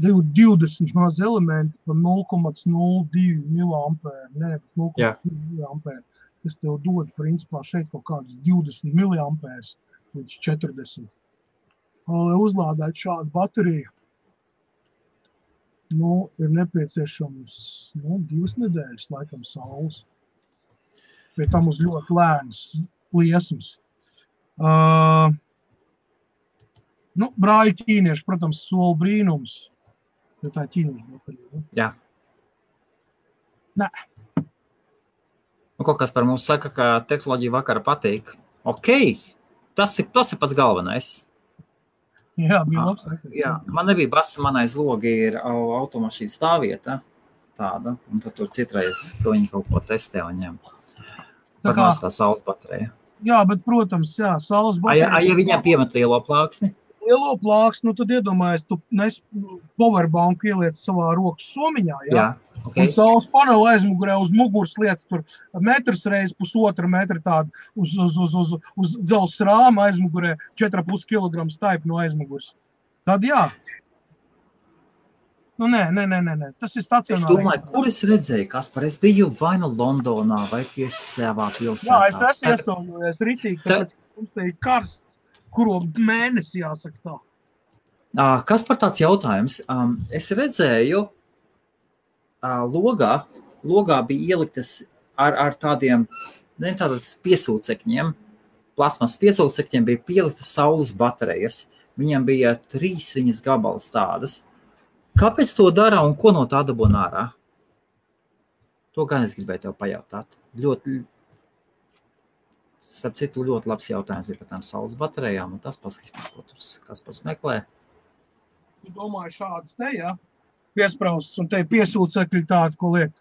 20 maz elementi par 0,02 mAh. Nē, 0,2 mAh. Tas tev dod, principā, šeit kaut kādus 20 mAh līdz 40. Lai uzlādētu šādu bateriju, nu, ir nepieciešams nu, divas nedēļas, laikam, saules. Pie tam uz ļoti lēnas liesmas. Uh, nu, brāļi ķīnieši, protams, soli brīnums. Jo tā ir ķīniešu baterija. Nu? Jā. Nē. Nu, kaut kas par mums saka, ka tehnoloģija vakara patīk. Ok, tas ir, tas ir pats galvenais. Jā, bija Ah, labs. Jā, man nebija basa, manai logi ir au- automašīnas stāvvieta. Tāda, un tad tur citreiz to viņi kaut ko testē un ņem. Tā kā, tā saules baterija. jā, bet, protams, jā, saules Ai, ja, baterija. ja viņam piemet lielo plāksni, lielo plāksni, nu tad iedomājies, tu nes powerbanku ieliec savā rokas somiņā. Jā? jā, Un okay. saules panela aizmugurē uz muguras lietas, tur metrs reizes pusotra metra tāda uz, uz, uz, uz, uz dzelzs rāma aizmugurē, 4,5 kg staipa no aizmugures. Tad jā. Nu, nē, nē, nē, nē, tas ir Es stacionārs. domāju, kur es redzēju, kas par es biju vai nu Londonā, vai pie savā pilsētā. Jā, es esmu ritīgi, Tā- tāpēc, ka mums te ir karsts, kuro mēnesi jāsaka tā. Kas par tāds jautājums? Um, es redzēju, logā, logā bija ieliktas ar, ar tādiem ne, tādas piesūcekņiem, plasmas piesūcekņiem bija pieliktas saules baterijas. Viņam bija trīs viņas gabalas tādas. Kāpēc to dara un ko no tā dabūna ārā? To gan es gribēju tev pajautāt. Ļoti, starp citu, ļoti labs jautājums bija par tām saules baterijām, un tas paskatās, ko tur kas par meklē. Tu domāji šādas te, jā? Piespraustas un te ir piesūcekļi tādi, ko liek.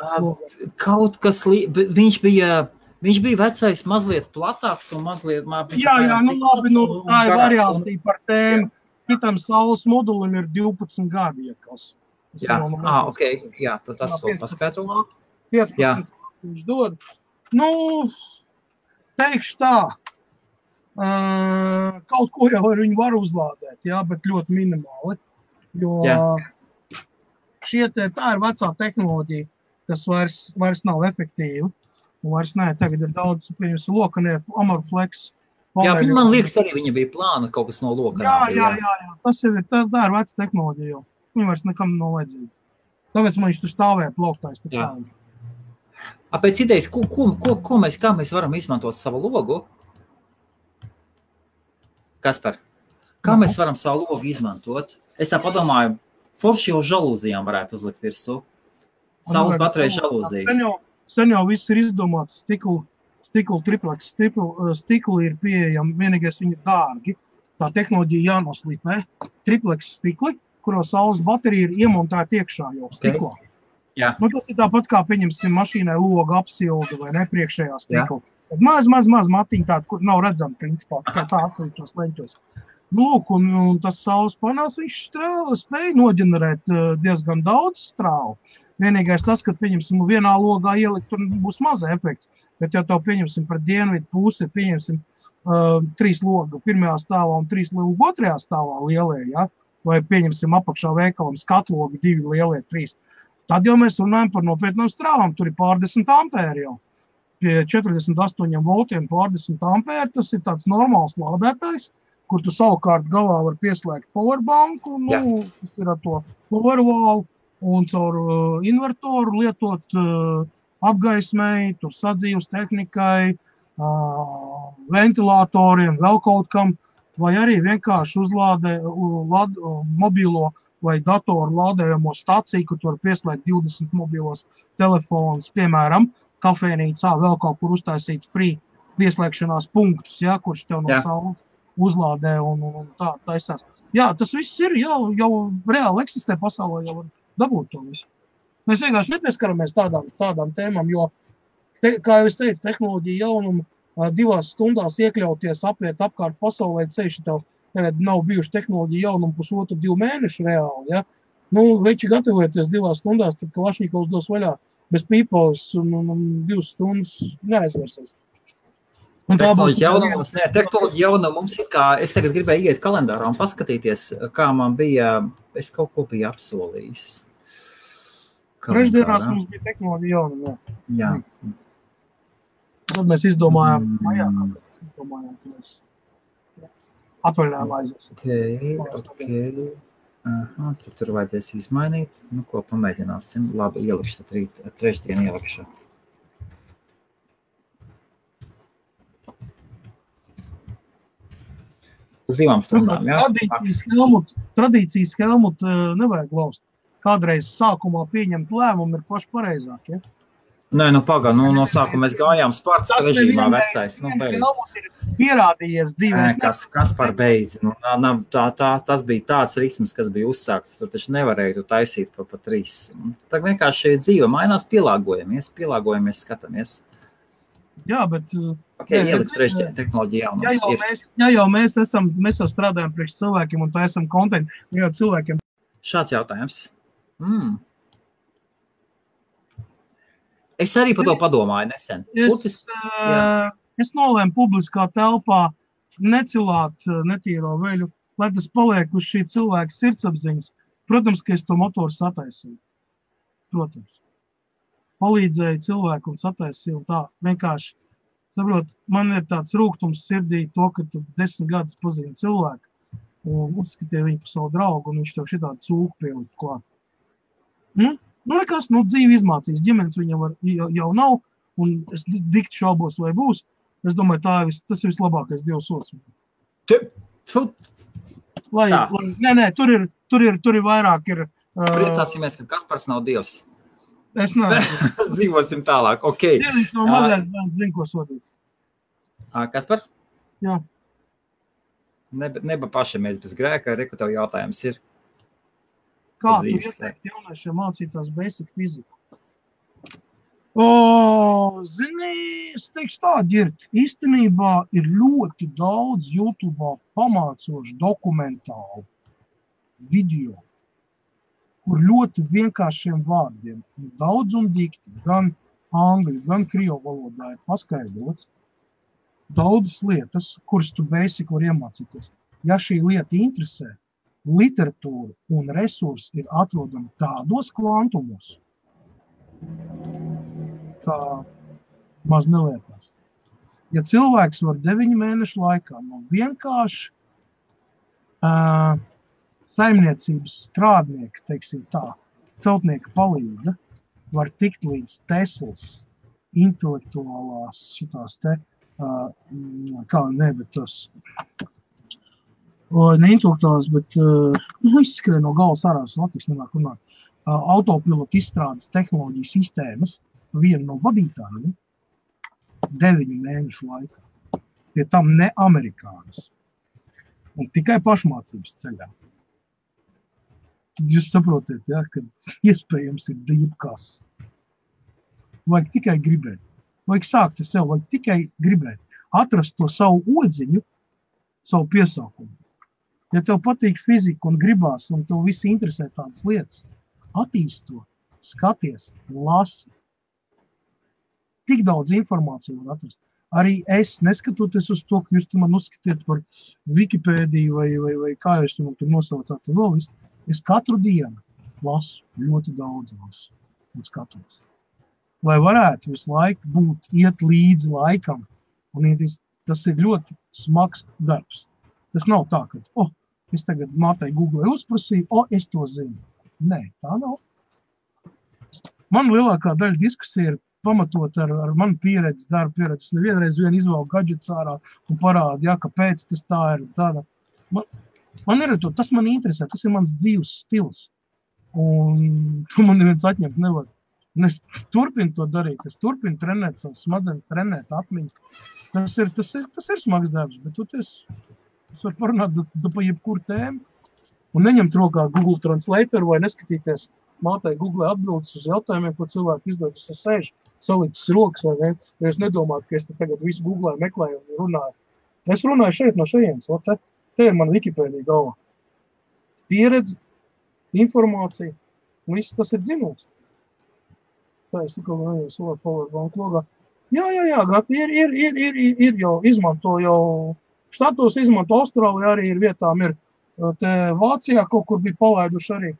Uh, kaut kas, li... viņš bija, viņš bija vecais, mazliet platāks un mazliet mā, viņš Jā, jā, nu labi, nu tā ir garāks, un- par tēmu. Šitam saules modulim ir 12 gadi, ja kas. Tas Jā, man ah, ok, jā, tad tas Jā, to 15 paskaidro. 15 Jā. viņš dod. Nu, teikšu tā. Kaut ko jau ar viņu var uzlādēt, jā, bet ļoti minimāli. Jo Jā. šie te, tā ir vecā tehnoloģija, kas vairs, vairs nav efektīva. Vairs nē, tagad ir daudz, piemēram, lokanie amorflex. Jā, paneļi. man liekas, arī viņa bija plāna kaut kas no loka. Jā, jā, jā, jā. Tas jau ir, tā, tā ir veca tehnoloģija. Jau. Viņa vairs nekam nav vajadzīga. Tāpēc man viņš tur stāvēja plauktājs. tā Jā. kā. A, pēc idejas, ko, ko, ko, ko mēs, kā mēs varam izmantot savu logu? Kas par? Kā mēs varam savu logu izmantot? Es tā padomāju, forši jau žalūzijām varētu uzlikt virsū. Saules baterijas Sen žalūzijas. jau, sen jau viss ir izdomāts. Stikla, stikla tripleks, stikla, stikla ir pieejama. Vienīgais viņi ir dārgi. Tā tehnoloģija jānoslīpē. Tripleks stikli, kuros saules baterija ir iemontēta iekšā jau stiklā. Jā. Nu, tas ir tāpat kā, pieņemsim, mašīnai loga apsilda vai ne priekšējā stikla. Maz, maz, maz matiņi tādi, kur nav redzami, principā, kā tā atsevišķos leņķos. Nu, lūk, un, un tas saules panels, viņš strāva, spēja noģenerēt eh, diezgan daudz strāvu. Vienīgais tas, ka, pieņemsim, vienā logā ielikt, tur būs maz efekts. Bet, ja to pieņemsim par dienvidu pusi, pieņemsim uh, trīs logu pirmajā stāvā un trīs logu otrajā stāvā lielie, ja? vai pieņemsim apakšā veikalam skatlogi divi lielie, trīs. Tad jau mēs runājam par nopietnām strāvām. Tur ir pārdesmit ampēri jau. Pie 48 voltiem pārdesmit ampēri tas ir tāds normāls lādētājs, kur tu savukārt galā var pieslēgt powerbanku, nu, kas ir ar to powerwall, un caur uh, invertoru lietot uh, apgaismēji, tur sadzīves tehnikai, uh, ventilatoriem, vēl kaut kam, vai arī vienkārši uzlādē uh, lad, uh, mobilo vai datoru lādējamo staciju, kur tur pieslēgt 20 mobilos telefonus, piemēram, kafejnīcā vēl kaut kur uztaisīt free pieslēgšanās punktus, ja, kurš tev no saules uzlādē un, un, tā taisās. Jā, tas viss ir jau, jau reāli eksistē pasaulē, jau var dabūt to visu. Mēs vienkārši nepieskaramies tādām, tādām tēmām, jo, te, kā jau es teicu, tehnoloģija jaunumu ā, divās stundās iekļauties, apiet apkārt pasaulē, ceļš tev tagad nav bijuši tehnoloģija jaunumu pusotru, divu mēnešu reāli, ja? Nu, veči gatavoties divās stundās, tad Kalašņikovs dos vaļā bez pīpos un, un, un divas stundas neaizversies. Tehnoloģija jaunums, nē, tehnoloģija jaunums ir kā, es tagad gribēju iet kalendārā un paskatīties, kā man bija, es kaut ko biju apsolījis. Trešdienās mums bija tehnoloģija jaunuma. jā. Tad mēs izdomājām, Mm. maijā, izdomājām, ka mēs atvaļinājumā aiziesim. Ok, ok. Aha, tad tur vajadzēs izmainīt. Nu, ko pamēģināsim. Labi, ielikšu tad rīt, trešdien ielikšu. Uz divām stundām, jā? Tradīcijas Helmut, tradīcijas Helmut eh, nevajag laust. Kādreiz sākumā pieņemt lēmumu ir paši pareizāk. Ja? Nē, nu pagaidi, nu, no sākuma mēs gājām Spartas režīmā vecais. Nu, pierādījies dzīvē. Kas, kas par beidz? Nu, nā, tā, tā, tas bija tāds ritms, kas bija uzsākts. Tur taču nevarēja tu taisīt pa, pa trīs. Tā vienkārši dzīve mainās, pielāgojamies, pielāgojamies, skatāmies. Jā, bet eh, Okay, Jā, ielikt trešdien tehnoloģiju ja jaunums. jau, Ir. mēs, ja jau mēs esam, mēs jau strādājam priekš cilvēkiem un tā esam kontekstu, jau cilvēkiem Šāds jautājums. Mm. Es arī par to padomāju nesen. Es, Burtiski, uh, es nolēmu publiskā telpā necilāt netīro veļu, lai tas paliek uz šī cilvēka sirdsapziņas. Protams, ka es to motoru sataisīju. Protams. Palīdzēju cilvēkam sataisīt un tā vienkārši. Saprot, man ir tāds rūkums sirdī, to, ka tu desmit gadus pazini cilvēku un uzskatīji viņu par savu draugu, un viņš tev šitādu cūku pielikt klāt. Nu, nu nekas, nu, dzīve izmācīs, ģimenes viņam var, jau, jau nav, un es di- dikti šaubos, vai būs. Es domāju, tā ir vis, tas ir vislabākais Dieva sots. Lai, Tā. lai, nē, nē, tur ir, tur ir, tur ir vairāk. Ir, uh, Priecāsimies, ka Kaspars nav dievs. es neesmu. <laughs> Dzīvosim tālāk. Okay. Viņš no mazais bērns zina, ko sodīt. Ā, Kaspar? Jā. Neba, neba pašamies bez grēka. Reku tev jautājums ir. Kā tu ieteikt jauniešiem mācītās basic fiziku? O, zini, es teikšu tā, ir īstenībā ir ļoti daudz YouTube pamācošu dokumentālu video, kur ļoti vienkāršiem vārdiem, daudz un dikti, gan angļu, gan krievu valodā ir paskaidrots daudzas lietas, kuras tu basic var iemācīties. Ja šī lieta interesē, literatūra un resursi ir atrodami tādos kvantumos, kā maz neliekas. Ja cilvēks var deviņu mēnešu laikā no vienkārši uh, saimniecības strādnieka, teiksim tā, celtnieka palīga, var tikt līdz Teslas intelektuālās šitās te, uh, kā ne, bet tas, o, ne intelektuālās, bet uh, nu, izskrien no galvas ārā, Latvijas nemāk runāt, uh, autopilotu izstrādes tehnoloģiju sistēmas, viena no vadītājiem, deviņu mēnešu laikā. Pie tam ne amerikānis. Un tikai pašmācības ceļā. Tad jūs saprotat, ja, ka iespējams ir dīvakas. Vajag tikai gribēt. Vajag sākt ar sevi, vajag tikai gribēt. Atrast to savu odziņu, savu piesaukumu. Ja tev patīk fizika un gribās, un tev viss interesē tādas lietas, attīst to, skaties, lasi. Tik daudz informāciju var atrast. Arī es, neskatoties uz to, ka jūs man uzskatiet par Wikipēdiju vai, vai, vai kā jūs to tur nosaucāt, un vēl visu, es katru dienu lasu ļoti daudz lasu un skatos. Lai varētu visu laiku būt, iet līdzi laikam, un iet, tas ir ļoti smags darbs. Tas nav tā, ka, oh, es tagad mātei Google uzprasīju, o, es to zinu. Nē, tā nav. man lielākā daļa diskusija ir pamatot ar, ar manu pieredzi, darbu pieredzi. Es nevienreiz vien izvēlu gadgetus ārā un parādu, ja, kāpēc tas tā ir. Tāda. Man, man ir to, tas man interesē, tas ir mans dzīves stils. Un <laughs> to man neviens atņemt nevar. Un es turpinu to darīt, es turpinu trenēt savas smadzenes, trenēt atmiņas. Tas ir, tas ir, tas ir smags darbs, bet tu tas, tas var parunāt du, du pa jebkuru tēmu. Un neņemt rokā Google Translator vai neskatīties mātei Google atbildes uz jautājumiem, ko cilvēki izdod. Es sēžu, salicis rokas, vai ne? Ja es nedomātu, ka es te tagad visu googlēju, meklēju un runāju. Es runāju šeit no šejienes, te, te ir mana Wikipēdija galva. Pieredze, informācija, un viss tas ir dzimums. Tā es tikko runāju savā powerbank logā. Jā, jā, jā, gati ir, ir, ir, ir, ir, ir jau izmanto jau štatos, izmanto Austrālijā arī ir vietām, ir te Vācijā kaut kur bija palaiduši arī.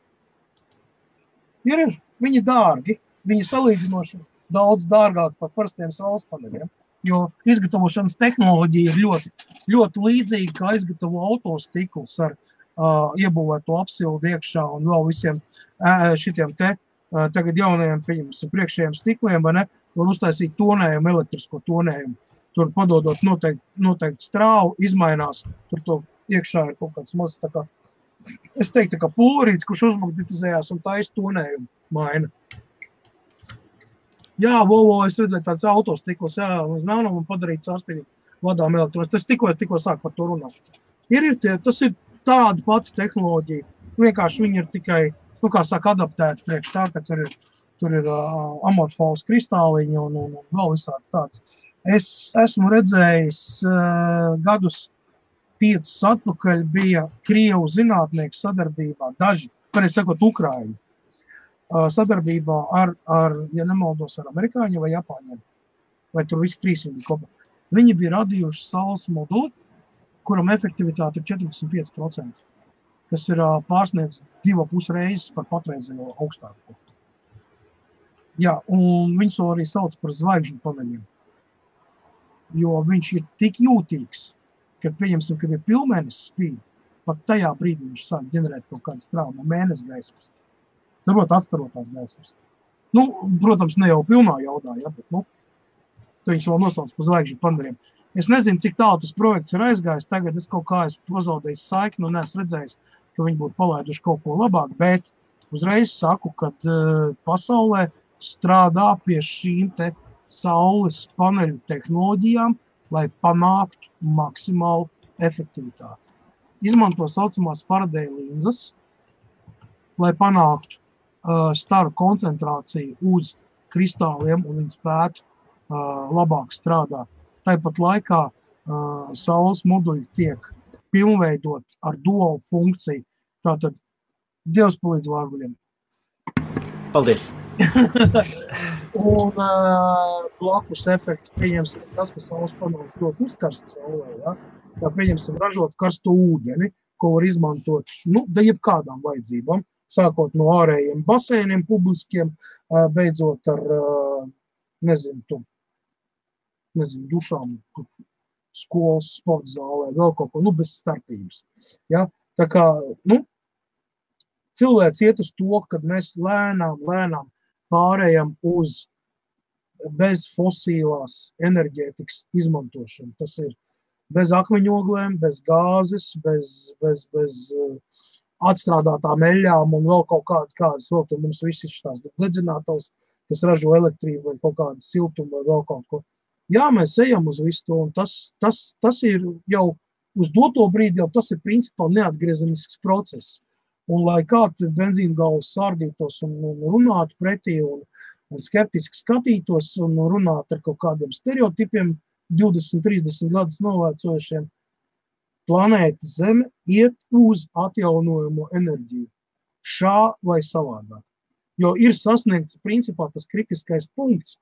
Ir, ir, viņi dārgi, viņi salīdzinoši daudz dārgāk par parastiem saules paneļiem. Jo izgatavošanas tehnoloģija ir ļoti, ļoti līdzīga kā izgatavo autostikls ar uh, iebūvēto apsildi iekšā un vēl visiem uh, šitiem te uh, tagad jaunajiem, pieņemsim, priekšējiem stikliem, vai ne, var uztaisīt tonējumu, elektrisko tonējumu. Tur padodot noteikti, noteikti strāvu, izmainās, tur to iekšā ir kaut kāds mazs, tā kā, es teiktu, kā pulverīts, kurš uzmagnetizējās un taisa tonējumu maina. Jā, Volvo, es redzēju tāds autostikls, jā, uz nano un padarīt sārspīdīt vadām elektronis. Tas tikko, tikko sāk par to runāt. Ir, ir tie, tas ir tāda pati tehnoloģija. Vienkārši viņi ir tikai, nu, kā saka, adaptēti priekš tā, ka tur ir, tur ir uh, amorfos kristāliņi un, un, un vēl visāds tāds. Es esmu redzējis uh, gadus piecus atpakaļ bija Krievu zinātnieku sadarbībā, daži, pareizi sakot, Ukraiņi sadarbībā ar, ar, ja nemaldos, ar amerikāņiem vai japāņiem. Vai tur viss trīs viņi kopā. Viņi bija radījuši saules moduli, kuram efektivitāte ir 45%, kas ir pārsniedz divu pus reizes par patreizējo augstāko. Jā, un viņus arī sauc par zvaigžņu paneļiem. Jo viņš ir tik jūtīgs, ka, pieņemsim, kad ir pilnmēnesis spīd, pat tajā brīdī viņš sāk ģenerēt kaut kādas traumas, mēnesis gaismas saprot, atstarotās gaismas. Nu, protams, ne jau pilnā jaudā, ja, bet nu, viņš vēl nosauc par zvaigžņu paneļiem. Es nezinu, cik tālu tas projekts ir aizgājis. Tagad es kaut kā esmu pazaudējis saikni un esmu redzējis, ka viņi būtu palaiduši kaut ko labāk. Bet uzreiz saku, ka uh, pasaulē strādā pie šīm saules paneļu tehnoloģijām, lai panāktu maksimālu efektivitāti. Izmanto tā saucamās paradēļa līnzas, lai panāktu uh, staru koncentrāciju uz kristāliem un viņi spētu uh, labāk strādāt. Tāpat laikā uh, saules moduļi tiek pilnveidot ar duālu funkciju. Tātad Dievs palīdz vārguļiem. Paldies! <laughs> un uh, blakus efekts, pieņemsim, tas, ka saules panelis ļoti uzkarsts saulē, ja? tā pieņemsim ražot karstu ūdeni, ko var izmantot, nu, jebkādām vajadzībām sākot no ārējiem basēniem publiskiem, beidzot ar, nezinu, tu, nezinu, dušām, skolas, sporta zālē, vēl kaut ko, nu, bez starpības. Ja? Tā kā, nu, cilvēks iet uz to, kad mēs lēnām, lēnām pārējām uz bez fosilās enerģētikas izmantošanu. Tas ir bez akmeņoglēm, bez gāzes, bez, bez, bez uh, atstrādātām eļļām un vēl kaut kādas, kādas vēl tur mums viss ir tās dedzinātavas, kas ražo elektrību vai kaut kādu siltumu vai vēl kaut ko. Jā, mēs ejam uz visu to, un tas, tas, tas ir jau uz doto brīdi, jau tas ir principā neatgriezenisks process. Un lai kāds benzīna galvas sārdītos un, un runātu pretī un, un skeptiski skatītos un runātu ar kaut kādiem stereotipiem 20, 30 gadus novēcojušiem, planēta Zeme iet uz atjaunojamo enerģiju. Šā vai savādāk. Jo ir sasniegts principā tas kritiskais punkts,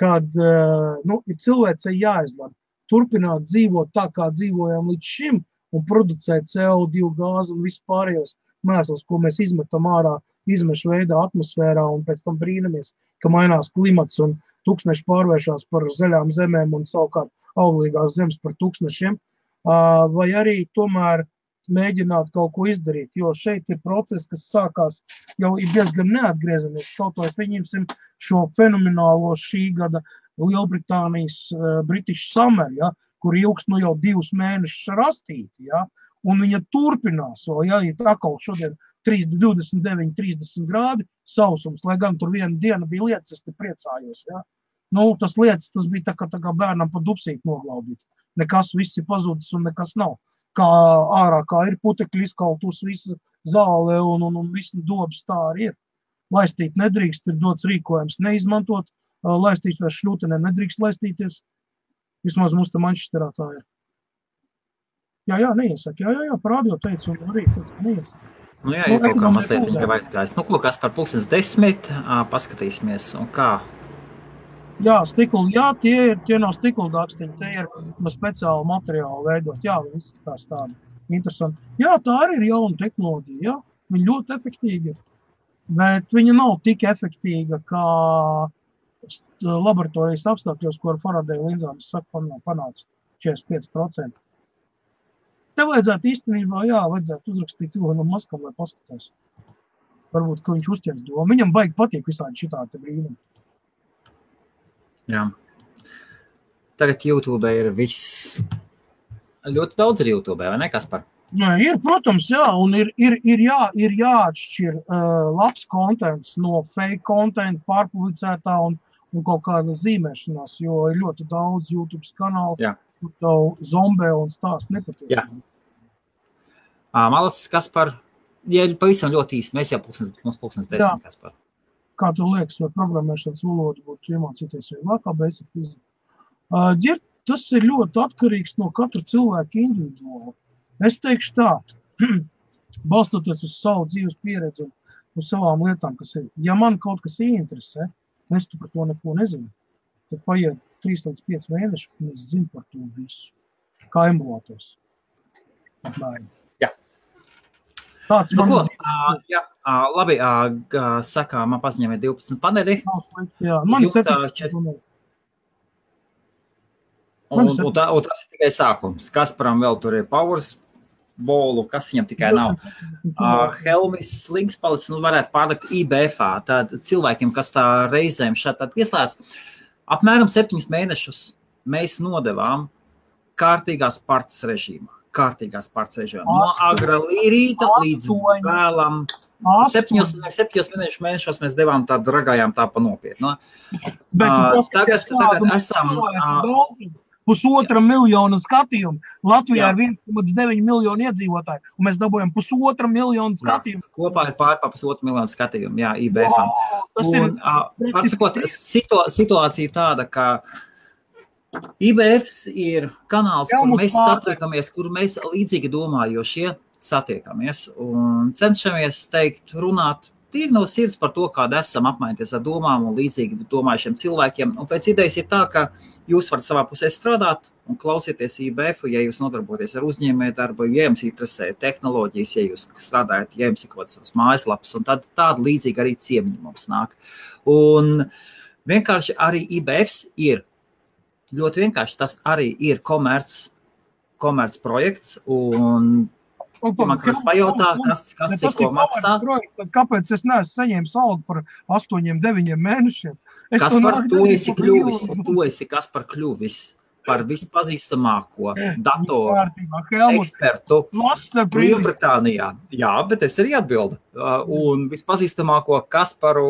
kad eh, nu, ir cilvēcei jāizlemj turpināt dzīvot tā, kā dzīvojām līdz šim, un producēt CO2 gāzi un vispārējos mēslus, ko mēs izmetam ārā izmešu veidā atmosfērā, un pēc tam brīnamies, ka mainās klimats un tūkstneši pārvēršas par zaļām zemēm un savukārt auglīgās zemes par tūkstnešiem vai arī tomēr mēģināt kaut ko izdarīt. Jo šeit ir process, kas sākās jau diezgan neatgriezeniski. Kaut vai pieņemsim šo fenomenālo šī gada Lielbritānijas uh, British Summer, ja, kur ilgs nu jau divus mēnešus rastīti. Ja, un viņa turpinās. Vēl, ja ir atkal šodien 3, 29, 30 grādi sausums, lai gan tur viena diena bija lietas, es te priecājos. Ja. Nu, tas lietas, tas bija tā kā, tā kā bērnam pa dupsīt noglaudīt. Nekas, viss ir pazudis un nekas nav. Kā ārā, kā ir putekļi izkautus, visa zāle un, un, un viss dobas tā arī ir. Laistīt nedrīkst, ir dots rīkojums neizmantot, laistīšanās šļūtenē nedrīkst laistīties. Vismaz mums te Manchesterā tā ir. Jā, jā, neiesaka. Jā, jā, jā parādīju, teicu, un arī neiesaka. Nu jā, ir kaut kā mazliet viņa jau aizgājis. Nu, ko, kas par pulkstens desmit, paskatīsimies, un kā. Jā, stikla, jā, tie ir, tie nav stikla dakstiņi, tie ir no speciāla materiāla veidot. Jā, viņi izskatās tādi interesanti. Jā, tā arī ir jauna tehnoloģija, jā, viņa ļoti efektīga, bet viņa nav tik efektīga, kā laboratorijas apstākļos, ko ar Faraday linzām, es saku, panāca 45%. Te vajadzētu īstenībā, jā, vajadzētu uzrakstīt Ilonam Maskam, lai paskatās. Varbūt, ka viņš uzķers domu. Viņam baigi patīk visādi šitādi brīnumi. Jā. Tagad YouTube ir viss. Ļoti daudz ir YouTube, vai ne, Kaspar? Jā, ir, protams, jā, un ir, ir, ir, jā, ir jāatšķir uh, labs kontents no fake content, pārpublicētā un, un kaut kāda zīmēšanās, jo ir ļoti daudz YouTube kanālu, jā. Kur tev zombē un stāst nepatiesību. Malas, kas par, ja pavisam ļoti īsi, mēs jau pulkstens, mums pulkstens desmit, kas par. Kā tu liekas, vai programmēšanas valoda būtu iemācīties vieglākā basic fizika? Uh, ģir, tas ir ļoti atkarīgs no katra cilvēka individuāli. Es teikšu tā, <clears throat> balstoties uz savu dzīves pieredzi un uz savām lietām, kas ir. Ja man kaut kas ieinteresē, es par to neko nezinu, tad paiet 3 līdz 5 mēneši, un es zinu par to visu. Kā. Apmēram. Tāds nu, ko, uh, jā, uh, labi, uh, saka, man paziņoja 12 paneļi. Jā, man ir 7. Un, un, un, tā, un tas ir tikai sākums. Kasparam vēl tur ir powers bolu, kas viņam tikai nav. Uh, Helmis Slings palicis, nu varētu pārlikt IBF. Tad cilvēkiem, kas tā reizēm šādi pieslēdz, apmēram septiņus mēnešus mēs nodevām kārtīgās partas režīmā kārtīgās pārceļojumā. No agra rīta līdz vēlam. Septiņos, septiņos mēnešos, mēnešos mēs devām tādu dragājām tā pa nopietnu. Bet uh, tagad, tagad esam. Uh, pusotra miljona skatījumu. Latvijā Jā. ir 1,9 miljoni iedzīvotāji, un mēs dabūjam pusotra miljonu skatījumu. Jā, kopā ir pār pa pusotru miljonu skatījumu, jā, IBF. Wow, tas un, ir. Uh, Pārsakot, situācija tāda, ka IBF ir kanāls, kur mēs satiekamies, kur mēs līdzīgi domājošie satiekamies un cenšamies teikt, runāt tīri no sirds par to, kāda esam apmainīties ar domām un līdzīgi domājušiem cilvēkiem. Un pēc idejas ir tā, ka jūs varat savā pusē strādāt un klausieties IBF, ja jūs nodarbojaties ar uzņēmēju darbu, ja jums interesē tehnoloģijas, ja jūs strādājat, ja jums ir kaut kāds savs mājaslaps, un tad tāda līdzīga arī ciemiņi mums nāk. Un vienkārši arī IBF ir ļoti vienkārši. Tas arī ir komerc, komerc projekts. Un, Un, man kāds pajautā, kas, kas ir ko maksā. Projekts, kāpēc es neesmu saņēmis algu par 8, 9 mēnešiem? Es kas par to esi kļuvis? Tu esi kas par kļuvis? Par vispazīstamāko datoru ekspertu Lielbritānijā. Jā, bet es arī atbildu. Uh, un vispazīstamāko Kasparu,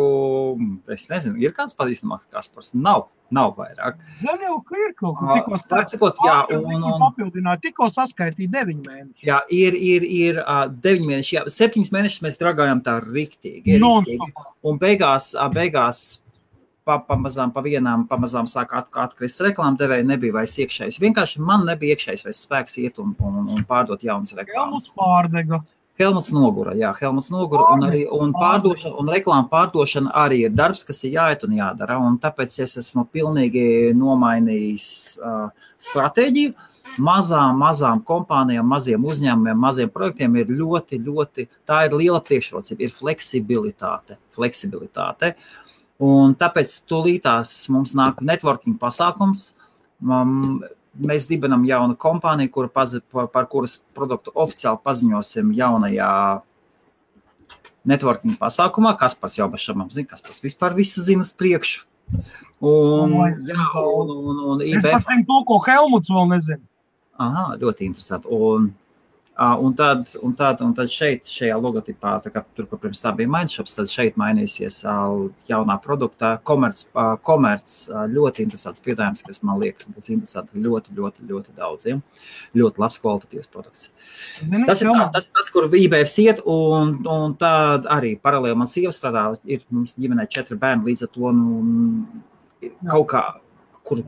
es nezinu, ir kāds pazīstamāks Kaspars? Nav. Nav vairāk. Gan jau, ir kaut kas tāds. Un, un papildināja, tikko saskaitīja deviņi mēneši. Jā, ir, ir, ir uh, deviņi mēneši, jā, septiņas mēnešus mēs dragājam tā riktīgi. riktīgi. Un beigās, beigās pa, pamazām, pa vienām, pamazām sāk at, atkrist reklāmdevēji, nebija vairs iekšējais. Vienkārši man nebija iekšējais vairs spēks iet un, un, un pārdot jaunas reklāmas. Helmuts pārdega. Helmuts nogura, jā, Helmuts nogura, un arī un pārdošana, un reklāma pārdošana arī ir darbs, kas ir jāiet un jādara, un tāpēc es esmu pilnīgi nomainījis uh, stratēģiju. Mazām, mazām kompānijām, maziem uzņēmumiem, maziem projektiem ir ļoti, ļoti, tā ir liela priekšrocība, ir fleksibilitāte. fleksibilitāte. Uh, Un tāpēc tūlītās mums nāk networking pasākums. Um, mēs dibinam jaunu kompāniju, kura pazi, par, par kuras produktu oficiāli paziņosim jaunajā networking pasākumā. Kas pats jau bez šām apzina, kas tas vispār visu zina uz priekšu. Un, es jā, un, un, un Es IBF pat zinu to, ko Helmuts vēl nezina. Aha, ļoti interesanti. Un, un, tad, un, tad, un tad šeit, šajā logotipā, kā tur, kur pirms tā bija Mindshops, tad šeit mainīsies jaunā produktā. Komerc, komerc ļoti interesants piedāvājums, kas man liekas būs interesanti ļoti, ļoti, ļoti daudziem. Ļoti labs kvalitatīvs produkts. Zini, Tas ir tā, tas, tas kur IBF iet, un, un tā arī paralēli man sieva strādā. Ir mums ģimenē četri bērni līdz ar to nu, kaut kā, kur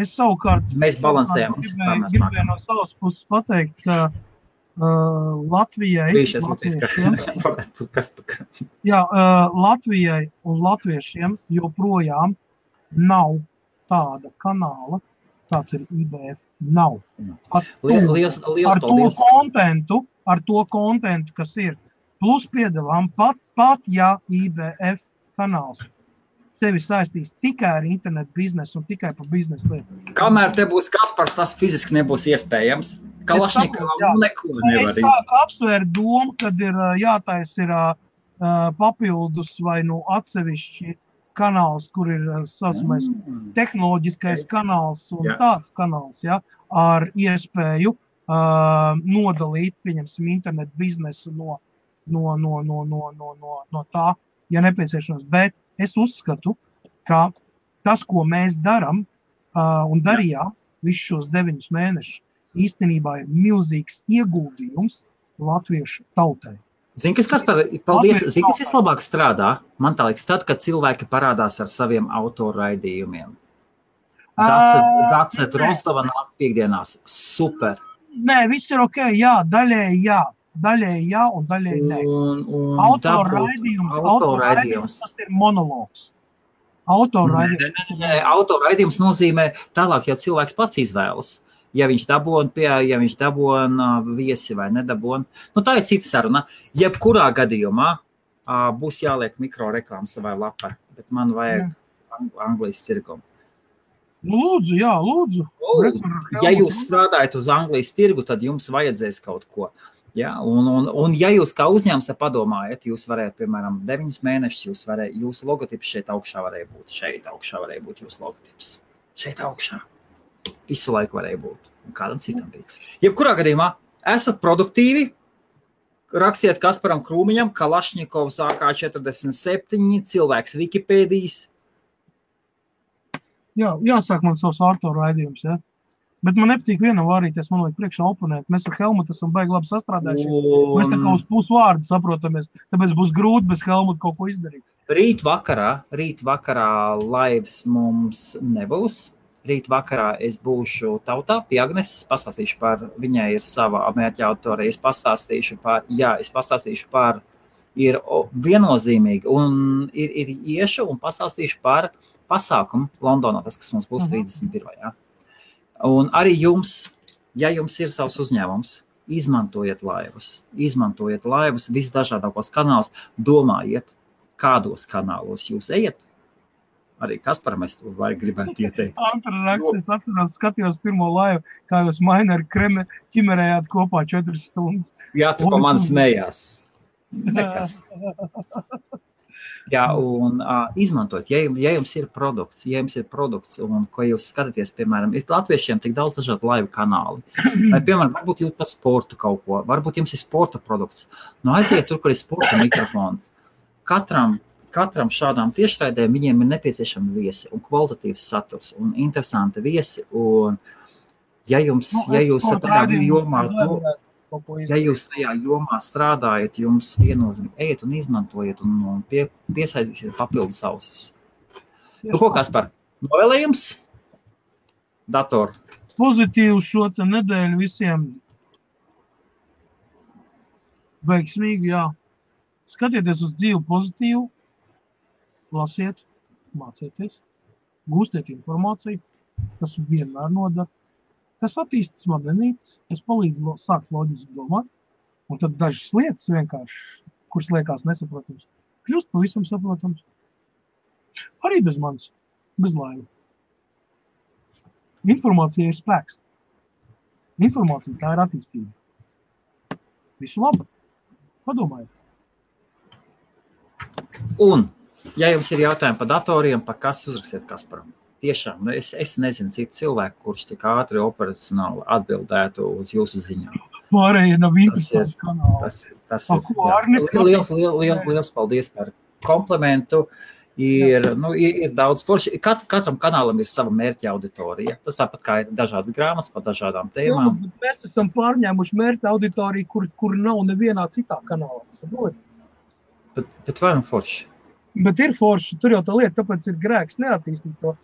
Es savukārt mēs balansējam. gribēju, gribēju no savas puses pateikt, ka uh, Latvijai, Bijušais Latvijas latviešiem. <laughs> Kas par jā, uh, Latvijai un latviešiem joprojām nav tāda kanāla, kāds ir IBF. Nav. Ar Liels, to- liels, liels ar to paldies. kontentu, ar to kontentu, kas ir. Plus piedāvām pat, pat ja IBF kanāls sevi saistīs tikai ar internetu biznesu un tikai par biznesa lietām. Kamēr te būs Kaspars, tas fiziski nebūs iespējams. Kalašņikam neko Es nevar izdarīt. sāku apsvērt domu, ka ir jātaisa ir ā, papildus vai nu atsevišķi kanāls, kur ir saucamais Mm. tehnoloģiskais kanāls un Jā. tāds kanāls, ja, ar iespēju uh, nodalīt, pieņemsim, internetu biznesu no, no, no, no, no, no, no, no tā, ja nepieciešams. Bet es uzskatu, ka tas, ko mēs darām uh, un darījām visus šos deviņus mēnešus, īstenībā ir milzīgs ieguldījums latviešu tautai. Zini, kas, kas par, paldies. Zini, kas vislabāk strādā? Man tā liekas, tad, kad cilvēki parādās ar saviem autoraidījumiem. Dācis Rostova nāk piekdienās. Super. Nē, viss ir ok, jā, daļēji jā, daļēji jā un daļēji nē. Un, un Autora dabūt raidījums, autora autora raidījums, raidījums. tas ir monologs. Autora Nē, raidījums. nē, Autoraidījums nozīmē, tālāk jau cilvēks pats izvēlas. Ja viņš dabūna pie, ja viņš dabūna viesi vai nedabūna, nu tā ir cita saruna. Jebkurā gadījumā ā, būs jāliek mikroreklāma savai lapai, bet man vajag ang Anglijas tirgumu. Nu, lūdzu, jā, lūdzu. Ja jūs strādājat uz Anglijas tirgu, tad jums vajadzēs kaut ko. Ja? Un, un, un, ja jūs kā uzņēmums padomājat, jūs varētu, piemēram, 9 mēnešus, jūs varētu, jūsu logotips šeit augšā varēja būt, šeit augšā varēja būt jūsu logotips. Šeit augšā. Visu laiku varēja būt. Un kādam citam bija. Jebkurā gadījumā esat produktīvi. Rakstiet Kasparam Krūmiņam, Kalašņikovs AK-47, cilvēks Wikipēdijas. Jā, jāsāk man savs autora raidījums. Ja? Bet man nepatīk vienam vārīties, man liekas, priekšā oponēt. Mēs ar Helmutu esam baigi labi sastrādājušies. Mēs tā kā uz pusvārdu saprotamies, tāpēc būs grūti bez Helmuta kaut ko izdarīt. Rīt vakarā, rīt vakarā laivs mums nebūs. Rīt vakarā es būšu tautā pie Agneses, pastāstīšu par, viņai ir sava mērķa autora, es pastāstīšu par, jā, es pastāstīšu par, ir viennozīmīgi, un ir, ir iešu un pastāstīšu par pasākumu Londonā, tas, kas mums būs Mhm. 31. Jā. Un arī jums, ja jums ir savs uzņēmums, izmantojiet laivus, izmantojiet laivus visdažādākos kanālus, domājiet, kādos kanālos jūs ejat. Arī Kasparam es to gribētu ieteikt. Antra raksta, es atceros, skatījos pirmo laivu, kā jūs maini ar kreme ķimerējāt kopā četras stundas. Jā, tu pa mani smējās. <laughs> Nekas. Jā, un uh, izmantot, ja, ja jums ir produkts, ja jums ir produkts, un ko jūs skatāties, piemēram, ir latviešiem tik daudz dažādu laivu kanālu. Vai, <clears throat> piemēram, varbūt jūs par sportu kaut ko, varbūt jums ir sporta produkts. Nu, aiziet tur, kur ir sporta mikrofons. Katram, katram šādām tiešraidēm viņiem ir nepieciešami viesi un kvalitatīvs saturs un interesanti viesi. Un, ja jums, Nu, ja jūs tajā raidījumu jomā, ko ja jūs tajā jomā strādājat, jums viennozīmīgi ejiet un izmantojiet un, un pie, piesaistīsiet papildus ausis. Nu, ko Kaspar? Novēlējums? Datoru. Pozitīvu šo nedēļu visiem. Veiksmīgi, jā. Skatieties uz dzīvi pozitīvu, lasiet, mācieties, gūstiet informāciju. Tas vienmēr nodara. Tas attīstās smadzenītes, tas palīdz lo, sākt loģiski domāt. Un tad dažas lietas vienkārši, kuras liekas nesaprotamas, kļūst pavisam saprotams. Arī bez manis, bez laimes. Informācija ir spēks. Informācija tā ir attīstība. Visu labu. Padomājiet. Un, ja jums ir jautājumi par datoriem, par kas uzrakstiet Kasparam? Tiešām, nu es, es nezinu citu cilvēku, kurš tik ātri operacionāli atbildētu uz jūsu ziņām. Pārējie nav Tas ir, interesanti kanāli. tas, tas ir jā. Arnis liels, liels, liels, liels paldies par komplimentu. Ir, nu, ir, ir daudz forši. Kat, katram kanālam ir sava mērķa auditorija. Tas tāpat kā ir dažādas grāmatas par dažādām Jā, tēmām. bet Mēs esam pārņēmuši mērķa auditoriju, kur, kur nav nevienā citā kanālā. Bet, bet vai nu forši? Bet ir forši, tur jau tā lieta, tāpēc ir grēks neattīstīt to.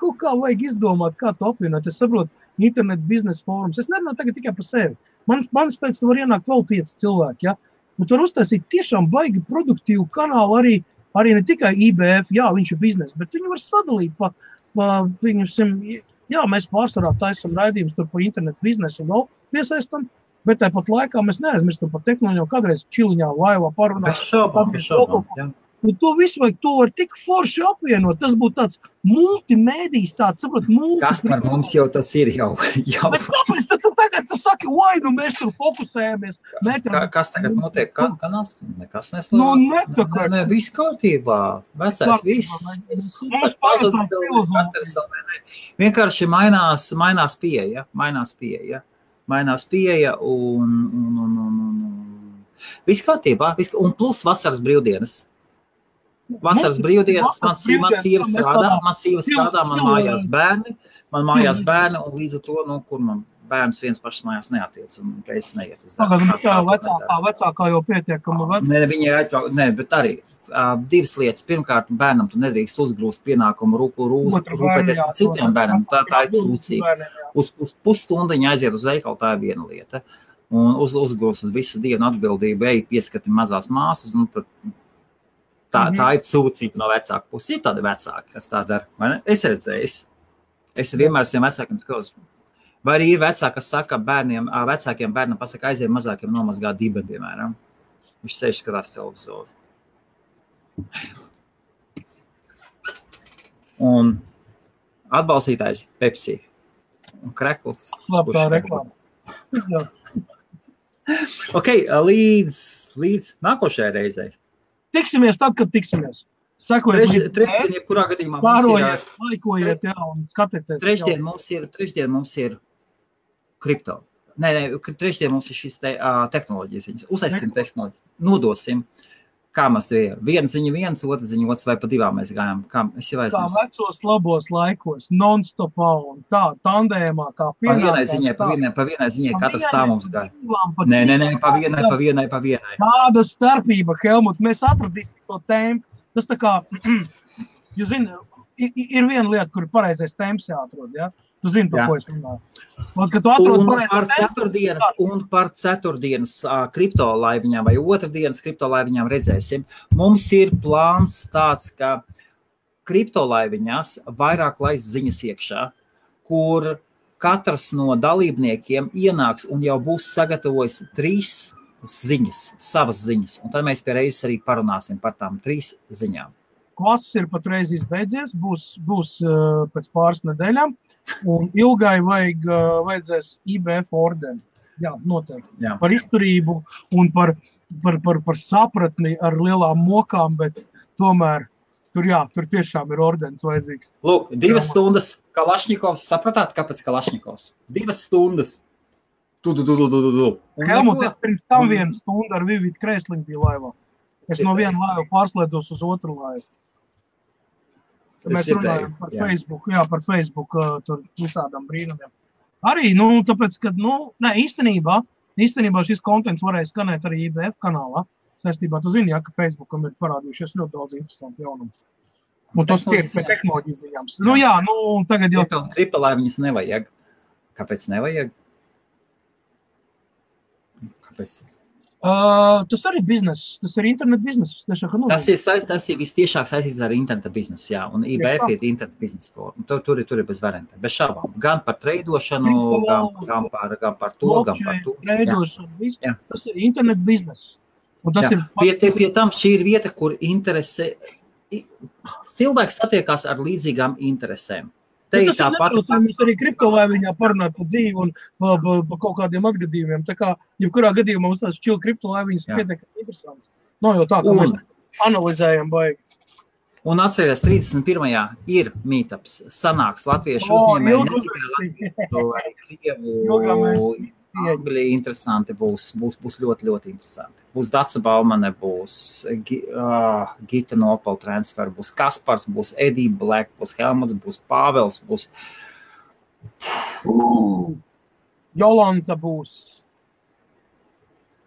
Kaut kā vajag izdomāt, kā to apvienot. Es saprotu, internet biznesa fórums. Es nerunāju tagad tikai par sevi. Man, man pēc tam var ienākt vēl pieci cilvēki. Ja? Bet tur uztaisīt tiešām baigi produktīvu kanālu arī, arī ne tikai IBF, jā, viņš ir biznesa, bet viņi var sadalīt pa, pa viņusim, jā, mēs pārsvarā taisam raidījumus tur par internetu biznesu un vēl piesaistam, bet tāpat laikā mēs neaizmirstam par tehnoloģiju, kādreiz čiliņā laivā parunāt. Un to visu vajag, to var tik forši apvienot. Tas būtu tāds multimedijs, tāds, saprot, Kas par mums jau tas ir? Jau, <laughs> jau. Bet kāpēc tad tu tagad tu saki, oi, nu mēs tur fokusējamies? Ka, Mēģinām, kas tagad notiek? Ka, kanāls? Nekas Nu, neslēdzas. netaka. Nē, nē, viss kārtībā. Vecais, viss. Mums tev, filozofija. Vienkārši mainās, mainās pieeja. Mainās pieeja. Mainās pieeja un, un, un, un, un, un. Viss kārtībā. Viss, un plus vasaras brīvdienas. Vasaras ir brīvdienas, man vasaras sīva man brīvdienas, sieva mēs strādā, man pilnu- strādā, man mājās bērni, man mājās Mhm. bērni, un līdz ar to, nu, kur man bērns viens pašs mājās neatiec, un pēc neiet uz Tagad darbu. nu, tā vecākā, vecākā jau pietiekama vecāka. Nē, viņai aizbraukt, nē, bet arī. Uh, divas lietas. Pirmkārt, bērnam tu nedrīkst uzgrūst pienākumu rūpēties par citiem bērniem. Tā, tā ir sūdzība. Uz, uz pusstundu viņa aiziet uz veikalu, tā ir viena lieta. Un uz, uzgrūst uz visu dienu atbildību, ej, pieskati mazās māsas. Nu, tad, tā, Mhm. tā ir sūdzība no vecāka puses. Ir tādi vecāki, kas tā dara. Es redzēju, es vienmēr esmu vecākiem skatos. Vai arī ir vecāki, kas saka bērniem, vecākiem bērnam, pasaka, aiziet mazākiem nomazgāt dibeni, piemēram. Viņš sēž skatās televizoru. Un atbalstītājs Pepsi un Krekls. Slēptā Kurš- reklāma. <laughs> Ok, līdz, līdz nākošajai reizei. Tiksimies tad, kad tiksimies. Sekojiet, līdzi. Trešdien, jebkurā gadījumā Pārojiet, laikojiet, jā, un skatieties. trešdien mums ir, trešdien mums ir kripto. Nē, nē, trešdien mums ir šis te, uh, tehnoloģijas. Uztaisīsim tehnoloģijas, nodosim. Kā mēs to ejam? Viena ziņa, viens, otra ziņa, otrs vai pa divām mēs gājām. Kā es jau aizmirsu. vecos labos laikos, non-stopā un tā, tandēmā, kā Pa vienai ziņai, pa tā. vienai, pa vienai ziņai, Pa katrs tā mums pa gāja. pa Nē, nē, nē, pa vienai, pa vienai, pa vienai. Tāda starpība, Helmut, mēs atradīsim to tēmu. Tas tā kā, <clears throat> jūs zināt, ir viena lieta, kur ir pareizais temps jāatrod, ja? Tu zini, par Jā. ko es runāju. Un, tu Un par ceturtdienas, un par ceturtdienas uh, kriptolaiviņām vai otrdienas kriptolaiviņām redzēsim. Mums ir plāns tāds, ka kriptolaiviņās vairāk laist ziņas iekšā, kur katrs no dalībniekiem ienāks un jau būs sagatavojis trīs ziņas, savas ziņas. Un tad mēs pie reizes arī parunāsim par tām trīs ziņām. Klases ir patreiz izbeidzies, būs, būs uh, pēc pāris nedēļām, un ilgai vajag, uh, vajadzēs IBF ordeni. Jā, noteikti. Jā. Par izturību un par, par, par, par sapratni ar lielām mokām, bet tomēr tur, jā, tur tiešām ir ordenis vajadzīgs. Lūk, divas Jā. stundas Kalašņikovs. Sapratāt, kāpēc Kalašņikovs? Divas stundas. Tu, tu, tu, tu, tu, tu, Helmut, es pirms tam vienu stundu ar Vivītu Kreisliņu biju laivā. Es no viena laiva pārslēdzos uz otru laivu. Mēs runājam par jā. Facebook, jā, par Facebook uh, tur visādām brīnumiem. Arī, nu, tāpēc, ka, nu, nē, īstenībā, īstenībā šis kontents varēja skanēt arī IBF kanālā. Saistībā, tu zini, jā, ka Facebookam ir parādījušies ļoti daudz interesantu jaunumu. Un tas tiek pie tehnoloģijas ziņām. Nu, jā, nu, tagad jau Kripto, kriptolaiviņas nevajag. Kāpēc nevajag? Kāpēc? Uh, tas arī ir bizness, tas ir internet bizness. Nu, Tas ir, saist, tas ir vistiešāk saistīts ar interneta biznesu, jā, un IBF ir interneta biznesa forma. Tur, tur, tur ir bez variantiem, bez šaubām. Gan par treidošanu, gan, gan, par, gan par to, gan par to. Jā. Veidošana, viss. Jā. Tas ir internet bizness. Un tas Jā. ir Pie, pie, pie tam šī ir vieta, kur interese, cilvēks satiekās ar līdzīgām interesēm. Te ir Tas ir tāpat. mums arī kriptovērtībā parunāt par dzīvi un par pa, pa kaut kādiem atgadījumiem. Tā kā jebkurā gadījumā mums tās čili kriptovērtības Jā. pietiekami interesants. Nav jau tā, ka Un- mēs analizējam baigi. Un atcerieties, 31. ir mītāps. Sanāks latviešu uzņēmēji. Angļi interesanti būs, būs, būs ļoti, ļoti interesanti. Būs Dāca Baumane, būs uh, Gita Nopala transfer, būs Kaspars, būs Edija Black, būs Helmuts, būs Pāvels, būs Jolanta būs.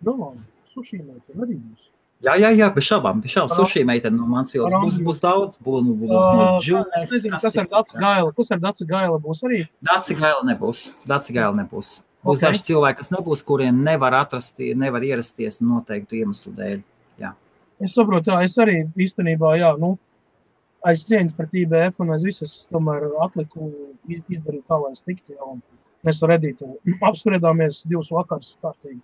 Jolanta, suši meitene arī būs. Jā, jā, jā, bez šaubām. Bez šaubām. Suši meitene no Mansfieldas ar būs, būs daudz. Būs, būs no Uh, Džūnes. es nezinu, Kas ar Dācu Gaila? Kas ar Dācu Gaila būs arī? Dāci Gaila nebūs. Dāci Gaila nebūs. Būs Ok. daži cilvēki, kas nebūs, kuriem nevar atrast, nevar ierasties noteiktu iemeslu dēļ. Es saprotu, jā, es arī īstenībā, jā, nu, aiz cieņas pret IBF un aiz visas, tomēr atliku izdarīt tā, lai es tiktu jau. un Mēs ar Edītu apspriedāmies divus vakarus kārtīgi.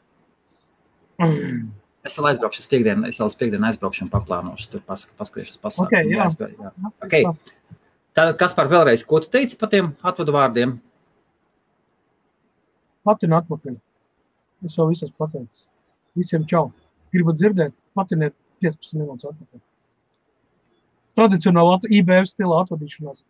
Mm. Es vēl aizbraukšu uz piekdienu, es vēl uz piekdienu aizbraukšu un paplānošu tur pas, paskriešu uz pasākumu. Ok, jā. Jā. Ok. Tad, kas par vēlreiz, ko tu teici par tiem atvadu vārdiem? Patina atpakaļ. Es jau visas pateicu. Visiem čau. Gribat dzirdēt? Patiniet 15 minūtes atpakaļ. Tradicionāli IBF stila atvadīšanās.